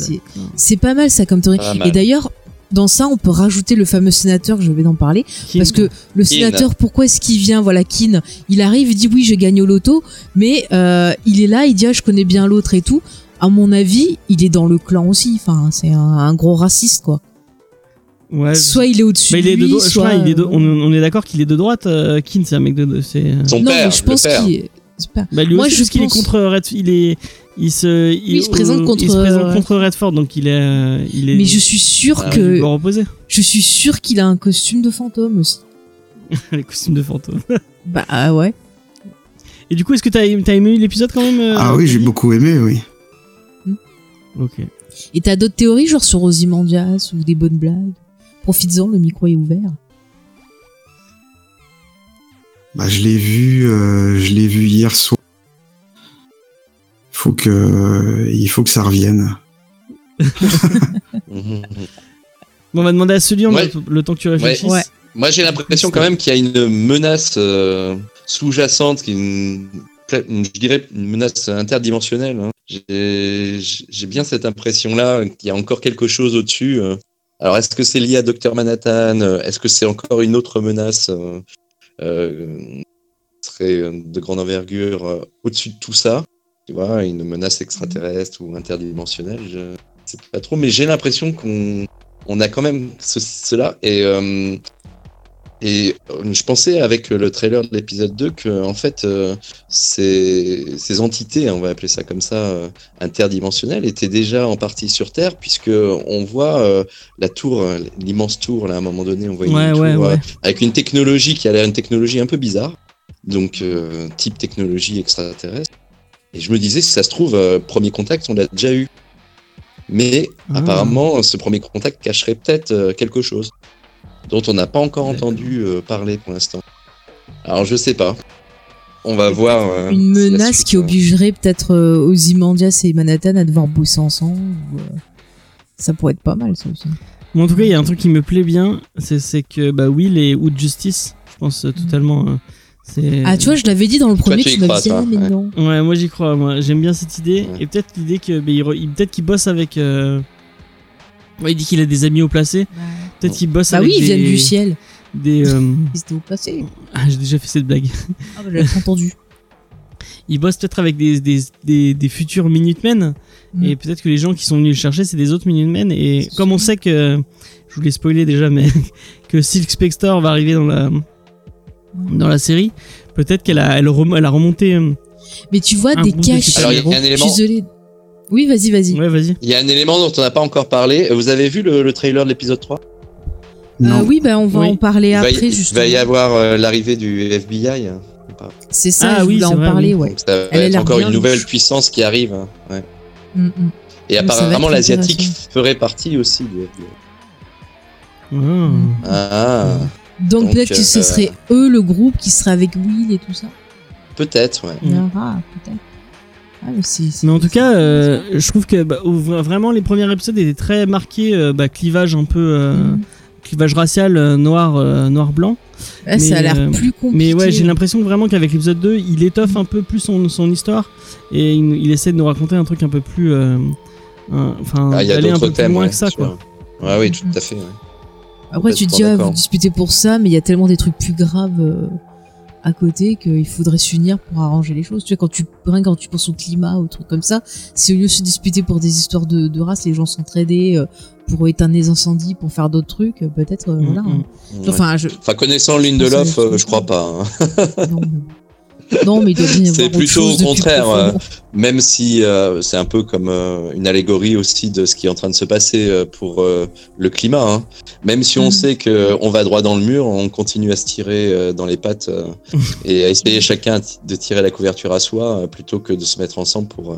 c'est- pas mal ça comme théorie. Et d'ailleurs, dans ça, on peut rajouter le fameux sénateur, je vais en parler, parce que le sénateur, pourquoi est-ce qu'il vient Voilà, Keane, il arrive, il dit oui, j'ai gagné au loto, mais euh, il est là, il dit ah, je connais bien l'autre et tout. À mon avis, il est dans le clan aussi. Enfin, c'est un, un gros raciste quoi. Ouais. soit il est au-dessus Bah, de est lui, soit... crois, il est de- euh, on, on est d'accord qu'il est de droite. euh, Keane, c'est un mec de. de- c'est. euh, Son non, père, mais je pense qu'il pas- Bah, lui Moi, aussi, je parce qu'il est pense- contre Red. Il est. Il se. il se présente contre, Il se présente euh, contre Redford, donc il est. euh, Il est. Mais je suis sûr Ah, que opposé. je suis sûr qu'il a un costume de fantôme aussi. Les costumes de fantôme. Bah ah ouais. Et du coup, est-ce que t'as aimé l'épisode quand même euh, Ah oui, j'ai beaucoup aimé, oui. Ok. Et t'as d'autres théories genre sur Ozymandias ou des bonnes blagues? Profites-en, le micro est ouvert. Bah, je l'ai vu, euh, je l'ai vu hier soir. Faut que, il faut que ça revienne. Mhm. Bon, on va demander à celui Ouais. le temps que tu réfléchisses. Ouais. Moi, j'ai l'impression quand même qu'il y a une menace euh, sous-jacente, qui est une- je dirais une menace interdimensionnelle. hein. J'ai bien cette impression-là qu'il y a encore quelque chose au-dessus. euh. Alors, est-ce que c'est lié à Dr Manhattan euh, Est-ce que c'est encore une autre menace euh, euh, serait euh, de grande envergure euh, au-dessus de tout ça Tu vois, une menace extraterrestre ou interdimensionnelle Je sais pas trop, mais j'ai l'impression qu'on on a quand même ce- cela. Et euh, et euh, je pensais avec le trailer de l'épisode 2 que en fait euh, ces, ces entités, on va appeler ça comme ça, euh, interdimensionnelles, étaient déjà en partie sur Terre puisque on voit euh, la tour, l'immense tour là à un moment donné, on voit Ouais, une tour ouais, ouais. avec une technologie qui a l'air une technologie un peu bizarre, donc type technologie extraterrestre. Et je me disais si ça se trouve premier contact on l'a déjà eu, mais Ah. apparemment ce premier contact cacherait peut-être quelque chose dont on n'a pas encore entendu euh, parler pour l'instant. Alors je sais pas. On va voir. euh, Une la menace suite, qui euh, obligerait peut-être euh, Ozymandias et Manhattan à devoir bosser ensemble. ou, euh, Ça pourrait être pas mal ça aussi. Bon, en tout cas, il y a un truc qui me plaît bien, c'est que bah, Will et Wood Justice, je pense euh, totalement. euh, c'est Ah tu vois, je l'avais dit dans le premier, tu m'avais dit ah mais ouais. non. Ouais, moi j'y crois. Moi, j'aime bien cette idée Ouais. et peut-être l'idée que bah, il, re- il- peut-être qu'il bosse avec. euh, ouais, il dit qu'il a des amis au placé. Peut-être qu'il bosse Bah avec oui, ils des, viennent du ciel. des. euh, Ils passé. Ah, j'ai déjà fait cette blague. Ah bah j'avais entendu. Il bosse peut-être avec des, des, des, des futurs Minutemen Mm. et peut-être que les gens qui sont venus le chercher c'est des autres Minutemen et comme on sait que je voulais spoiler déjà mais que Silk Spectre va arriver dans la dans la série peut-être qu'elle a elle, rem- elle a remonté euh, Mais tu vois Un des de caches. Alors, il y a un Je élément- suis désolée. Oui, vas-y, vas-y. ouais vas-y Il y a un élément dont on n'a pas encore parlé. Vous avez vu le, le trailer de l'épisode 3 Non. Euh, oui, bah on va Oui. en parler Il va y- après il justement. va y avoir euh, l'arrivée du FBI. hein. C'est ça, Ah je oui, voulais en vrai, parler, oui. ouais. Ça va Elle être encore une nouvelle puissance qui arrive. hein. Ouais. Mm, mm. Et apparemment l'asiatique ferait partie aussi du FBI. Ah. Mm. Ah, Donc, Donc, peut-être que ce euh, serait eux le groupe qui serait avec Will et tout ça. peut-être, ouais. Mm. Ah, peut-être. Ah, mais mais en tout cas euh, je trouve que bah, vra- vraiment les premiers épisodes étaient très marqués euh, bah, clivage un peu euh, Mm. Clivage racial euh, noir euh, noir blanc Ah, ça a mais, l'air euh, plus compliqué. Mais ouais, j'ai l'impression que vraiment qu'avec l'épisode 2, il étoffe un peu plus son, son histoire et il, il essaie de nous raconter un truc un peu plus. euh, Enfin, Ah, il y a d'aller un peu plus thèmes. loin ouais, que ça, sûr. quoi. Ouais, oui, tout à fait. ouais. Après, tu te dis, ah, vous disputez pour ça, mais il y a tellement des trucs plus graves euh, à côté qu'il faudrait s'unir pour arranger les choses. Tu vois, quand tu, rien quand tu penses au climat, aux trucs comme ça, si au lieu de se disputer pour des histoires de, de race, les gens s'entraidaient euh, pour éteindre les incendies, pour faire d'autres trucs, euh, peut-être, euh, Mm, voilà. mm. hein. Ouais. Enfin, je, Enfin, connaissant Lindelof, euh, je crois pas. hein. non, mais... non, mais C'est plutôt au contraire, profond. Même si euh, c'est un peu comme euh, une allégorie aussi de ce qui est en train de se passer euh, pour euh, le climat. hein. Même si on Mm. sait que on va droit dans le mur, on continue à se tirer euh, dans les pattes euh, et à essayer chacun de tirer la couverture à soi euh, plutôt que de se mettre ensemble pour euh,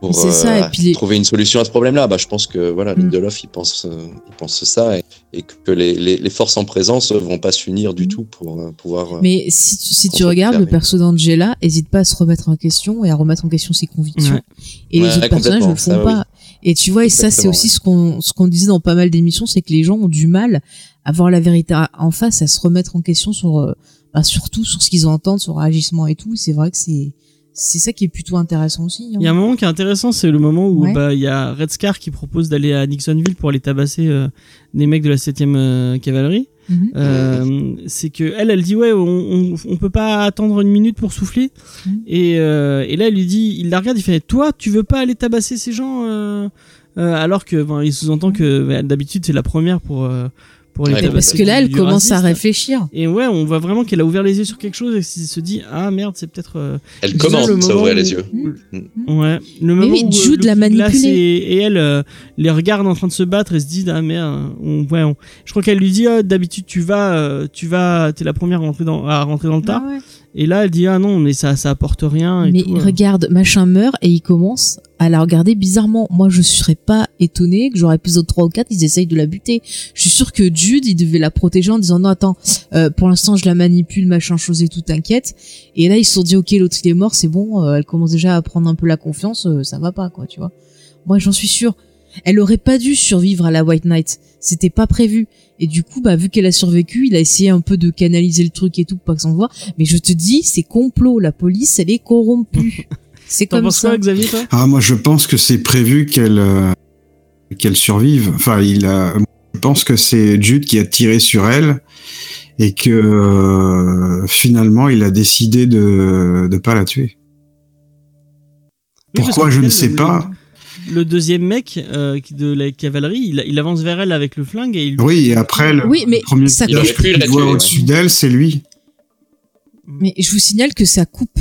pour ça, et puis les- trouver une solution à ce problème-là. Bah, je pense que voilà, Mm. Lindelof il pense euh, il pense ça et, et que les, les, les forces en présence vont pas s'unir du Mm. tout pour euh, pouvoir. euh, Mais si tu, si tu regardes le perso d'Angela, hésite pas à se remettre en question et à remettre en question ses convictions. Ouais. Et les autres personnages ne le font ça, pas. Et tu vois, et ça, c'est aussi ce qu'on ce qu'on disait dans pas mal d'émissions, c'est que les gens ont du mal à voir la vérité en face, à se remettre en question sur, euh, bah, surtout sur ce qu'ils entendent, sur leur agissement et tout. C'est vrai que c'est c'est ça qui est plutôt intéressant aussi. hein. Il y a un moment qui est intéressant, c'est le moment où Ouais. bah, il y a Red Scar qui propose d'aller à Nixonville pour aller tabasser euh, des mecs de la 7ème euh, cavalerie. Mhm. Euh, c'est que elle, elle dit ouais, on, on, on peut pas attendre une minute pour souffler. Mhm. Et, euh, et là, elle lui dit, il la regarde, il fait, toi, tu veux pas aller tabasser ces gens euh, Euh, alors que bon, il sous-entend que bah, d'habitude c'est la première pour euh, pour les Ouais, thématiques Parce que là, elle commence à réfléchir. Et ouais, on voit vraiment qu'elle a ouvert les yeux sur quelque chose et qu'elle se dit ah merde, c'est peut-être euh, Elle commence à ouvrir où- les yeux. ouais le moment oui, où euh, Jude le l'a Kid Glass manipulé. et, et elle euh, les regardent en train de se battre et se disent ah merde, on, ouais, on- je crois qu'elle lui dit ah, d'habitude tu vas euh, tu vas t'es la première à rentrer dans à rentrer dans le tas Ah ouais. Et là elle dit ah non mais ça ça apporte rien et Mais tout, euh. regarde, machin meurt et il commence à la regarder bizarrement. Moi, je serais pas étonnée que genre épisode 3 ou 4, ils essayent de la buter. Je suis sûre que Jude, il devait la protéger en disant non, attends, euh, pour l'instant, je la manipule, machin chose et tout, t'inquiète. Et là, ils se sont dit, ok, l'autre, il est mort, c'est bon, euh, elle commence déjà à prendre un peu la confiance, euh, ça va pas, quoi, tu vois. Moi, j'en suis sûre. Elle aurait pas dû survivre à la White Knight. C'était pas prévu. Et du coup, bah, vu qu'elle a survécu, il a essayé un peu de canaliser le truc et tout pour pas que ça se voit. Mais je te dis, c'est complot. La police, elle est corrompue. C'est comme penses ça. quoi Xavier toi? Ah, moi, je pense que c'est prévu qu'elle euh, qu'elle survive. Enfin, il a. Je pense que c'est Jude qui a tiré sur elle et que euh, finalement, il a décidé de de pas la tuer. Oui, Pourquoi je ne sais le- pas. Le deuxième mec euh, qui- de la cavalerie, il, il avance vers elle avec le flingue et il. Oui, et après, le, Oui, mais le premier ça la voit au-dessus d'elle, c'est lui. Mais je vous signale que ça coupe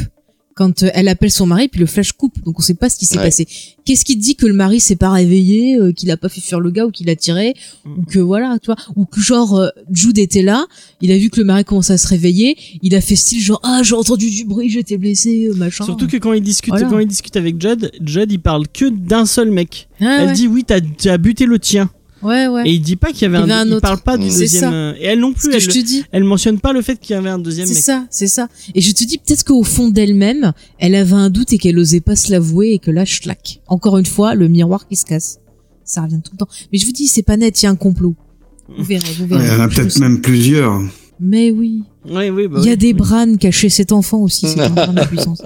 quand euh, elle appelle son mari, puis le flash coupe. Donc on sait pas ce qui s'est Ouais. passé. Qu'est-ce qui te dit que le mari s'est pas réveillé, euh, qu'il a pas fait fuir le gars ou qu'il a tiré, Mm. ou que voilà, tu vois, ou que genre euh, Jude était là, il a vu que le mari commençait à se réveiller, il a fait style genre ah j'ai entendu du bruit, j'étais blessé, euh, machin. Surtout que quand il discute, Voilà. quand il discute avec Judd, Judd il parle que d'un seul mec. Ah, elle ouais. dit oui, t'as tu as buté le tien. Ouais ouais. Et il dit pas qu'il y avait Il y un, avait un il autre. parle pas du C'est deuxième. ça. euh, Et elle non plus, elle, je te dis. elle mentionne pas le fait qu'il y avait un deuxième C'est mec. ça, c'est ça. Et je te dis peut-être qu'au fond d'elle-même, elle avait un doute et qu'elle osait pas se l'avouer et que là, schlac. Encore une fois, le miroir qui se casse. Ça revient tout le temps. Mais je vous dis, c'est pas net, il y a un complot. Vous verrez, vous verrez. il y en a peut-être même plusieurs. Mais oui. Oui, oui, bah Il y a oui. des branes cachés cet enfant aussi, c'est un brin de puissance.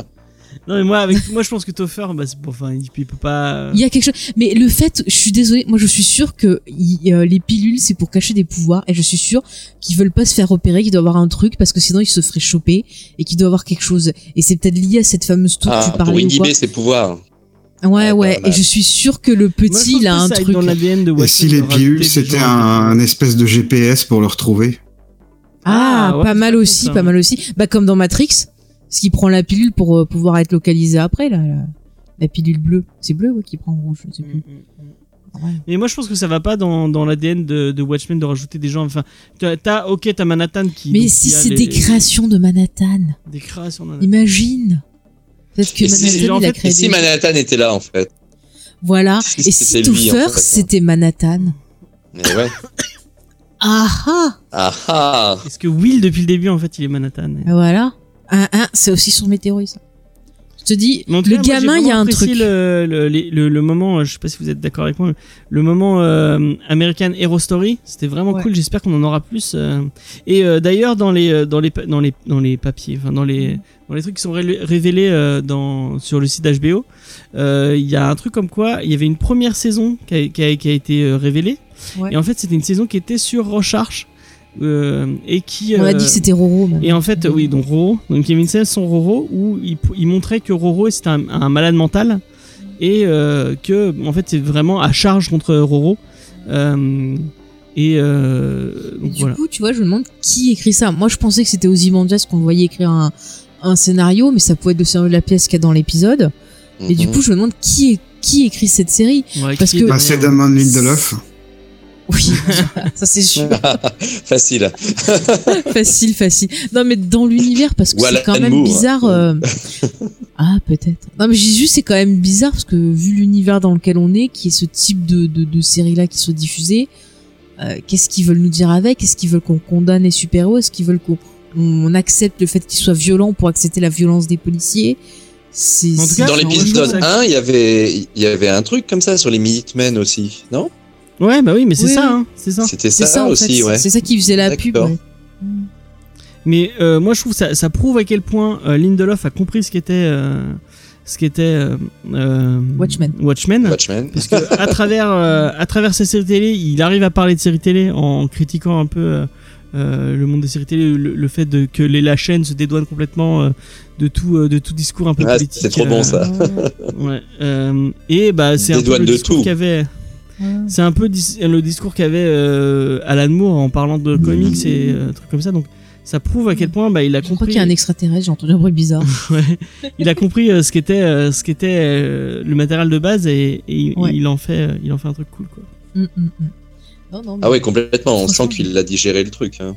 Non mais moi, avec, moi je pense que Topher, bah, c'est pour, enfin, il, il peut pas. Il y a quelque chose. Mais le fait, je suis désolée, moi je suis sûre que il- euh, les pilules c'est pour cacher des pouvoirs et je suis sûre qu'ils veulent pas se faire repérer, qu'ils doivent avoir un truc parce que sinon ils se feraient choper et qu'il doit avoir quelque chose. Et c'est peut-être lié à cette fameuse tour que Ah, tu pour parlais ou quoi. inhiber ses pouvoirs. Ouais, Ouais. Et je suis sûre que le petit, il a que un truc. dans l'ADN de Et si de les pilules, c'était un, un espèce de GPS pour le retrouver? Ah, Ah, ouais, pas mal aussi, ça. pas mal aussi. Bah, comme dans Matrix, ce qui prend la pilule pour euh, pouvoir être localisé après, là. La, la pilule bleue. C'est bleu, ouais, qui prend en rouge, je sais Mm, plus. mm, mm. Ouais. Mais moi je pense que ça va pas dans, dans l'ADN de, de Watchmen de rajouter des gens. Enfin, t'as, ok, t'as Manhattan qui. Mais donc, si c'est les- des créations de Manhattan, Des créations. de Manhattan. imagine. Peut-être que Et si- Manhattan, en il a fait, créé Et si. Manhattan était là, en fait? Voilà. Si Et si en Topher, fait, hein. c'était Manhattan. Mais ouais. Ah ah Ah ah Est-ce que Will depuis le début en fait il est Manhattan Voilà. Un, un, c'est aussi sur Météoroïde, ça. Je te dis, le gamin, il y a un truc. Le, le, les- le- le moment, euh, je sais pas si vous êtes d'accord avec moi, le moment euh, American Hero Story, c'était vraiment Ouais. cool. J'espère qu'on en aura plus. euh. Et euh, d'ailleurs, dans les dans les dans les dans les papiers, enfin dans les dans les trucs qui sont ré- révélés dans sur le site HBO, il y a un truc comme quoi il y avait une première saison qui a, qui a- qui a été révélée. Ouais. Et en fait, c'était une saison qui était sur Rorschach euh, et qui. On a euh, dit que c'était Roro, même. et en fait, oui, donc Roro, donc il y avait une scène sur Roro où il, il montrait que Roro c'était un, un malade mental et euh, que en fait c'est vraiment à charge contre Roro. Euh, et euh, donc du voilà. coup, tu vois, je me demande qui écrit ça. Moi, je pensais que c'était Ozymandias qu'on voyait écrire un, un scénario, mais ça pouvait être le scénario de la pièce qu'il y a dans l'épisode. Et du Mhm. coup, je me demande qui, est, qui écrit cette série. Ouais, parce que- Bah, c'est Damon Lindelof. Oui, ça c'est sûr. Facile. facile, facile. Non, mais dans l'univers, parce que c'est quand même Moore. bizarre. euh, ah, peut-être. Non, mais j'ai juste, c'est quand même bizarre parce que vu l'univers dans lequel on est, qui est ce type de, de, de série-là qui soit diffusée, euh, qu'est-ce qu'ils veulent nous dire avec? Est-ce qu'ils veulent qu'on condamne les super-héros? Est-ce qu'ils veulent qu'on on accepte le fait qu'ils soient violents pour accepter la violence des policiers? C'est En tout c'est- cas, Dans l'épisode vraiment 1, il y avait, il y avait un truc comme ça sur les Minutemen aussi, non? Ouais, bah oui, mais c'est Oui, ça, oui. hein, c'est ça. C'était c'est ça, aussi, fait. ouais. C'est ça qui faisait la pub. Ouais. Mais euh, moi je trouve ça, ça prouve à quel point euh, Lindelof a compris ce qu'était euh, ce qu'était euh, euh, Watchmen. Watchmen. Watchmen. Parce que à travers euh, à travers ses séries télé, il arrive à parler de séries télé en critiquant un peu euh, le monde des séries télé, le, le fait de, que les la chaîne se dédouane complètement euh, de tout euh, de tout discours un peu Ah, politique. c'est trop bon, ça. Ouais. euh, et bah c'est un peu le de discours tout. Avait. c'est un peu dis- le discours qu'avait euh, Alan Moore en parlant de comics et euh, trucs comme ça. Donc ça prouve à quel point bah, il a Je crois compris. qu'il y a un extraterrestre, j'ai entendu un bruit bizarre. Ouais. il a compris euh, ce qu'était euh, ce qu'était euh, le matériel de base et, et il- Ouais. il en fait euh, il en fait un truc cool quoi. Non, non, mais- Ah ouais, complètement. On sent qu'il a digéré le truc. Hein.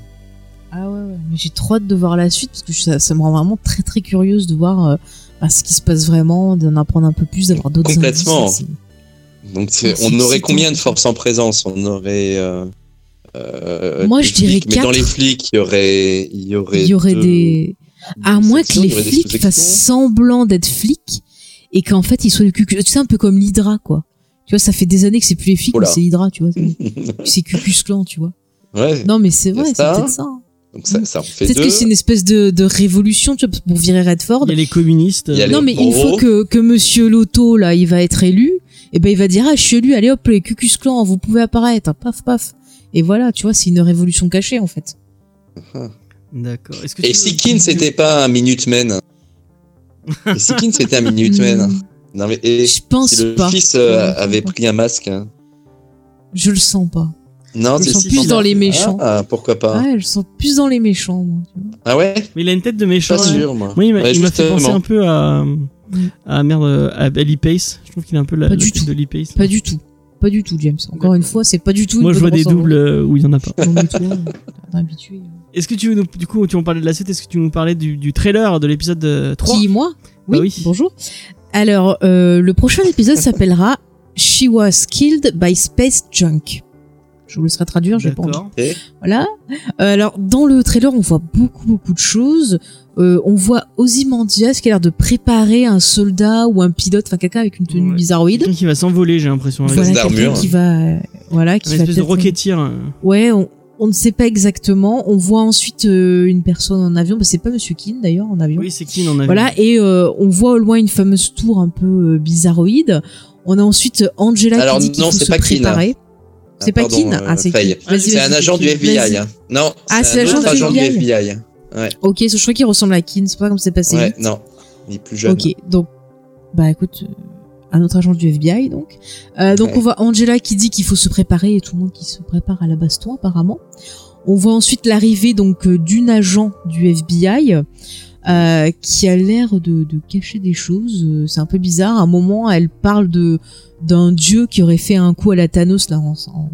Ah ouais, ouais. Mais j'ai trop hâte de voir la suite parce que ça, ça me rend vraiment très très curieuse de voir euh, bah, ce qui se passe vraiment, d'en apprendre un peu plus, d'avoir d'autres Complètement. indices. Donc on aurait combien de forces en présence? On aurait. euh, euh, Moi, je dirais flics, Mais dans les flics, il y aurait. Il y aurait, Il y aurait deux- des. À moins que les il flics fassent semblant d'être flics et qu'en fait ils soient le cucu. Tu sais, un peu comme l'Hydra, quoi. Tu vois, ça fait des années que c'est plus les flics, Oula. mais c'est l'Hydra, tu vois. c'est Cucus Clan, tu vois. Ouais. Non, mais c'est Il vrai, c'est peut-être ça. hein. Donc ça, ça en fait Peut-être que c'est une espèce de, de révolution, tu vois, pour virer Redford. Il y a les communistes. Il y a les- Non, mais une gros. fois que, que Monsieur Loto, là, il va être élu, et ben il va dire, ah, je suis élu, allez hop, les Cucus Clan, vous pouvez apparaître, paf, paf. Et voilà, tu vois, c'est une révolution cachée, en fait. D'accord. Que Et tu- si Kin c'était pas un Minuteman Et si Kin c'était un Minuteman Hmm, Non mais et Je pense si le pas. fils euh, avait pris un masque hein Je le sens pas. Non, Je le sens si, plus dans les méchants. Ah, pourquoi pas Ouais, je le sens plus dans les méchants, moi. Ah ouais? Mais il a une tête de méchant. Pas ouais. sûr moi. Moi, il m'a Ouais, fait penser un peu à, à merde, à Ellie Pace. Je trouve qu'il a un peu la, Pas la du tout. de Ellie Pace. Pas du tout. Pas du tout, James. Encore une fois, c'est pas du tout. une Moi, je vois des doubles euh, où il y en a pas. Habitué. Est-ce que tu veux nous, du coup, tu en parlais de la suite, est-ce que tu veux nous parlais du, du trailer de l'épisode euh, 3 Qui, moi oui, Bah oui. bonjour. Alors, euh, le prochain épisode s'appellera She was killed by space junk. Je vous laisserai traduire, envie. D'accord. Voilà. Euh, alors, dans le trailer, on voit beaucoup, beaucoup de choses. Euh, on voit Ozymandias qui a l'air de préparer un soldat ou un pilote, enfin quelqu'un avec une tenue Ouais. bizarroïde. Quelqu'un qui va s'envoler, j'ai l'impression. avec Voilà, quelqu'un qui va, euh, voilà, qui Une va espèce de euh. Ouais, on, on ne sait pas exactement. On voit ensuite euh, une personne en avion. Bah, c'est pas Monsieur Keane d'ailleurs en avion. Oui, c'est qui en a Voilà, et euh, on voit au loin une fameuse tour un peu euh, bizarroïde. On a ensuite Angela Alors, qui dit qu'il non, faut c'est se pas Keane. préparer. C'est pas pardon, Keane? Ah, c'est. Keane. C'est un agent du. FBI. hein. Non, Ah, c'est un agent du FBI. Ouais, Ok, je crois qu'il ressemble à Keane. C'est pas comme c'est passé. ouais, vite. non, il est plus jeune. Ok, donc, bah écoute, euh, un autre agent du FBI donc. Euh, donc Ouais. on voit Angela qui dit qu'il faut se préparer et tout le monde qui se prépare à la baston apparemment. On voit ensuite l'arrivée donc euh, d'une agent du FBI euh, qui a l'air de, de cacher des choses. C'est un peu bizarre. À un moment, elle parle de d'un dieu qui aurait fait un coup à la Thanos là en, en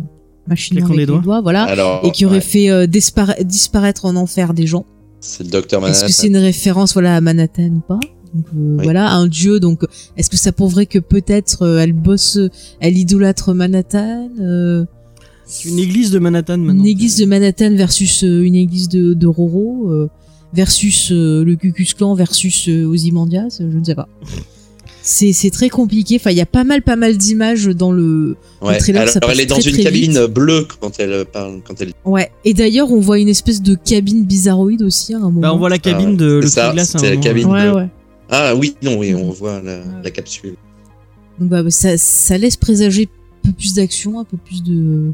machinant Claquant avec les doigts. doigts, voilà, Alors, et qui aurait ouais, fait euh, dispara- disparaître en enfer des gens. C'est le docteur Est-ce Manhattan. que c'est une référence voilà à Manhattan ou pas donc euh, Oui. voilà un dieu donc est-ce que ça prouverait que peut-être euh, elle bosse elle idolâtre Manhattan euh, C'est une église de Manhattan maintenant. une église de Manhattan versus euh, une église de, de Roro euh, versus euh, le Ku Klux Klan versus euh, Ozymandias je ne sais pas c'est c'est très compliqué enfin il y a pas mal pas mal d'images dans le Ouais. trailer, Alors, ça passe elle est dans très, une très cabine bleue quand elle parle, quand elle. ouais et d'ailleurs on voit une espèce de cabine bizarroïde aussi à un moment Bah, on voit la cabine Ah, de le ça, glace. à un c'est la moment. cabine. ouais bleue. ouais Ah oui, non, oui, on voit la, la capsule. Donc bah, ça, ça laisse présager un peu plus d'action, un peu plus de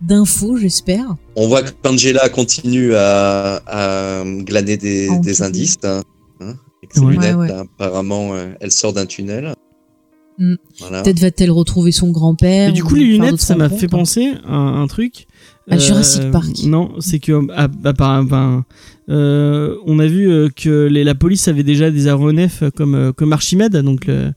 d'infos, j'espère. On voit que Angela continue à, à glaner des, enquêter. indices. hein, hein, avec ses Ouais. lunettes, Ouais, là, apparemment, euh, elle sort d'un tunnel. Mm. Voilà. Peut-être va-t-elle retrouver son grand-père. Et du coup, ou les lunettes, ça m'a fait penser à un, truc. À Jurassic Park. Non, c'est que ah, bah, par- ben, euh, on a vu euh, que les- la police avait déjà des aéronefs comme euh, comme Archimède, donc le-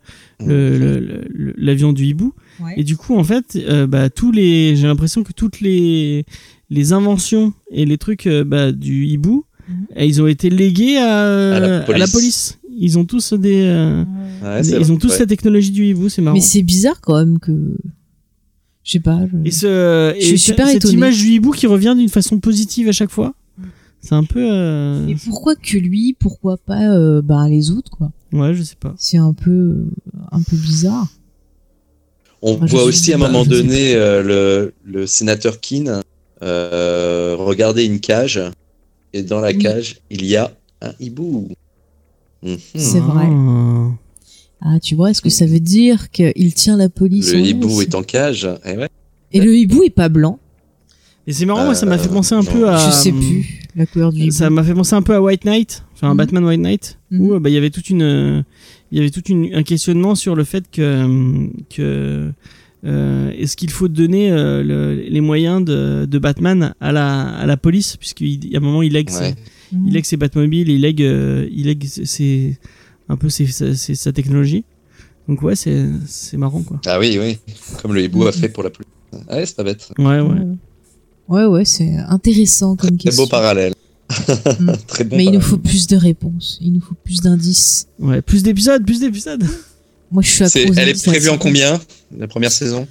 le- le- le- l'avion du hibou. Ouais. Et du coup, en fait, euh, bah, tous les, j'ai l'impression que toutes les les inventions et les trucs euh, bah, du hibou, Mhm. ils ont été légués à, À la à la police. Ils ont tous des, euh, Ouais, des- c'est ils ont tous ouais. la technologie du hibou, c'est marrant. Mais c'est bizarre quand même que. Je sais pas. je- Et, ce, Je suis et super cette étonnée. image du hibou qui revient d'une façon positive à chaque fois, c'est un peu. euh, Et pourquoi que lui Pourquoi pas euh, bah, les autres quoi? Ouais, je sais pas. C'est un peu un peu bizarre. On voit aussi à un moment donné euh, le, le sénateur Keane euh, regarder une cage et dans la cage il y a un hibou. Mhm. C'est vrai. Ah. Ah, tu vois, est-ce que ça veut dire qu'il tient la police Le hibou est en cage. Eh ouais. Et le hibou est pas blanc. Et c'est marrant, moi, ça m'a fait Euh, penser un non. peu à. je sais plus la couleur du hibou. Ça m'a fait penser un peu à White Knight, enfin un Mhm. Batman White Knight, Mhm. où euh, bah, il y avait toute une, euh, il y avait toute une, un questionnement sur le fait que que euh, est-ce qu'il faut donner euh, le- les moyens de, de Batman à la, à la police? Puisqu'il y a un moment il lègue, ses-. Mhm. il lègue ses Batmobiles, il lègue, euh, il lègue ses- un peu ses- sa, ses- sa technologie. Donc ouais, c'est c'est marrant quoi. Ah oui, oui. Comme le hibou a fait pour la pluie. Ah ouais, c'est pas bête. Ouais ouais. Ouais, ouais, c'est intéressant comme Très question. beau parallèle. Mm. Très bon Mais il nous faut plus de réponses. Il nous faut plus d'indices. Ouais, plus d'épisodes, plus d'épisodes. Moi, je suis à C'est- Elle est prévue en combien La première saison?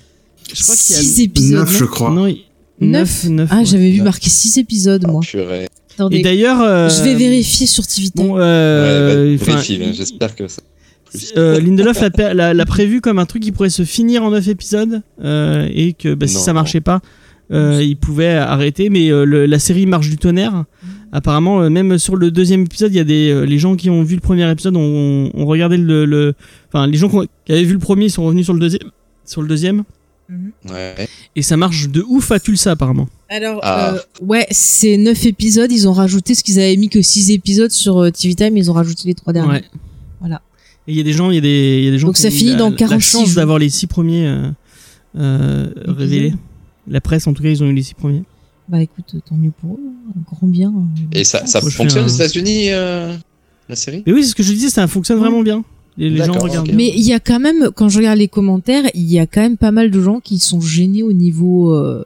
Je crois qu'il y a 6 épisodes. Neuf, je crois. non, il- Neuf neuf, neuf, Ah, ouais. j'avais vu marqué 6 épisodes, moi. Oh, purée. Et d'ailleurs, euh, je vais vérifier sur TV Time. Bon, euh, ouais, bah, enfin, vérifie, là, J'espère que ça. Plus. Euh, Lindelof l'a prévu comme un truc qui pourrait se finir en 9 épisodes euh, et que bah, si Non. ça marchait pas, euh, il pouvait arrêter. Mais euh, le- la série marche du tonnerre. Apparemment, euh, même sur le deuxième épisode, il y a des euh, les gens qui ont vu le premier épisode ont, ont regardé le, le- enfin les gens qui ont- qui avaient vu le premier sont revenus sur le deuxième, sur le deuxième Ouais. et ça marche de ouf à Tulsa apparemment. Alors, Ah. euh, ouais, c'est 9 épisodes. Ils ont rajouté ce qu'ils avaient mis que 6 épisodes sur TV Time. Ils ont rajouté les 3 derniers. Ouais. Voilà. Et il y a des gens, il y a des, il y a des gens Donc qui ça ont eu finit la, dans la 46 chance jours. d'avoir les six premiers euh, euh, révélés. La presse, en tout cas, ils ont eu les six premiers. Bah écoute, tant mieux pour eux. hein. Un grand bien. Et ça, ça fonctionne aux un- États-Unis, euh, la série? Mais oui, c'est ce que je disais, ça fonctionne Ouais. vraiment bien. Les, les gens regardent. Mais il y a quand même, quand je regarde les commentaires, il y a quand même pas mal de gens qui sont gênés au niveau euh,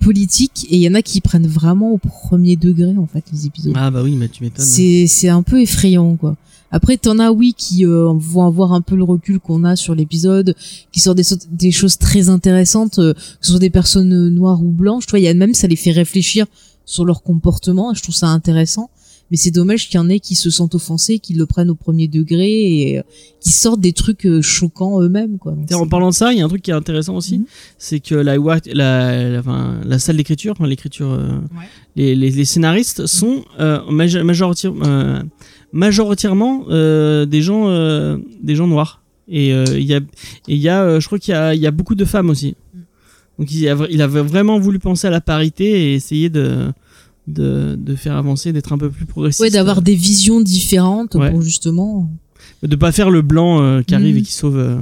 politique et il y en a qui prennent vraiment au premier degré en fait les épisodes. Ah bah oui, mais tu m'étonnes. C'est c'est un peu effrayant quoi. Après t'en as oui qui euh, vont avoir un peu le recul qu'on a sur l'épisode, qui sortent des, choses très intéressantes, euh, que ce soit des personnes noires ou blanches, tu vois, il y a même ça les fait réfléchir sur leur comportement, et je trouve ça intéressant. Mais c'est dommage qu'il y en ait qui se sentent offensés, qui le prennent au premier degré et euh, qui sortent des trucs euh, choquants eux-mêmes quoi. Donc, En parlant de ça, il y a un truc qui est intéressant aussi, Mhm. c'est que la, la, la, enfin, la salle d'écriture, enfin, l'écriture, euh, Ouais. les, les, les scénaristes sont euh, majo- majoritaire- euh, majoritairement euh, des gens, euh, des gens noirs. Et euh, il y a, et il y a, euh, je crois qu'il y a, il y a beaucoup de femmes aussi. Mm. Donc il, a, il avait vraiment voulu penser à la parité et essayer de, de, de faire avancer, d'être un peu plus progressiste. ouais, d'avoir des visions différentes Ouais. pour justement. de pas faire le blanc euh, qui arrive et qui sauve, euh,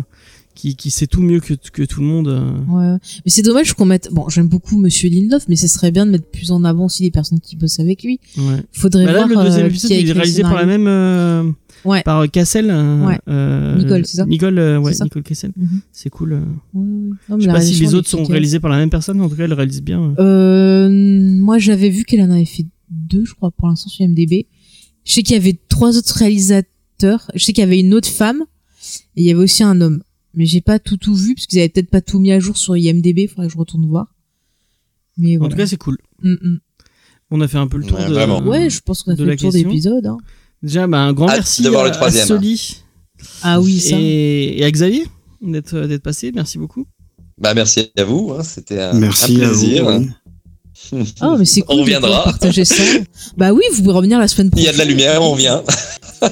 qui, qui sait tout mieux que, que tout le monde. euh. Ouais. Mais c'est dommage qu'on mette. Bon, j'aime beaucoup Monsieur Lindelof, mais ce serait bien de mettre plus en avant aussi les personnes qui bossent avec lui. Ouais. Faudrait Bah là, voir le deuxième euh, épisode, qui a il est réalisé par la même. euh, Ouais. Par Cassel. Ouais. euh, Nicole, c'est ça Nicole, ouais, ça Nicole Cassel. Mhm. C'est cool. Ouais. Non, mais Je sais pas si les autres sont réalisés par la même personne, mais en tout cas, elle réalise bien. moi, j'avais vu qu'elle en avait fait deux, je crois, pour l'instant sur IMDb. Je sais qu'il y avait trois autres réalisateurs. Je sais qu'il y avait une autre femme et il y avait aussi un homme. Mais j'ai pas tout tout vu parce qu'ils avaient peut-être pas tout mis à jour sur IMDb. Faudrait que je retourne voir. Mais En voilà. tout cas, c'est cool. Mm, mm. On a fait un peu le tour Ouais, de. vraiment. ouais, je pense qu'on a de fait le tour d'épisode. Hein. Déjà, bah, un grand merci de voir à, le troisième. à Soli Ah oui, ça. et, et à Xavier d'être d'être passé. Merci beaucoup. Bah, merci à vous. hein, C'était un, Merci un à vous. plaisir. Ah, mais c'est On cool de reviendra. partager ça. bah oui, vous pouvez revenir la semaine Il prochaine. y a de la lumière, on revient.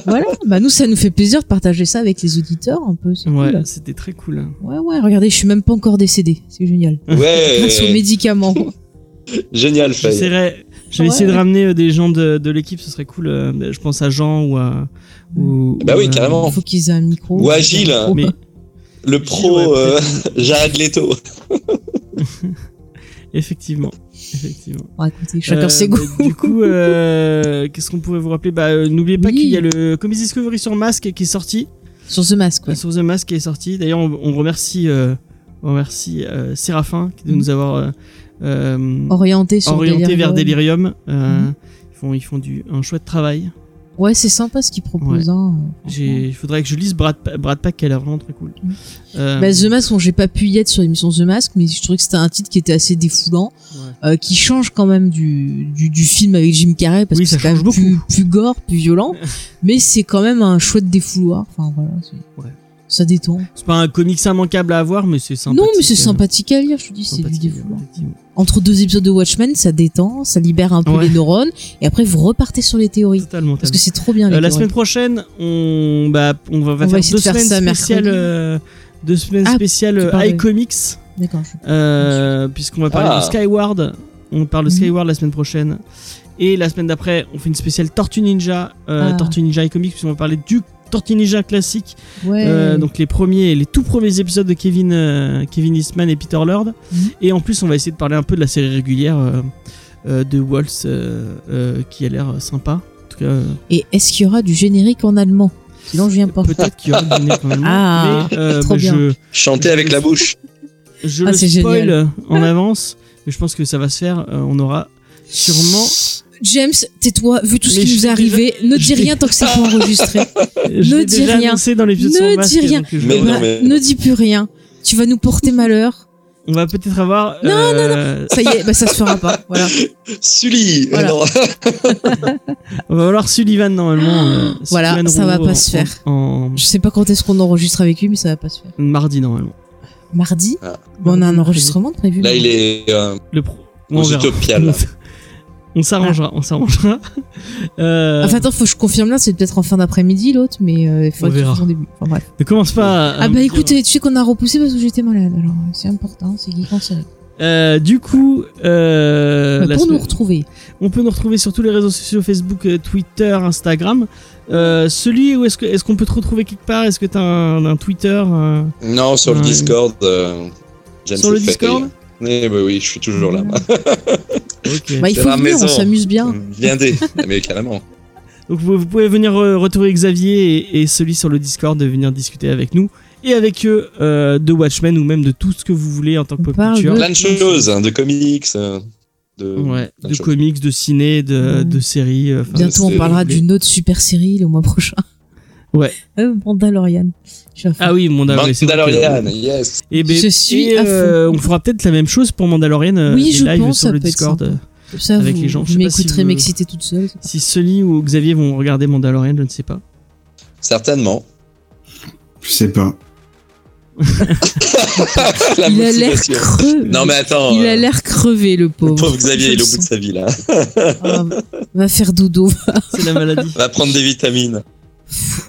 Voilà. Bah nous, ça nous fait plaisir de partager ça avec les auditeurs un peu. C'est Ouais, cool. c'était très cool. Ouais, ouais. Regardez, je suis même pas encore décédé. C'est génial. Grâce aux Ouais, médicaments. génial, Faye. J'essaierai. Je vais Ouais. essayer de ramener euh, des gens de, de l'équipe, ce serait cool. euh, Je pense à Jean ou à. Ou, Bah ou, oui, euh, carrément. Il faut qu'ils aient un micro. Ou micro. Mais Le pro Ouais, euh. Jared Leto. effectivement, effectivement. Bon, écoutez, chacun Euh, ses goûts. Du coup, euh, qu'est-ce qu'on pourrait vous rappeler? Bah, euh, n'oubliez pas Oui. qu'il y a le Comics Discovery sur Mask qui est sorti, Sur The Mask, ouais. sur The Mask qui est sorti. D'ailleurs, on, on remercie, on remercie euh, Séraphin de Mhm. nous avoir Orienté sur orienté vers Delirium. Delirium. Euh, Mhm. Ils font, ils font du un chouette travail. Ouais, c'est sympa ce qu'ils proposent. Hein, J'ai, il faudrait que je lise Brad, Brad Pack qui a l'air vraiment très cool. Mhm. Euh, Bah, The Mask, bon, j'ai pas pu y être sur l'émission The Mask, mais je trouvais que c'était un titre qui était assez défoulant, ouais. euh, qui change quand même du, du, du film avec Jim Carrey, parce Oui, que c'est quand même plus, plus gore, plus violent, mais c'est quand même un chouette défouloir. Enfin voilà, Ouais. Ça détend. C'est pas un comics immanquable à avoir, mais c'est sympathique. non, mais c'est euh, sympathique à lire, je te dis, c'est du effectivement. Entre deux épisodes de Watchmen, ça détend, ça libère un peu Ouais. les neurones, et après vous repartez sur les théories. Totalement. Parce que c'est trop bien les Euh, la semaine prochaine, on, bah, on va, va On va faire deux de faire semaines spéciales, euh, deux semaines Ah, spéciales iComics, D'accord. euh, puisqu'on va parler Ah. de Skyward. On parle de Mhm. Skyward la semaine prochaine. Et la semaine d'après, on fait une spéciale Tortue Ninja, euh, Ah. Tortue Ninja iComics, puisqu'on va parler du Tortue Ninja classique, Ouais. euh, donc les premiers, les tout premiers épisodes de Kevin, euh, Kevin Eastman et Peter Lord. Mhm. Et en plus, on va essayer de parler un peu de la série régulière euh, euh, de Waltz euh, euh, qui a l'air sympa. En tout cas, euh, Et est-ce qu'il y aura du générique en allemand? Sinon, je viens pas. peut-être qu'il y aura du générique en allemand, Ah, mais euh, trop bah, bien. je, Chanter avec la bouche. je Ah, le spoil génial. en avance, mais je pense que ça va se faire. euh, on aura sûrement. James, tais-toi, vu tout ce Mais qui nous est arrivé, ne dis rien tant que c'est pas enregistré. Je l'ai dis déjà rien. dans l'épisode Ne sur dis Masque, rien. donc je- Mais Bah, non, mais- Ne dis plus rien. Tu vas nous porter malheur. On va peut-être avoir. Non, euh, Ça y est, bah ça se fera pas. Voilà. Sully Voilà. non. On va avoir Sullivan normalement. euh, Voilà, Sullivan ça va Rowe pas en- se faire. En, Je sais pas quand est-ce qu'on enregistre avec lui, mais ça va pas se faire. mardi normalement. Mardi Ah. Bon, On a un enregistrement prévu. Là, il est euh, Le pro. On là. On s'arrangera, on s'arrangera. Euh, Enfin, attends, faut que je confirme là, c'est peut-être en fin d'après-midi l'autre, mais euh, il faut On verra. fasse son début. Enfin bref. ne commence pas. à- à Ah bah écoute, tu sais qu'on a repoussé parce que j'étais malade, alors euh, c'est important, c'est geek en série. Euh, du coup, euh, Bah, pour nous retrouver. on peut nous retrouver sur tous les réseaux sociaux Facebook, euh, Twitter, Instagram. Euh, celui où est-ce que est-ce qu'on peut te retrouver quelque part? Est-ce que t'as un, un Twitter un- Non, sur le. Discord. euh, Sur le. Discord? Eh ben oui, je suis toujours là. Bah il faut la venir, on maison. s'amuse bien. Viendez. Mais carrément. Donc vous, vous pouvez venir euh, retrouver Xavier et, et celui sur le Discord de venir discuter avec nous et avec eux euh, de Watchmen ou même de tout ce que vous voulez en tant que On pop culture. de- Plein de choses, hein, de comics. euh, de, Ouais, comics, de ciné, de, de séries. Bientôt on parlera d'une autre super série le mois prochain. Ouais. Euh, Mandalorian. Ah oui, Mandalorian. que- Mandalorian, yes. Et ben, Je suis et, à euh, on fera peut-être la même chose pour Mandalorian. euh, Oui, je lives pense, sur ça le peut Discord. euh, ça, avec vous, les gens. Je si vous- m'exciter toute seule. Si Sully ou Xavier vont regarder Mandalorian, je ne sais pas. Certainement. Je sais pas. La Il a l'air creux. Non, mais attends. Il a l'air crevé, le pauvre. Pauvre Xavier, Je il est le au bout de sa vie là. Ah, va faire dodo. C'est la maladie. Va prendre des vitamines.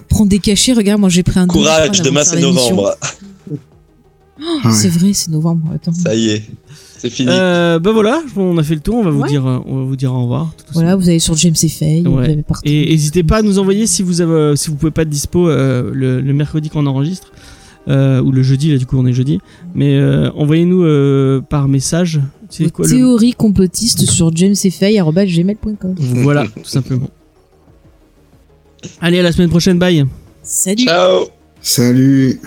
Prends des cachets. Regarde, moi j'ai pris un Courage, demain de c'est novembre. Ah ouais. C'est vrai, c'est novembre. Attends. Ça y est, c'est fini. Euh, bah voilà, on a fait le tour. On va vous Ouais. dire, on va vous dire au revoir. tout Voilà, vous allez sur James et Faye, vous Ouais. avez partout. Et n'hésitez pas à nous envoyer si vous avez, si vous pouvez pas être dispo euh, le, le mercredi qu'on enregistre euh, ou le jeudi là du coup on est jeudi. Mais euh, envoyez-nous euh, par message. C'est quoi le théories complotistes sur jamesfay.gmail.com. Voilà, tout simplement. Allez à la semaine prochaine. Bye. Salut Ciao Salut